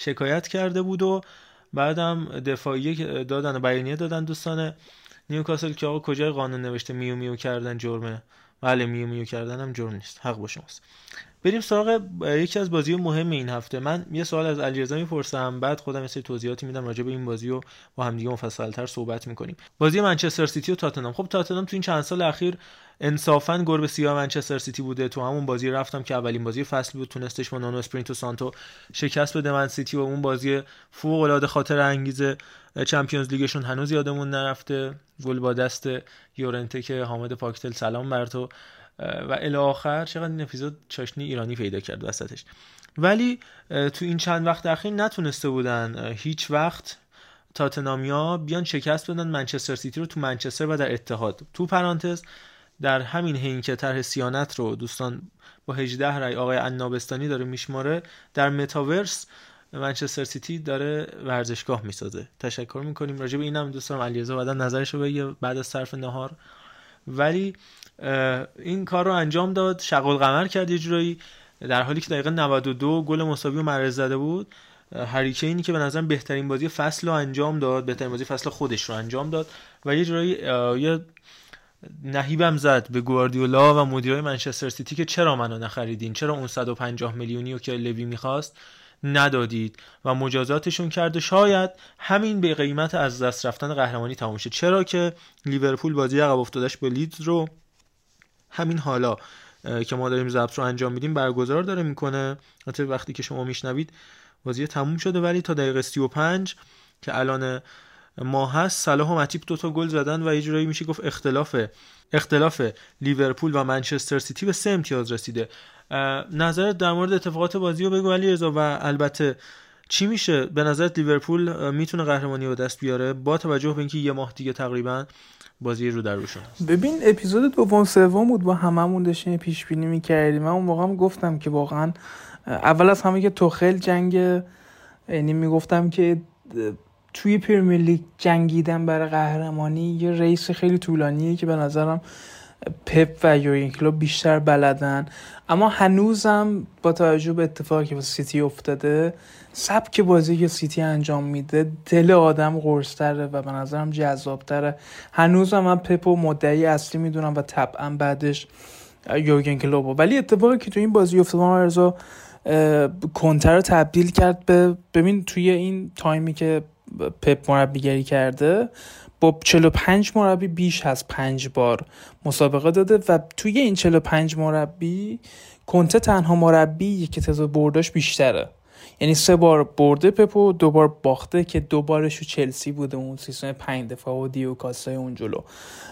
Speaker 2: شکایت کرده بود و بعدم دفاعی دادن بیانیه دادن دوستان نیوکاسل که آقا کجای قانون نوشته میو میو کردن جرمه بله میو میو کردن هم جرم نیست حق با شماست. بریم سراغ یکی از بازی مهم این هفته. من یه سوال از علیرضا می‌پرسم بعد خودم یه توضیحاتی میدم راجع به این بازی و با هم دیگه مفصلتر صحبت می‌کنیم. بازی منچستر سیتی و تاتنهام. خب تاتنهام تو این چند سال اخیر انصافا گربه سیاه منچستر سیتی بوده. تو همون بازی رفتم که اولین بازی فصل بود. تونستش با نونو اسپیریتو سانتو شکست بده. من سیتی و اون بازی فوق العاده خاطر انگیزه چمپیونز لیگشون هنوز یادمون نرفته. گل با دست یورنته که حامد پاکتل سلام بر تو. و الی آخر چقدر این اپیزود چاشنی ایرانی پیدا کرد وسطش. ولی تو این چند وقت اخیر نتونسته بودن. هیچ وقت تاتنامیا بیان شکست بدن منچستر سیتی رو تو منچستر و در اتحاد. تو پرانتز در همین حین که طرح سیانت رو دوستان با 18 رای آقای عنابستانی داره میشماره در متاورس منچستر سیتی داره ورزشگاه می‌سازه. تشکر می‌کنیم. راجع به اینم دوستان علیرضا بعدا نظرش رو بگه بعد از صرف نهار. ولی این کار رو انجام داد. شغل قمر کرد یه جورایی. در حالی که دقیقه 92 گل مساوی و مرز زده بود هریکینی که به نظرم بهترین بازی فصل رو انجام داد بهترین بازی فصل خودش رو انجام داد. و یه جورایی یه نهیبم زد به گواردیولا و مدیرای منچستر سیتی که چرا منو نخریدین؟ چرا اون 150 میلیونی رو که لوی می‌خواست ندادید؟ و مجازاتشون کرده شاید همین به قیمت از دست رفتن قهرمانی تموم شه. چرا که لیورپول بازی عقب افتادش به لیدز رو همین حالا که ما داریم ضبط رو انجام میدیم برگزار داره می‌کنه. حتی وقتی که شما میشنوید بازی تموم شده ولی تا دقیقه 35 که الان ما هست. صلاح و دو تا گل زدن و یه جورایی میشه گفت اختلاف اختلاف لیورپول و منچستر سیتی به سه امتیاز رسیده. نظرت در مورد اتفاقات بازی رو بگو علی رضا و البته چی میشه؟ به نظرت لیورپول می‌تونه قهرمانی رو دست بیاره با توجه به اینکه یه ماه دیگه تقریبا بازی رو در روشون
Speaker 4: ببین اپیزود دوم سوم بود. با هممون داشتیم پیش بینی می‌کردیم. من اون موقع هم گفتم که واقعا اول از همه که توخل جنگ یعنی می‌گفتم که توی پرمیر لیگ جنگیدن برای قهرمانی یه race خیلی طولانیه که به نظرم پپ و یورگن کلوپ بیشتر بلدن. اما هنوزم با توجه به اتفاقی که با سیتی افتاده سبک بازی که سیتی انجام میده دل آدم قرصتره و به نظرم جذابتره. هنوزم من پپ و مدعی اصلی می‌دونم و طبعا بعدش یورگن کلوب. ولی اتفاقی که تو این بازی افتاد ما کنتر رو تبدیل کرد به ببین توی این تایمی که پپ مربیگری کرده با 45 مربی بیش از 5 بار مسابقه داده و توی این 45 مربی کنته تنها مربی که تعداد برداش بیشتره. یعنی سه بار برده پپو دو بار باخته که دو بارشو چلسی بوده اون سیستم پنج دفاع و دیو کاسای اون جلو.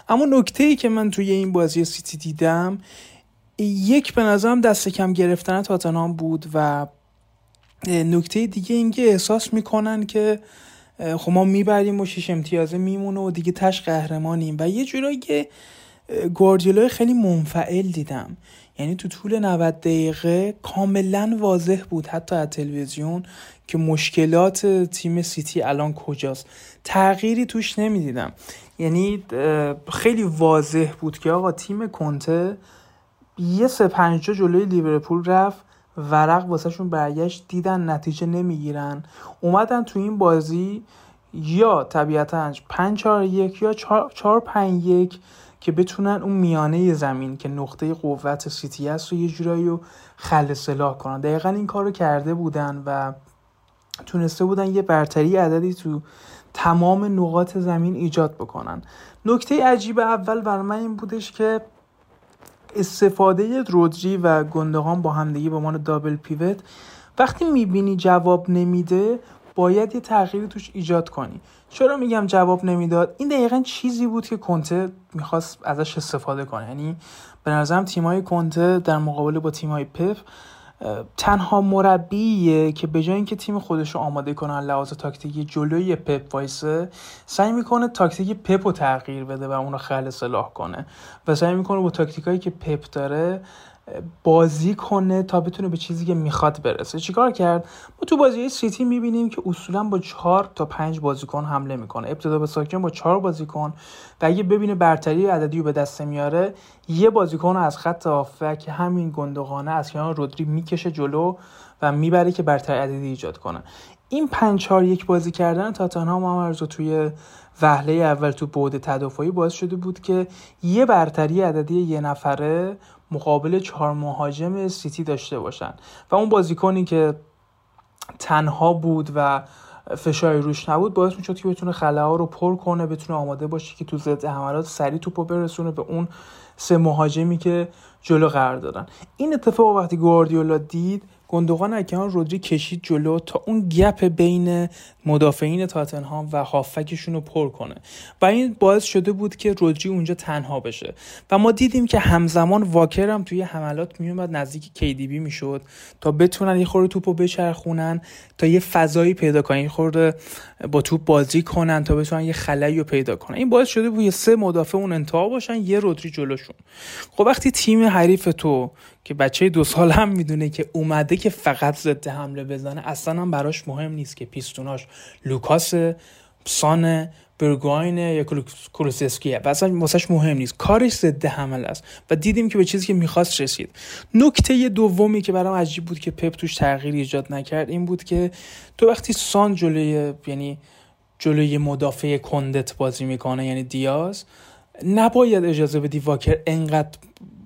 Speaker 4: اما نکته ای که من توی این بازی سیتی دیدم یک به نظرم دست کم گرفتن تاتنام بود و نکته دیگه اینکه احساس می‌کنن که خب ما می‌بریم و شش امتیازه میمونه و دیگه تش قهرمانیم. و یه جورایی گواردیولا خیلی منفعل دیدم. یعنی تو طول 90 دقیقه کاملا واضح بود حتی از تلویزیون که مشکلات تیم سیتی الان کجاست. تغییری توش نمی‌دیدم. یعنی خیلی واضح بود که آقا تیم کنته یه سه پنجا جلوی لیورپول رفت. ورق واسهشون برگشت دیدن نتیجه نمی‌گیرن. اومدن تو این بازی یا طبیعتا 5 4 1 یا 4 5 1 که بتونن اون میانه زمین که نقطه قوت سیتی است رو یه جورایی رو خل سلاح کنن. دقیقا این کار رو کرده بودن و تونسته بودن یه برتری عددی تو تمام نقاط زمین ایجاد بکنن. نکته عجیب اول بر من این بودش که استفاده رودری و گندگان با همدیگه به عنوان دابل پیوت وقتی می‌بینی جواب نمیده باید یه تغییری توش ایجاد کنی. چرا میگم جواب نمی‌داد؟ این دقیقا چیزی بود که کنته می‌خواست ازش استفاده کنه. یعنی به نظرم تیمای کنته در مقابله با تیمای پپ تنها مربیه که به جای اینکه تیم خودش رو آماده کنه لحاظ تاکتیکی جلوی پپ وایسه سعی می‌کنه تاکتیک پپ رو تغییر بده و اون رو خلع سلاح کنه و سعی می‌کنه با تاکتیکایی که پپ داره بازی کنه تا بتونه به چیزی که می‌خواد برسه. چیکار کرد؟ ما تو بازی سیتی می‌بینیم که اصولا با چهار تا پنج بازیکن حمله می‌کنه. ابتدا به ساکن با چهار بازیکن و اگه ببینه برتری عددی رو به دست میاره یه بازیکن از خط که همین گندقانه از کنار رودری می‌کشه جلو و می‌بره که برتری عددی ایجاد کنه. این پنج چهار یک بازی کردن تاتنهام هم توی وهله اول تو بعد تدافعی باعث شده بود که یه برتری عددی یه نفره مقابل چهار مهاجم سیتی داشته باشن. و اون بازیکنی که تنها بود و فشاری روش نبود باعث می‌شد که بتونه خلاها رو پر کنه بتونه آماده باشه که تو ضد حملات سریع توپو برسونه به اون سه مهاجمی که جلو قرار دادن. این اتفاق وقتی گواردیولا دید گندوقان اکیان رودری کشید جلو تا اون گپ بین مدافعین تاتنهام و هافکشون رو پر کنه. و این باعث شده بود که رودری اونجا تنها بشه. و ما دیدیم که همزمان واکر هم توی حملات میومد نزدیک کیدیبی می‌شد تا بتونن یه خورده توپو بچرخونن تا یه فضایی پیدا کنن یه خورده با توپ بازی کنن تا بتونن یه خلایی رو پیدا کنن. این باعث شده بود یه سه مدافع اون انتها باشن یه رودری جلوشون. خب وقتی تیم حریف تو که بچه دو سال هم می‌دونه که اومده که فقط ضد حمله بزنه اصلا هم براش مهم نیست که پیستوناش لوکاس سان برگواین یا کولوسسکیه و اصلا واسش مهم نیست. کارش ضد حمله است. و دیدیم که به چیزی که می‌خواست رسید. نکته دومی که برام عجیب بود که پپ توش تغییر ایجاد نکرد این بود که تو وقتی سان جلوی یعنی جلوی مدافع کندت بازی می‌کنه یعنی دیاز نباید اجازه بدی واکر انقدر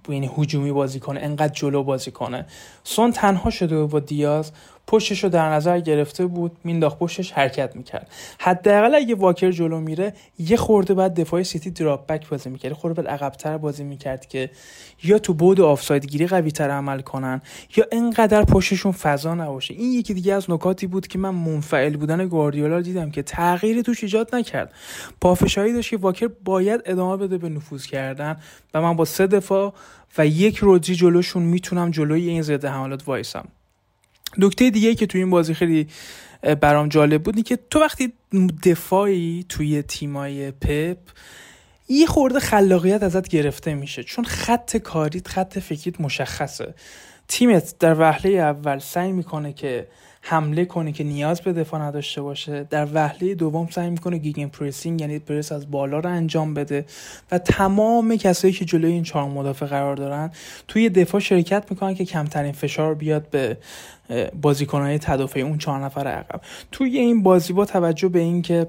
Speaker 4: یعنی هجومی بازی کنه انقدر جلو بازی کنه. سون تنها شده با دیاز. پشتش رو در نظر گرفته بود مینداخت پشتش حرکت می‌کرد. حداقل اگه واکر جلو میره یه خورده بعد دفاع سیتی دراپ بک بازی می‌کرد. خورده بعد عقبتر بازی می‌کرد که یا تو بود آفساید گیری قوی تر عمل کنن یا انقدر پشتشون فضا نباشه. این یکی دیگه از نکاتی بود که من منفعل بودن گواردیولا دیدم که تغییری توش ایجاد نکرد. پافشاری داشت که واکر باید ادامه بده به نفوذ کردن و من با سه دفاع و یک رودری جلوشون می‌تونم جلوی این ضد حملات وایسم. نکته دیگه که توی این بازی خیلی برام جالب بود که تو وقتی دفاعی توی تیمای پپ یه خورده خلاقیت ازت گرفته میشه. چون خط کاریت خط فکریت مشخصه. تیمت در وهله اول سعی می‌کنه که حمله کنه که نیاز به دفاع نداشته باشه. در وهله دوم سعی می‌کنه گیگن پرسینگ یعنی پرس از بالا رو انجام بده و تمام کسایی که جلوی این چهار مدافع قرار دارن توی دفاع شرکت می‌کنن که کمترین فشار بیاد به بازیکنهای تدافعی اون چهار نفر عقب. توی این بازی با توجه به اینکه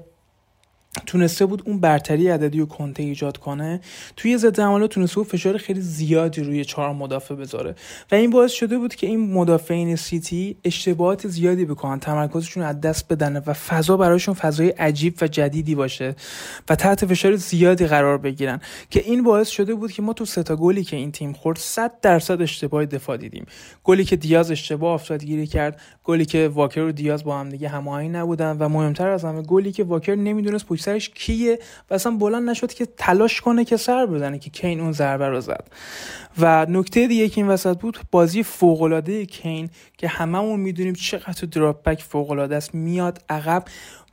Speaker 4: تونسته بود اون برتری عددی و کنته ایجاد کنه توی ضد حمله تونسته بود فشار خیلی زیادی روی چهار مدافع بذاره. و این باعث شده بود که این مدافعین سیتی اشتباهات زیادی بکنن تمرکزشون از دست بدن و فضا برایشون فضای عجیب و جدیدی باشه و تحت فشار زیادی قرار بگیرن. که این باعث شده بود که ما تو ستا گلی که این تیم خورد 100 درصد اشتباه دفاع دیدیم. گلی که دیاز اشتباه افتادگیری کرد گلی که واکر و دیاز با هم دیگه هماهنگ نبودن و مهمتر از همه گلی که واکر نمی‌دونست سرش کیه و اصلا بلند نشد که تلاش کنه که سر بزنه که کین اون ضربه رو زد. و نکته دیگه که این وسط بود بازی فوق کین که هممون می‌دونیم چقدر دراپ بک فوق است میاد عقب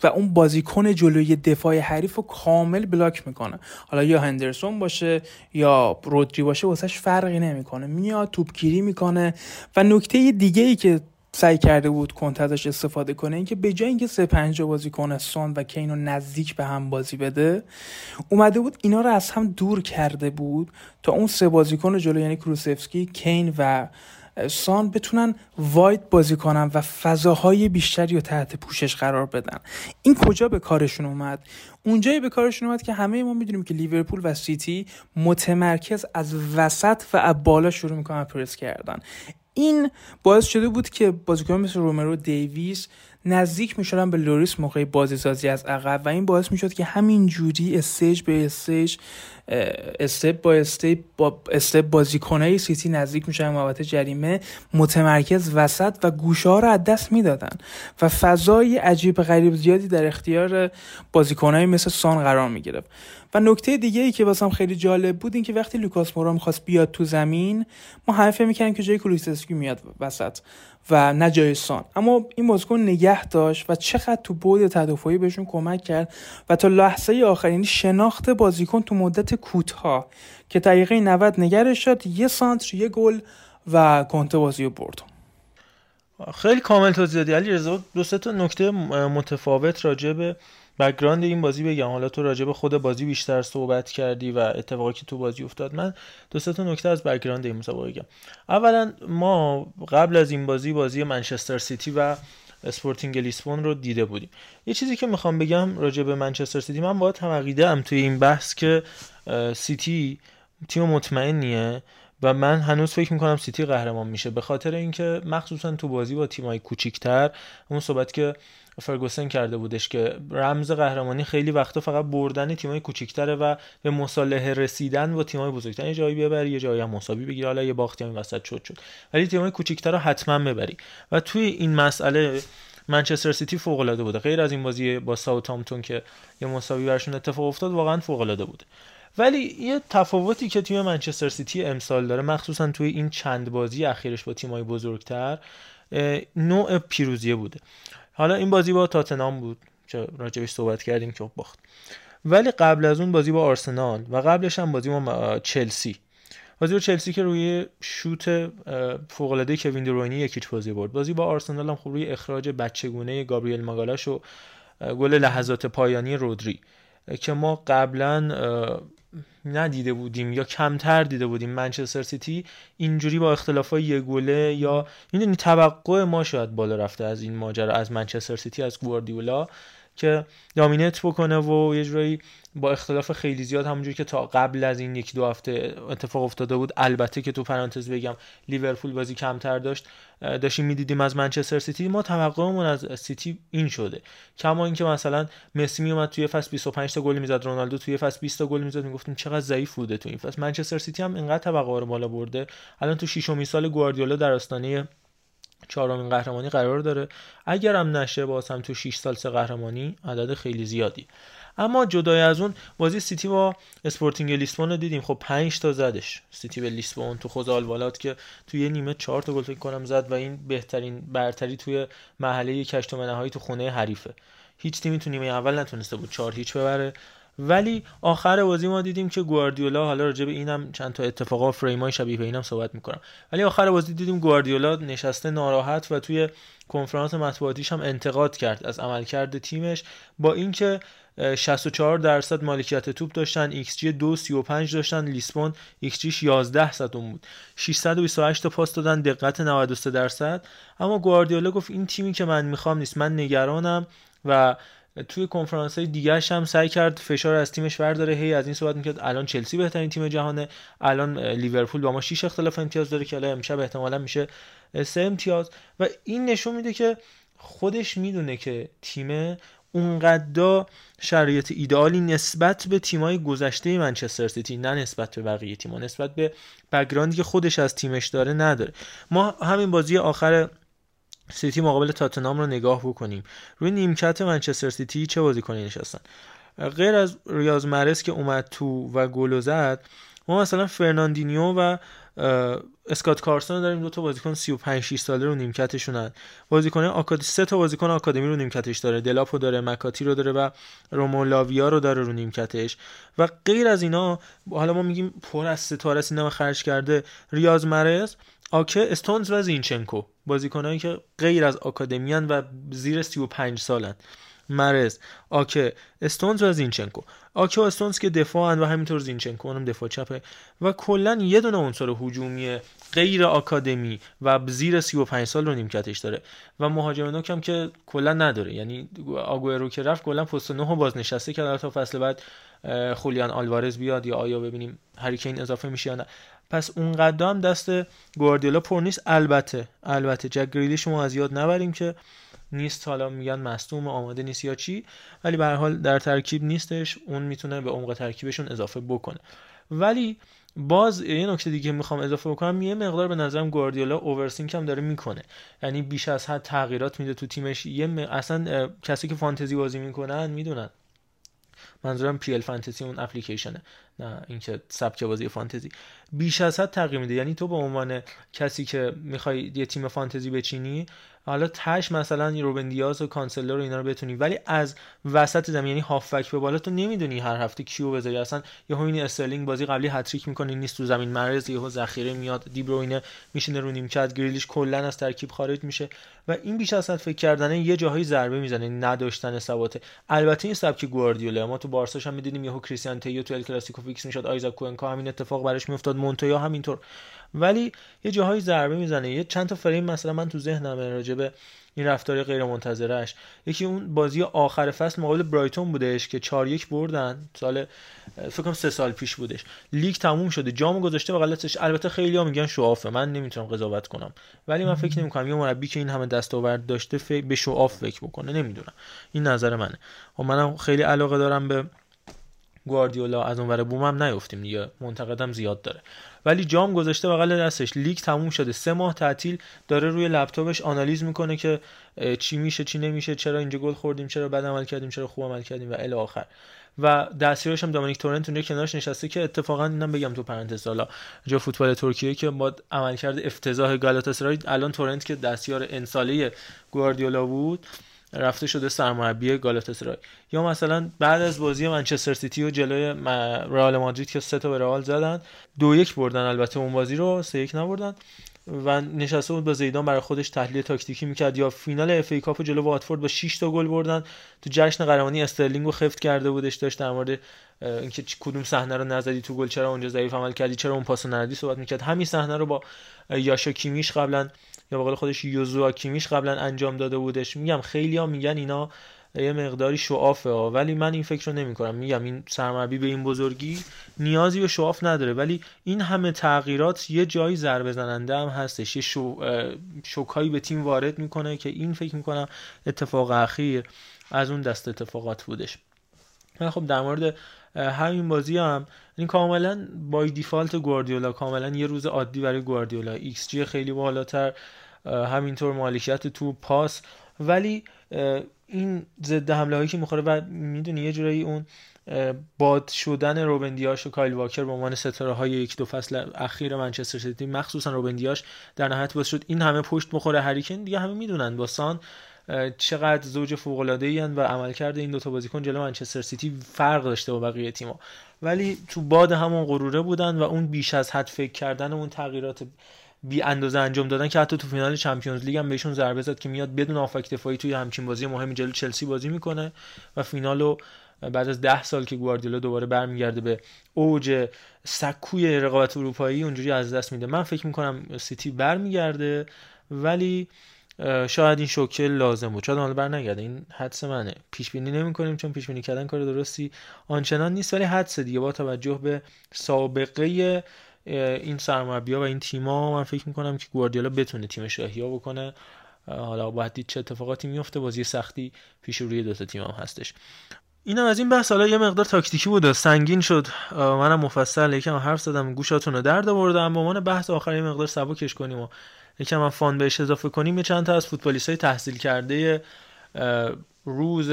Speaker 4: و اون بازیکن جلوی دفاع حریف رو کامل بلاک می‌کنه. حالا یا هندرسون باشه یا رودری باشه واسش فرقی نمی‌کنه. میاد توپگیری می‌کنه. و نکته دیگه ای که سعی کرده بود کنت استفاده کنه. اینکه به جای اینکه سه پنجا بازی کنه سون و کین رو نزدیک به هم بازی بده اومده بود اینا رو از هم دور کرده بود تا اون سه بازیکن جلو یعنی کولوسفسکی کین و سان بتونن wide بازی کنن و فضاهای بیشتری رو تحت پوشش قرار بدن. این کجا به کارشون اومد؟ اونجایی به کارشون اومد که همه ما می‌دونیم که لیورپول و سیتی متمرکز از وسط و از بالا شروع می‌کنن پرس کردن. این باعث شده بود که بازیکن مثل رومرو دیویس نزدیک می‌شدن به لوریس موقع بازی سازی از عقب و این باعث می‌شد که همین جوری stage به stage step by step by step بازیکنای سیتی نزدیک میشن محوطه جریمه متمرکز وسط و گوشه ها رو از دست می‌دادن و فضای عجیب غریب زیادی در اختیار بازیکنایی مثل سان قرار می‌گرفت. و نکته دیگه ای که واسم خیلی جالب بود این که وقتی لوکاس مورا می‌خواست بیاد تو زمین ما همه فکر که جای کولوسفسکی میاد وسط و نه جای سان. اما این بازیکن نگه داشت و چقدر تو بعد تدافعی بهشون کمک کرد و تا لحظه آخر یعنی شناخت بازیکن تو مدت کوتاه که دقیقه 90 نگرش شد یه سانتر یه گل و کنته بازی رو برد.
Speaker 2: خیلی کامل توضیح دادی. علی رضا دو سه تا نکته متفاوت راجع به background این بازی بگم حالا تو راجع به خود بازی بیشتر صحبت کردی و اتفاقی که تو بازی افتاد من دو سه تا نکته از background این مسابقه بگم. اولا ما قبل از این بازی بازی منچستر سیتی و اسپورتینگ لیسبون رو دیده بودیم. یه چیزی که می‌خوام بگم راجع به منچستر سیتی من باید هم ام توی این بحث که سیتی تیم مطمئنیه. و من هنوز فکر می‌کنم سیتی قهرمان میشه. به خاطر اینکه مخصوصا تو بازی با تیمای کوچیکتر اون صحبت که فرگوسن کرده بودش که رمز قهرمانی خیلی وقتا فقط بردن تیمای کوچیک‌تره و به مصالحه رسیدن با تیمای بزرگتر. یه جایی ببری یه جایی هم مساوی بگیری. حالا یه باختی هم وسط شد شد. ولی تیمای کوچیک‌تر رو حتما ببری. و توی این مسئله منچستر سیتی فوق العاده بوده. غیر از این بازی با ساوثهامپتون که یه مساوی برشون اتفاق افتاد واقعا فوق العاده بوده ولی یه تفاوتی که تیم منچستر سیتی امسال داره مخصوصا توی این چند بازی اخیرش با تیمای بزرگتر نوع پیروزیه بوده. حالا این بازی با تاتنام بود که راجبش صحبت کردیم که باخت. ولی قبل از اون بازی با آرسنال و قبلش هم بازی با چلسی. بازی با چلسی که روی شوت فوق العاده کوین دروینی یکیچ بازی برد. بازی با آرسنال هم خوب روی اخراج بچگونه گابریل ماگالاش و گل لحظات پایانی رودری که ما قبلا ندیده بودیم یا کمتر دیده بودیم منچستر سیتی اینجوری با اختلاف یه گله یا می‌دونی توقع ما شاید بالا رفته از این ماجرا از منچستر سیتی از گواردیولا. که دامینت بکنه و یه جورایی با اختلاف خیلی زیاد همونجوری که تا قبل از این یک دو هفته اتفاق افتاده بود البته که تو پرانتز بگم لیورپول بازی کمتر داشت داشتیم می‌دیدیم از منچستر سیتی. ما توقعمون از سیتی این شده کما اینکه مثلا مسی میومد توی فصل 25 تا گل می‌زد رونالدو توی فصل 20 تا گل می‌زد می‌گفتیم چقدر ضعیف بوده تو این فصل. منچستر سیتی هم اینقدر توقع رو بالا برده. الان تو ششمین سال گواردیولا در آستانه چهارمین قهرمانی قرار داره. اگر هم نشه باز هم تو 6 سال سه قهرمانی عدد خیلی زیادی. اما جدای از اون بازی سیتی با اسپورتینگ لیسبون رو دیدیم. خب 5 تا زدش. سیتی به لیسبون تو خود آلوالاد که توی نیمه 4 تا گل فکر کنم زد و این بهترین برتری توی مرحله یک هشتم نهایی تو خونه حریفه. هیچ تیمی تو نیمه اول نتونسته بود 4 هیچ ببره. ولی آخر بازی ما دیدیم که گواردیولا حالا راجع به اینم چند تا اتفاقا فریمای شبیه به اینم صحبت می‌کنم. ولی آخر بازی دیدیم گواردیولا نشسته ناراحت و توی کنفرانس مطبوعاتیش هم انتقاد کرد از عملکرد تیمش با اینکه 64 درصد مالکیت توپ داشتن ایکس جی 235 داشتن لیسبون xG ش 11 صدم بود. 628 تا پاس دادن دقت 93 درصد. اما گواردیولا گفت این تیمی که من می‌خوام نیست. من نگرانم و توی کنفرانس های دیگرش هم سعی کرد فشار از تیمش برداره. هی از این صحبت می‌کرد الان چلسی بهترین تیم جهانه الان لیورپول با ما 6 اختلاف امتیاز داره که الان امشب احتمالا میشه سه امتیاز. و این نشون میده که خودش می‌دونه که تیم اونقدر شرایط ایدئالی نسبت به تیمای گذشته منچستر سیتی نه نسبت به بقیه تیم‌ها نسبت به background ی که خودش از تیمش داره نداره. ما همین بازی آخر سیتی مقابل تاتنام رو نگاه بکنیم. روی نیمکت منچستر سیتی چه بازیکنی نشستن؟ غیر از ریاض محرز که اومد تو و گل زد ما مثلا فرناندینیو و اسکات کارسون داریم دو تا بازیکن 35 6 ساله رو نیمکتشونن. بازیکن آکاد سه تا بازیکن آکادمی رو نیمکتش داره. دلپو داره مک‌آتی رو داره و رومئو لاویا رو داره رو نیمکتش. و غیر از اینا حالا ما میگیم پر از ستاره‌س اینهمه خرج کرده ریاض محرز آکه استونز و زینچنکو بازیکنایی که غیر از آکادمیان و زیر 35 سالن. محرز آکه استونز و زینچنکو. آکه و استونز که دفاعن و همینطور زینچنکو هم دفاع چپه. و کلا یه دونه عنصر هجومی غیر آکادمی و زیر 35 سال رو نیمکتش داره. و مهاجم نوک هم که کلا نداره. یعنی آگوئرو که رفت کلا پست 9 بازنشسته کرد تا فصل بعد خولیان آلوارز بیاد یا آیا ببینیم هریکین اضافه میشه یا نه. پس اون هم دست گواردیولا پر نیست. البته البته جک گریلی شما از یاد نبریم که نیست. حالا میگن مصدوم آماده نیست یا چی ولی به هر حال در ترکیب نیستش. اون می‌تونه به عمق ترکیبشون اضافه بکنه. ولی باز یه نکته دیگه می‌خوام اضافه بکنم. یه مقدار به نظرم گواردیولا اوورسینک هم داره می‌کنه. یعنی بیش از حد تغییرات میده تو تیمش. یه م... اصلا کسی که فانتزی بازی می‌کنن می‌دونن. منظورم پی ال فانتزی اون اپلیکیشنه نه اینکه سبک بازی فانتزی. بیش از حد تغییر میده. یعنی تو به عنوان کسی که می‌خوای یه تیم فانتزی بچینی حالا تهش مثلا روبن دیاز و کانسلو رو اینا رو بتونی ولی از وسط زمین یعنی هافبک به بالا تو نمی‌دونی هر هفته کیو بذاری. اصلا یهو این استرلینگ بازی قبلی هتریک می‌کنه نیست تو زمین محرز یهو ذخیره میاد دیبروینه میشینه رو نیمکت گریلیش کلا از ترکیب خارج میشه و این بیش از حد فکر کردنه یه جاهایی ضربه می‌زنه نداشتن ثبات. البته این سبک گواردیولا ما تو بارساش هم می‌دیدیم یهو کریستیان تیو تو ال کلاسیکو فیکس می‌شد آیزاک کوئنکا همین اتفاق براش میافتاد مونتویا همینطور. ولی یه جاهایی ضربه می‌زنه. یه چند تا فریم مثلا من تو ذهنم راجع به این رفتار غیر منتظرش یکی اون بازی آخر فصل مقابل برایتون بودش که 4 یک بردن. سال فکر کنم سه سال پیش بودش. لیگ تموم شده. جامو گذاشته بغلتش البته خیلی ها میگن شوافه. من نمی‌تونم قضاوت کنم. ولی من فکر نمی کنم یه مربی که این همه دستاورد داشته فکر به شواف فکر بکنه. نمی‌دونم. این نظر منه. و منم خیلی علاقه دارم به گواردیولا. از اونور بوم هم نیفتیم دیگه. منتقدم زیاد داره. ولی جام گذاشته بغل دستش. لیگ تموم شده. سه ماه تعطیل داره روی لپتاپش آنالیز می‌کنه که چی میشه چی نمیشه چرا اینجا گل خوردیم چرا بد عمل کردیم چرا خوب عمل کردیم و الی آخر. و دستیارش هم دامینیک تورنت اونجا کنارش نشسته که اتفاقا اینم بگم تو پرانتز حالا جا فوتبال ترکیه که با عملکرد افتضاح گالاتاسرای الان تورنت که دستیار انساله گواردیولا بود رفته شده سرمربی گالاتاسرای یا مثلا بعد از بازی منچستر سیتی و جلوی رئال مادرید که سه تا به رئال زدن دو یک بردن البته اون بازی رو سه یک نبردن. و نشسته بود با زیدان برای خودش تحلیل تاکتیکی می‌کرد. یا فینال FA Cup جلو واتفورد با 6 تا گل بردن. تو جشن قهرمانی استرلینگ رو خفت کرده بودش داشت در مورد اینکه کدوم صحنه رو نزدی تو گل چرا اونجا ضعیف عمل کردی چرا اون پاس ندی صحبت می‌کرد. همین صحنه رو با یاشوا کیمیش قبلا یا به قول خودش یوزوا کیمیش قبلا انجام داده بودش. میگم خیلی ها میگن اینا یه مقداری show off ه ها. ولی من این فکر رو نمی کنم میگم این سرمربی به این بزرگی نیازی به show off نداره. ولی این همه تغییرات یه جایی ضربه زننده هم هستش. یه شو... شوکایی به تیم وارد می‌کنه که این فکر می‌کنم اتفاق اخیر از اون دست اتفاقات بودش. من خب در مورد همین بازی هم. این کاملا by default گواردیولا کاملا یه روز عادی برای گواردیولا. ایکس جی خیلی بالاتر همینطور مالکیت تو پاس. ولی این ضد حمله هایی که می‌خوره و می‌دونی یه جورایی اون باد شدن روبن دیاش و کایل واکر به عنوان ستاره های یک دو فصل اخیر منچستر سیتی مخصوصا روبن دیاش در نهایت باعث شد این همه پشت بخوره. هریکن دیگه همه می‌دونن. با سان چقدر زوج فوق العاده ای و عملکرد این دوتا بازیکن جلو منچستر سیتی فرق داشته با بقیه تیم‌ها. ولی تو باد همون غروره بودن و اون بیش از حد فکر کردن اون تغییرات بی اندازه انجام دادن که حتی تو فینال Champions League هم بهشون ضربه زد که میاد بدون هافبک دفاعی توی همچین بازی مهمی جلو چلسی بازی می‌کنه و فینالو بعد از ده سال که گواردیولا دوباره برمیگرده به اوج سکوی رقابت اروپایی اونجوری از دست میده. من فکر می‌کنم سیتی برمیگرده ولی شاید این شوکه لازم بود. شاید حالا بر نگرده این حدس منه. پیش بینی نمی کنیم چون پیش بینی کردن کار درستی آنچنان نیست. ولی حدس دیگه با توجه به سابقه این سرمربی و این تیما من فکر می‌کنم که گواردیولا بتونه تیمش احیا بکنه. حالا باید دید چه اتفاقاتی میفته بازی سختی پیش روی دو تا تیم هم هستش. اینم از این بحث. حالا یه مقدار تاکتیکی بود. سنگین شد. منم مفصل یکم حرف زدم. گوشاتون رو درد آوردم. به عنوان بحث آخر یه مقدار سبکش کنیم و یکم هم فان بهش اضافه کنیم یه چند تا از فوتبالیست های تحصیل کرده روز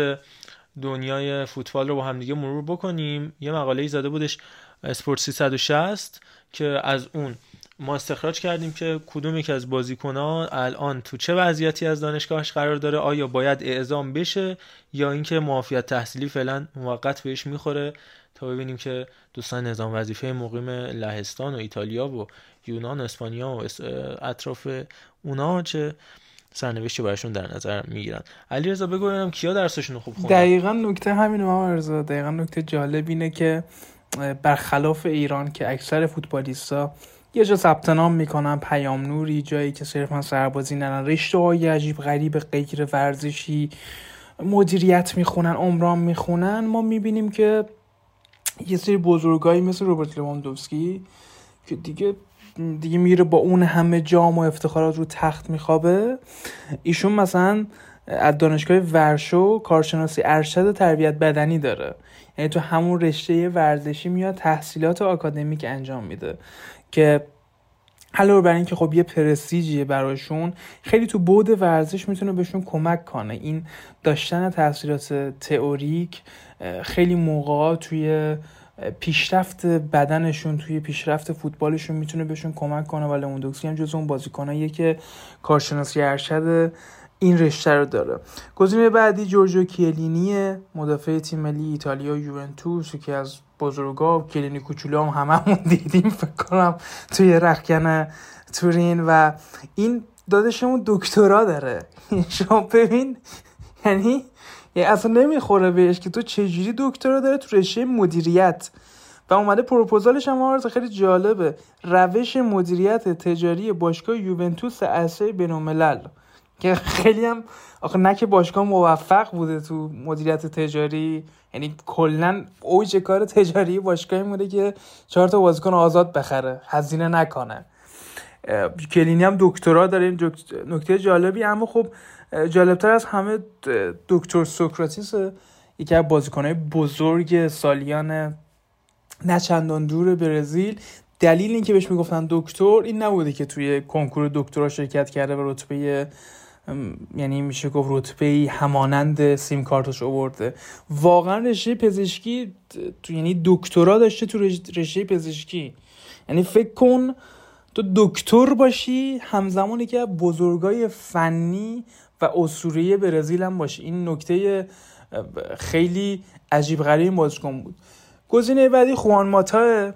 Speaker 2: دنیای فوتبال رو با هم دیگه مرور بکنیم. یه مقاله ای زده بودش اسپورت 360 که از اون ما استخراج کردیم که کدوم یک از بازیکنان الان تو چه وضعیتی از دانشگاهش قرار داره آیا باید اعزام بشه یا اینکه معافیت تحصیلی فعلا موقت بهش می‌خوره. تا ببینیم که دوستان نظام وظیفه مقیم لهستان و ایتالیا و یونان اسپانیا و اطراف اونا چه سرنوشتی براشون در نظر می‌گیرن. علی رضا بگو ببینم کیا درسشون خوب خوندن.
Speaker 4: دقیقا نکته همینه ما رضا دقیقا نکته جالب اینه که برخلاف ایران که اکثر فوتبالیستا یه جا ثبت نام می‌کنن پیام نوری جایی که صرفا سربازی نرن رشته های عجیب غریب غیر ورزشی مدیریت می‌خونن عمران می‌خونن. ما می‌بینیم که یه سری بزرگایی مثل روبرت لواندوفسکی که دیگه دیگه میره با اون همه جام و افتخارات رو تخت میخوابه. ایشون مثلا از دانشگاه ورشو کارشناسی ارشد تربیت بدنی داره. یعنی تو همون رشته ورزشی میاد تحصیلات آکادمیک انجام میده. که علاوه بر اینکه خب یه پرستیجیه براشون خیلی تو بود ورزش می‌تونه بهشون کمک کنه. این داشتن تحصیلات تئوریک خیلی موقع توی پیشرفت بدنشون توی پیشرفت فوتبالشون می‌تونه بهشون کمک کنه و لموندوکسی هم جز اون بازیکناییه که کارشناسی ارشد این رشته رو داره. گزینه بعدی جورجو کیلینی مدافع تیم ملی ایتالیا یوونتوس که از بزرگا کلینی کوچولو هم هممون دیدیم فکر کنم توی رخکن تورین و این دادشمون دکترا داره. شما ببین یعنی اصلا نمی‌خوره بهش که تو چجوری دکترا داره تو رشته مدیریت. و اومده پروپوزالش هم آرز خیلی جالبه. روش مدیریت تجاری باشگاه یوونتوس اصلی بینالملل. که خیلی هم آخه نه که باشگاه موفق بوده تو مدیریت تجاری. یعنی کلا اوج کار تجاری باشگاهی بوده که چهار تا بازیکن آزاد بخره. هزینه نکنه. کلینی هم دکترا داره این نکته جالبی اما خب جالبتر از همه دکتر سوکراتیس یکی از بازیکنهای بزرگ سالیان نه چندان دور برزیل. دلیل اینکه بهش می‌گفتن دکتر این نبوده که توی کنکور دکترا شرکت کرده و رتبه یعنی میشه گفت رتبه همانند سیم کارتش آورده. واقعا رشته پزشکی یعنی دکترا داشته تو رشته پزشکی. یعنی فکر کن تو دکتر باشی همزمانی که بزرگای فنی و اسطوره برزیل هم باشی این نکته خیلی عجیب غریب بازیکن بود. گزینه بعدی خوان ماتا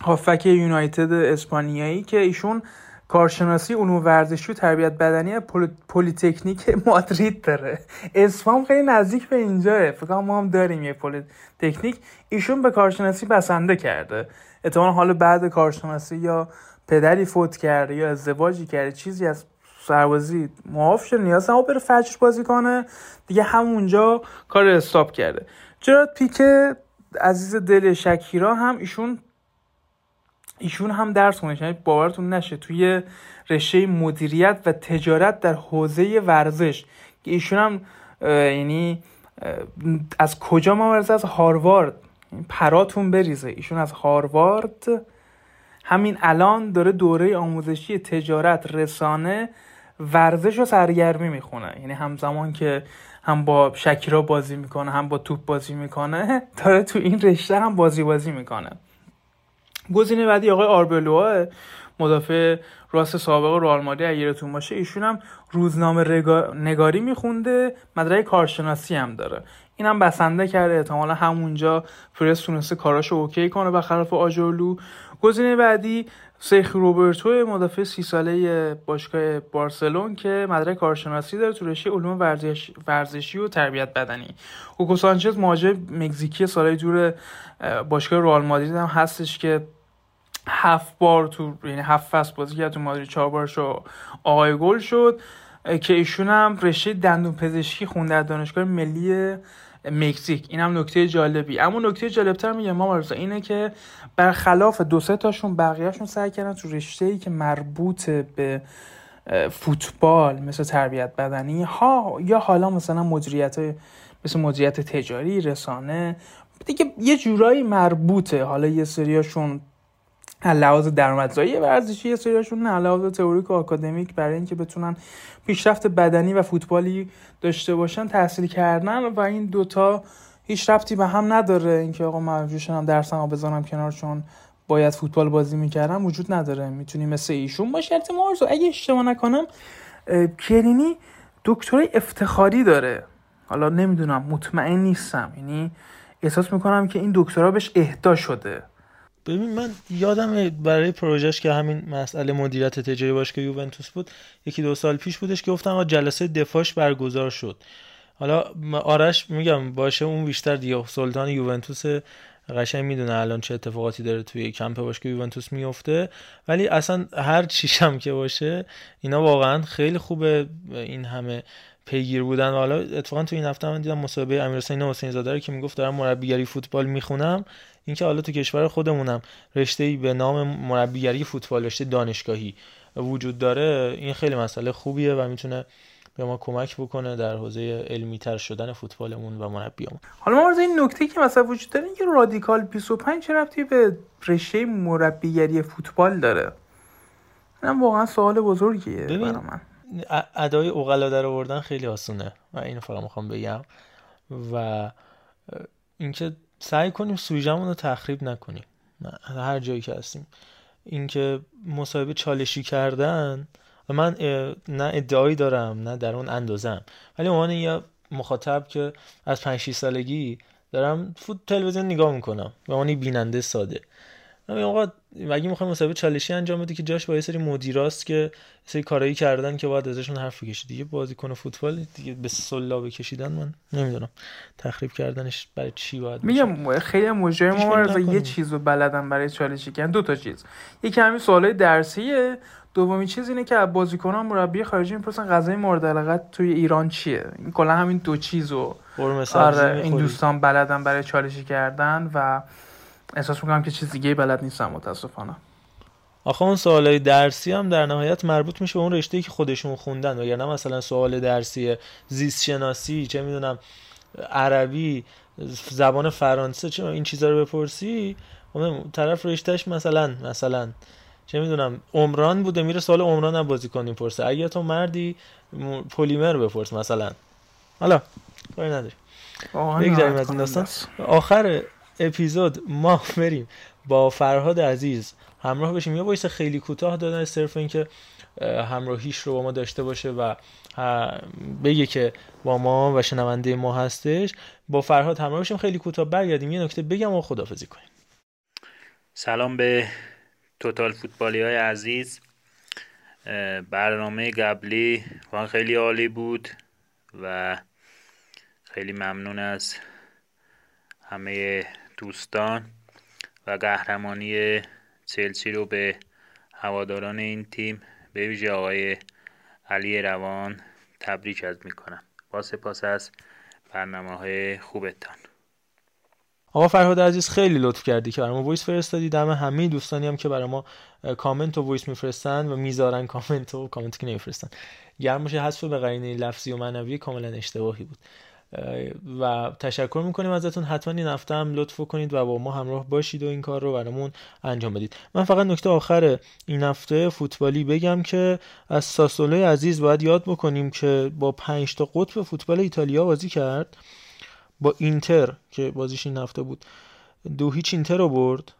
Speaker 4: هافبک یونایتد اسپانیایی که ایشون کارشناسی علوم ورزشی و تربیت بدنی پلیتکنیک مادرید داره. اسفام خیلی نزدیک به اینجاه فکر ما هم داریم یه پلیتکنیک. ایشون به کارشناسی بسنده کرده. احتمال حالا بعد کارشناسی یا پدری فوت کرده یا ازدواجی کرده چیزی از سربازی معاف شده نیاز هم بره فجر بازی کنه. دیگه همونجا کار استاپ کرده. چرا پیک عزیز دل شکیرا هم ایشون ایشون هم درس خونده. یعنی باورتون نشه توی رشته مدیریت و تجارت در حوزه ورزش. که ایشون هم یعنی از کجا ما از هاروارد. پراتون بریزه. ایشون از هاروارد. همین الان داره دوره آموزشی تجارت رسانه ورزش و سرگرمی می‌خونه. یعنی همزمان که هم با شکیرا بازی می‌کنه هم با توپ بازی می‌کنه داره تو این رشته هم بازی بازی می‌کنه. گزینه بعدی آقای آربلوه مدافع راست سابق رئال مادرید اگه باشه ایشون هم روزنامه نگاری میخونده مدرک کارشناسی هم داره. این هم بسنده کرده احتمالا همونجا پرس تونسته کاراشو اوکی کنه بخلاف آجولو. گزینه بعدی سیخ روبرتو مدافع سی ساله باشگاه بارسلون که مدرک کارشناسی داره تو رشته علوم ورزش، ورزشی و تربیت بدنی. اوکو سانچز مهاجم مکزیکی سالهای دور باشگاه رئال مادرید هم هستش که هفت بار تو یعنی هفت فصل بازی کرد تو مادرید چهار بارش آقای گل شد که ایشون هم رشته دندون پزشکی خونده از دانشگاه ملی مکزیک. این هم نکته جالبی. اما نکته جالبتر میگم ما اینه که برخلاف دو سه تاشون بقیهشون سعی کردن تو رشته ای که مربوط به فوتبال مثل تربیت بدنی ها یا حالا مثلا مدیریت مثل مدیریت تجاری رسانه دیگه یه جورایی مربوطه. حالا یه سریاشون لحاظ درآمدزایی ورزشی یه سریاشون نه لحاظ تئوریک و آکادمیک برای اینکه بتونن پیشرفت بدنی و فوتبالی داشته باشن تحصیل کردن و این دوتا هیچ رفتی به هم نداره. اینکه آقا من هم درسم بزنم کنار چون باید فوتبال بازی می‌کردم وجود نداره. می‌تونی مثل ایشون باشه احتمال اگه اشتباه نکنم کرینی دکترای افتخاری داره. حالا نمی‌دونم مطمئن نیستم. یعنی احساس می‌کنم که این دکترا بهش اهدا شده.
Speaker 2: ببین من یادم برای پروژهش که همین مسئله مدیریت تجاری باش که یوونتوس بود یکی دو سال پیش بودش که گفتم جلسه دفاعش برگزار شد. حالا آرش میگم باشه اون بیشتر دیگه سلطان یوونتوس قشنگ می‌دونه الان چه اتفاقاتی داره توی کمپ باش که یوونتوس میفته ولی اصلا هر چیشم که باشه اینا واقعا خیلی خوبه این همه پیگیر بودن. و حالا اتفاقا تو این هفته من دیدم مصاحبه امیرحسین حسین زاده که می‌گفت دارم مربیگری فوتبال می‌خونم. اینکه حالا تو کشور خودمونم رشته ای به نام مربیگری فوتبال رشته دانشگاهی وجود داره این خیلی مسئله خوبیه و می‌تونه به ما کمک بکنه در حوزه علمی تر شدن فوتبالمون و مربیامون
Speaker 4: حالا ما این نکته که مثلا وجود داره که رادیکال 25 چه رفتی به رشته مربیگری فوتبال داره؟ اینم واقعا سوال بزرگیه برای من.
Speaker 2: ادای اوغلا در آوردن خیلی آسونه. و اینو فقط می‌خوام بگم. و اینکه سعی کنیم سوژمون رو تخریب نکنیم. هر جایی که هستیم. اینکه مصاحبه چالشی کردن و من نه ادعایی دارم نه در اون اندازم. ولی عنوان یه مخاطب که از 5 سالگی دارم فوت تلویزیون نگاه می‌کنم. به عنوان بیننده ساده. همین آقا اگه می‌خوایم مصاحبه چالشی انجام بده که جاش با یه سری مدیراست که سری کارایی کردن که باید ازشون حرف بکشید دیگه بازیکن فوتبال دیگه به سلا بکشیدن من نمی‌دونم. تخریب کردنش برای چی باید
Speaker 4: میگم خیلی مجرم ما یه چیزو بلدن برای چالشی کردن. دو تا چیز. یکی همین سوالای درسیه. دومی چیز اینه که بازیکنان مربی خارجی می‌پرسن غذای مورد علاقت توی ایران چیه؟ این کلا همین دو چیزو. آره این دوستان بلدن برای چالشی کردن و احساس می‌کنم که چیز دیگه بلد نیستم متاسفانه.
Speaker 2: آخه اون سوالای درسی هم در نهایت مربوط میشه به اون رشته که خودشون خوندن. وگرنه مثلا سوال درسی زیست شناسی چه می‌دونم عربی زبان فرانسه چه این چیزا رو بپرسی خب طرف رشتهش مثلا مثلا چه می‌دونم عمران بوده میره سوال عمران هم بازی کنیم پرسه اگه تو مردی پلیمر بپرس مثلا. حالا کاری نداری. بگذاریم از این داستان. آخر اپیزود ما بریم با فرهاد عزیز همراه بشیم. یه وایس خیلی کوتاه دادن صرف اینکه همراهیش رو با ما داشته باشه و بگه که با ما و شنونده ما هستش. با فرهاد همراه بشیم خیلی کوتاه برگردیم. یه نکته بگم و خدافزی کنیم.
Speaker 6: سلام به توتال فوتبالی های عزیز برنامه قبلی واقعا خیلی عالی بود و خیلی ممنون از همه دوستان و قهرمانی چلسی رو به هواداران این تیم به ویژه آقای علی روان تبریک از می‌کنم. با سپاس از برنامه های خوبتان.
Speaker 2: آقا فرهاد عزیز خیلی لطف کردی که برای ما وایس فرستادی. دم همه دوستانی هم که برای ما کامنت و voice میفرستن و می‌ذارن کامنت و کامنت که نمیفرستن. گرم باشه حذف به قرینه لفظی و معنوی کاملا اشتباهی بود. و تشکر می‌کنیم ازتون. حتما این هفته هم لطف کنید و با ما همراه باشید و این کار رو برامون انجام بدید. من فقط نکته آخر این هفته فوتبالی بگم که از ساسولوی عزیز باید یاد بکنیم که با پنج تا قطب فوتبال ایتالیا بازی کرد. با اینتر که بازیش این هفته بود. دو هیچ اینتر رو برد.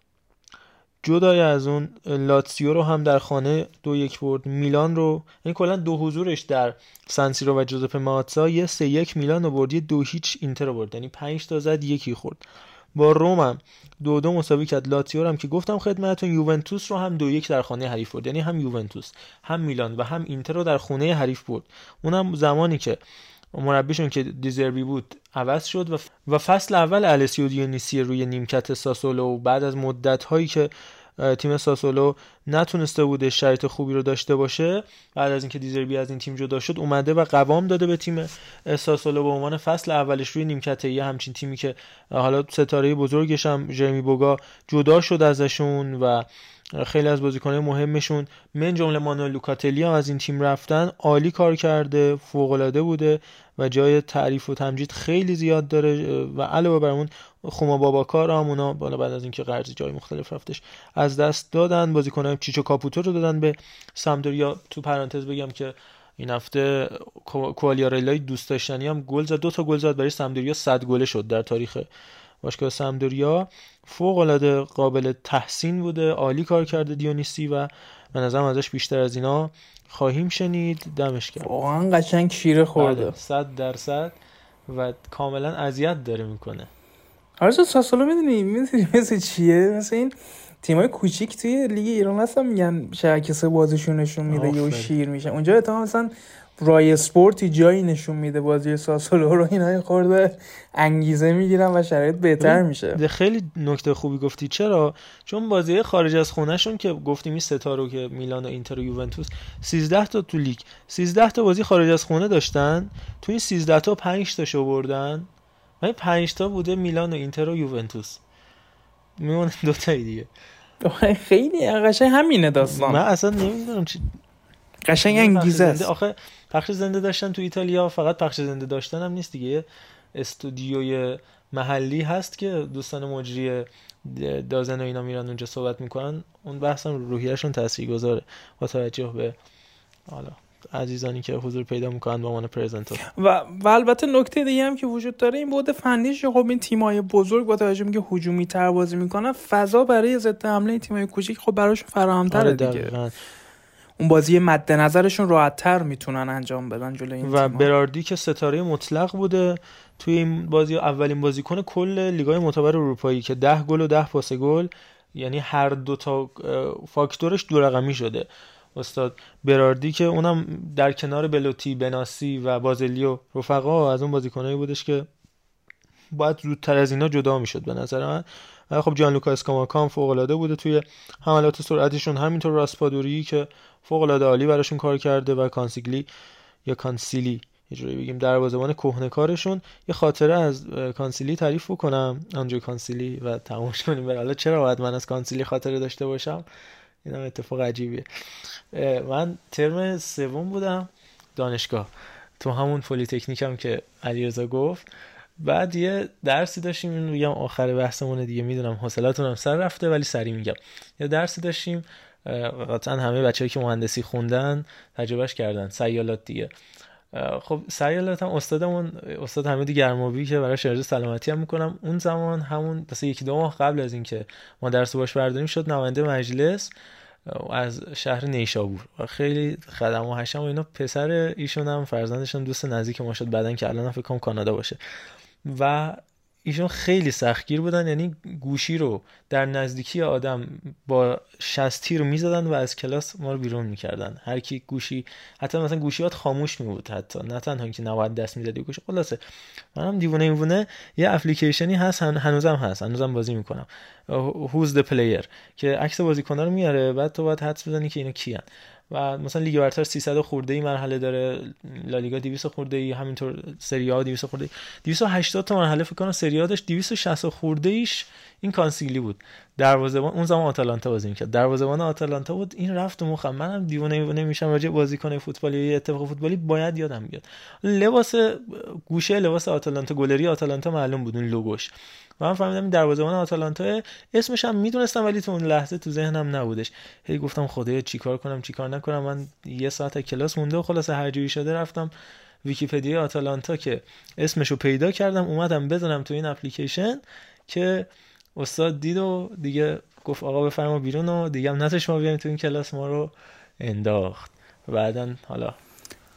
Speaker 2: جدای از اون لاتسیو رو هم در خانه دو یک برد. میلان رو این یعنی کلا دو حضورش در سنسیرو و جوزپه ماتسا یه سه یک میلان رو برد یه دو هیچ اینتر رو برد. یعنی پنج تا زد یکی خورد. با روم هم دو دو مساوی کرد. لاتسیو هم که گفتم خدمتتون یوونتوس رو هم دو یک در خانه حریف برد. یعنی هم یوونتوس هم میلان و هم اینتر رو در خونه حریف برد. اونم زمانی که مربیشون که دیزربی بود عوض شد و, و فصل اول السیو دیونیسی روی نیمکت ساسولو بعد از مدت هایی که تیم ساسولو نتونسته بوده شرایط خوبی رو داشته باشه بعد از اینکه دیزربی از این تیم جدا شد اومده و قوام داده به تیم ساسولو به عنوان فصل اولش روی نیمکت یه همچین تیمی که حالا ستاره بزرگش هم جرمی بوگا جدا شد ازشون و خیلی از بازیکنهای مهمشون من جمله مانوئل لوکاتلی هم از این تیم رفتن عالی کار کرده فوق بوده و جای تعریف و تمجید خیلی زیاد داره و علاوه بر اون خوما بابا کار هم اونا بالا بعد از اینکه قرضی جای مختلف رفتش از دست دادن. بازیکنان چیچو کاپوتو رو دادن به سمدوریا تو پرانتز بگم که این هفته کوالیارلای دوست داشتنی هم گل زد. دو تا گل زد برای سمدوریا 100 گله شد در تاریخ باشگاه سمدوریا فوق العاده قابل تحسین بوده عالی کار کرده دیونیسی و به نظرم ازش بیشتر از اینا خواهیم شنید. دمش کرد
Speaker 4: واقعا قشنگ شیره خورده.
Speaker 2: بله، صد درصد و کاملا اذیت داره می‌کنه.
Speaker 4: آرزو ساسولو می‌دونی می‌دونی مثل چیه؟ مثل این تیمای کوچیک توی لیگ ایران هستن میگن شرکسه بازیشون نشون میده یا شیر میشه. اونجا اتفاقا مثلا رای اسپورتی جایی نشون میده بازی ساسولو رو اینا خورده انگیزه می‌گیرن و شرایط بهتر میشه.
Speaker 2: خیلی نکته خوبی گفتی. چرا؟ چون بازی خارج از خونهشون که گفتیم این ستا رو که میلان و اینتر و یوونتوس 13 تا تو لیگ 13 تا بازی خارج از خونه داشتن تو این 13 تا 5 تاشو بردن و این 5 تا بوده میلان و اینتر و یوونتوس. میمونه دو تایی دیگه.
Speaker 4: خیلی قشنگ همینه داستان.
Speaker 2: من اصلا نمی‌دونم چی
Speaker 4: قشنگ انگیزه است.
Speaker 2: آخه پخش زنده داشتن تو ایتالیا فقط پخش زنده داشتن هم نیست دیگه. استودیوی محلی هست که دوستان مجری دازن و اینا میرن اونجا صحبت می‌کنن. اون بحث هم روحیهشون تاثیرگذاره. با توجه به حالا عزیزانی که حضور پیدا می‌کنن به عنوان پرزنتور.
Speaker 4: و, و البته نکته دیگه هم که وجود داره این بود فنیش. خب این تیمای بزرگ با توجه که هجومی تر بازی می‌کنن فضا برای ضد حمله تیمای کوچیک خب براشون فراهم
Speaker 2: آره
Speaker 4: دیگه. اون بازی مد نظرشون راحت تر می‌تونن انجام بدن جلوی این
Speaker 2: و. براردی که ستاره مطلق بوده توی این بازی اولین بازیکن کل لیگای معتبر اروپایی که ده گل و ده پاس گل یعنی هر دو تا فاکتورش دو رقمی شده استاد براردی که اونم در کنار بلوتی بناسی و بازلیو رفقا از اون بازیکنایی بودش که باید زودتر از اینا جدا می‌شد به نظر من خب جان لوکا اسکاماکا هم فوق العاده بوده توی حملات سرعتشون. همینطور راسپادوری که فوق العاده عالی براشون کار کرده و کانسیگلی یا کانسیلی یه جوری بگیم دروازه‌بان کهنه کارشون یه خاطره از کانسیلی تعریف بکنم. آنجو کانسیلی و تمومش کنیم بره حالا چرا باید من از کانسیلی خاطره داشته باشم؟ این هم اتفاق عجیبیه. من ترم سوم بودم دانشگاه. تو همون پلیتکنیک هم که علیرضا گفت. بعد یه درسی داشتیم اینو میگم آخر بحثمونه دیگه می‌دونم حوصلتون هم سر رفته ولی سری میگم. یه درسی داشتیم قطعا همه بچه‌ای که مهندسی خوندن تجربهش کردن سیالات دیگه. خب سیالات هم استادمون استاد حمید گرمابی که براش ارزه سلامتی هم می‌کنم اون زمان همون مثلا یکی دو ماه قبل از اینکه ما درس باش برداریم شد نماینده مجلس از شهر نیشابور. و خیلی خدم و حشم و اینا پسر ایشون هم فرزندش هم دوست نزدیک ما شد بعدن که الان فکر کنم کانادا باشه. و ایشون خیلی سختگیر بودن یعنی گوشی رو در نزدیکی آدم با شستی رو می‌زدن و از کلاس ما رو بیرون می‌کردن. هر کی گوشی حتی مثلا گوشیات خاموش میبود حتی نه تنها اینکه نباید دست می‌زدی گوشی. خلاصه منم دیوونه دیوونه یه اپلیکیشنی هست هن- هنوزم هست هنوزم بازی می‌کنم. Who's the Player که عکس بازیکن‌ها رو میاره بعد تو باید حدس بزنی که اینا کیان. و مثلا لیگ برتر 300 خورده ای مرحله داره لالیگا 200 خورده ای همینطور سری آ 200 خورده ای. 280 تا مرحله فکر کنم سری آ داشت 260 خورده ایش این کانسیگلی بود. دروازه‌بان اون زمان آتالانتا بازی می‌کرد. دروازه‌بان آتالانتا بود. این رفت مخم منم دیوونه دیوونه میشم راجع بازیکن فوتبالی یا اتفاق فوتبالی باید یادم بیاد. لباس گوشه لباس آتالانتا گلری آتالانتا معلوم بود اون لوگوش. من فهمیدم این دروازه‌بان آتالانتا اسمش هم می‌دونستم ولی تو اون لحظه تو ذهنم نبودش. هی گفتم خدایا چیکار کنم چیکار نکنم. من یه ساعت کلاس مونده و خلاص هر جوری شده رفتم ویکیپدیا آتالانتا که اسمشو پیدا کردم. اومدم بزنم تو این اپلیکیشن که استاد دید و دیگه گفت آقا بفرما بیرون و دیگه هم نتش ما بیایم تو این کلاس ما رو انداخت. بعدا حالا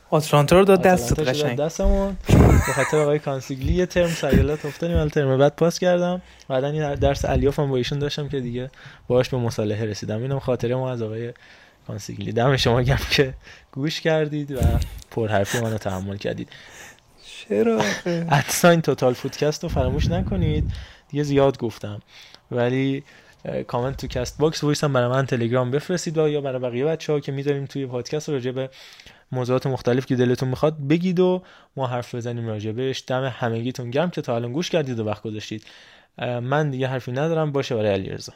Speaker 4: آتلانتا رو داد
Speaker 2: شد
Speaker 4: قشنگ.
Speaker 2: دستمون. به خاطر آقای کانسیگلی یه ترم سیالات افتادیم ولی ترم بعد پاس کردم. بعدا این درس الیاف هم با ایشون داشتم که دیگه باهاش به مصالحه رسیدم. اینم خاطره ما از آقای کانسیگلی. دم شما گم که گوش کردید و پرحرفی منو تحمل کردید.
Speaker 4: چرا
Speaker 2: ادساین توتال فودکست رو فراموش نکنید. دیگه زیاد گفتم. ولی کامنت تو کست باکس وایس هم برای من تلگرام بفرستید یا برای بقیه بچه ها که می‌ذاریم توی پادکست راجع به موضوعات مختلف که دلتون می‌خواد بگید و ما حرف بزنیم راجع بهش. دم همگیتون گرم که تا الان گوش کردید و وقت گذاشتید. من دیگه حرفی ندارم. باشه برای علیرضا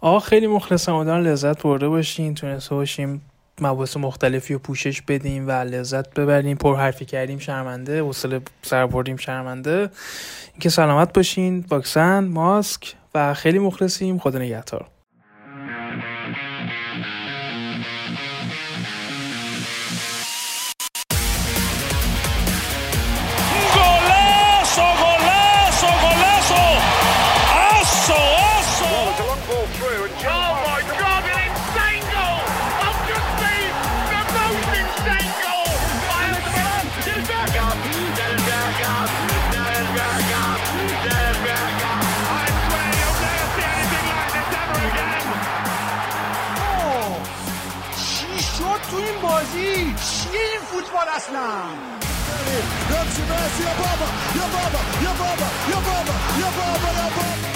Speaker 4: آقا خیلی مخلصم. امیدوارم لذت برده باشین. تونسته باشیم مباحث مختلفی رو پوشش بدیم و لذت ببریم. پر حرفی کردیم شرمنده. حوصله سر بردیم شرمنده. اینکه سلامت باشین. واکسن ماسک و خیلی مخلصیم. خدا نگهدار.
Speaker 1: فوتبال اصلا؟ امشي ميسي يا بابا يا بابا يا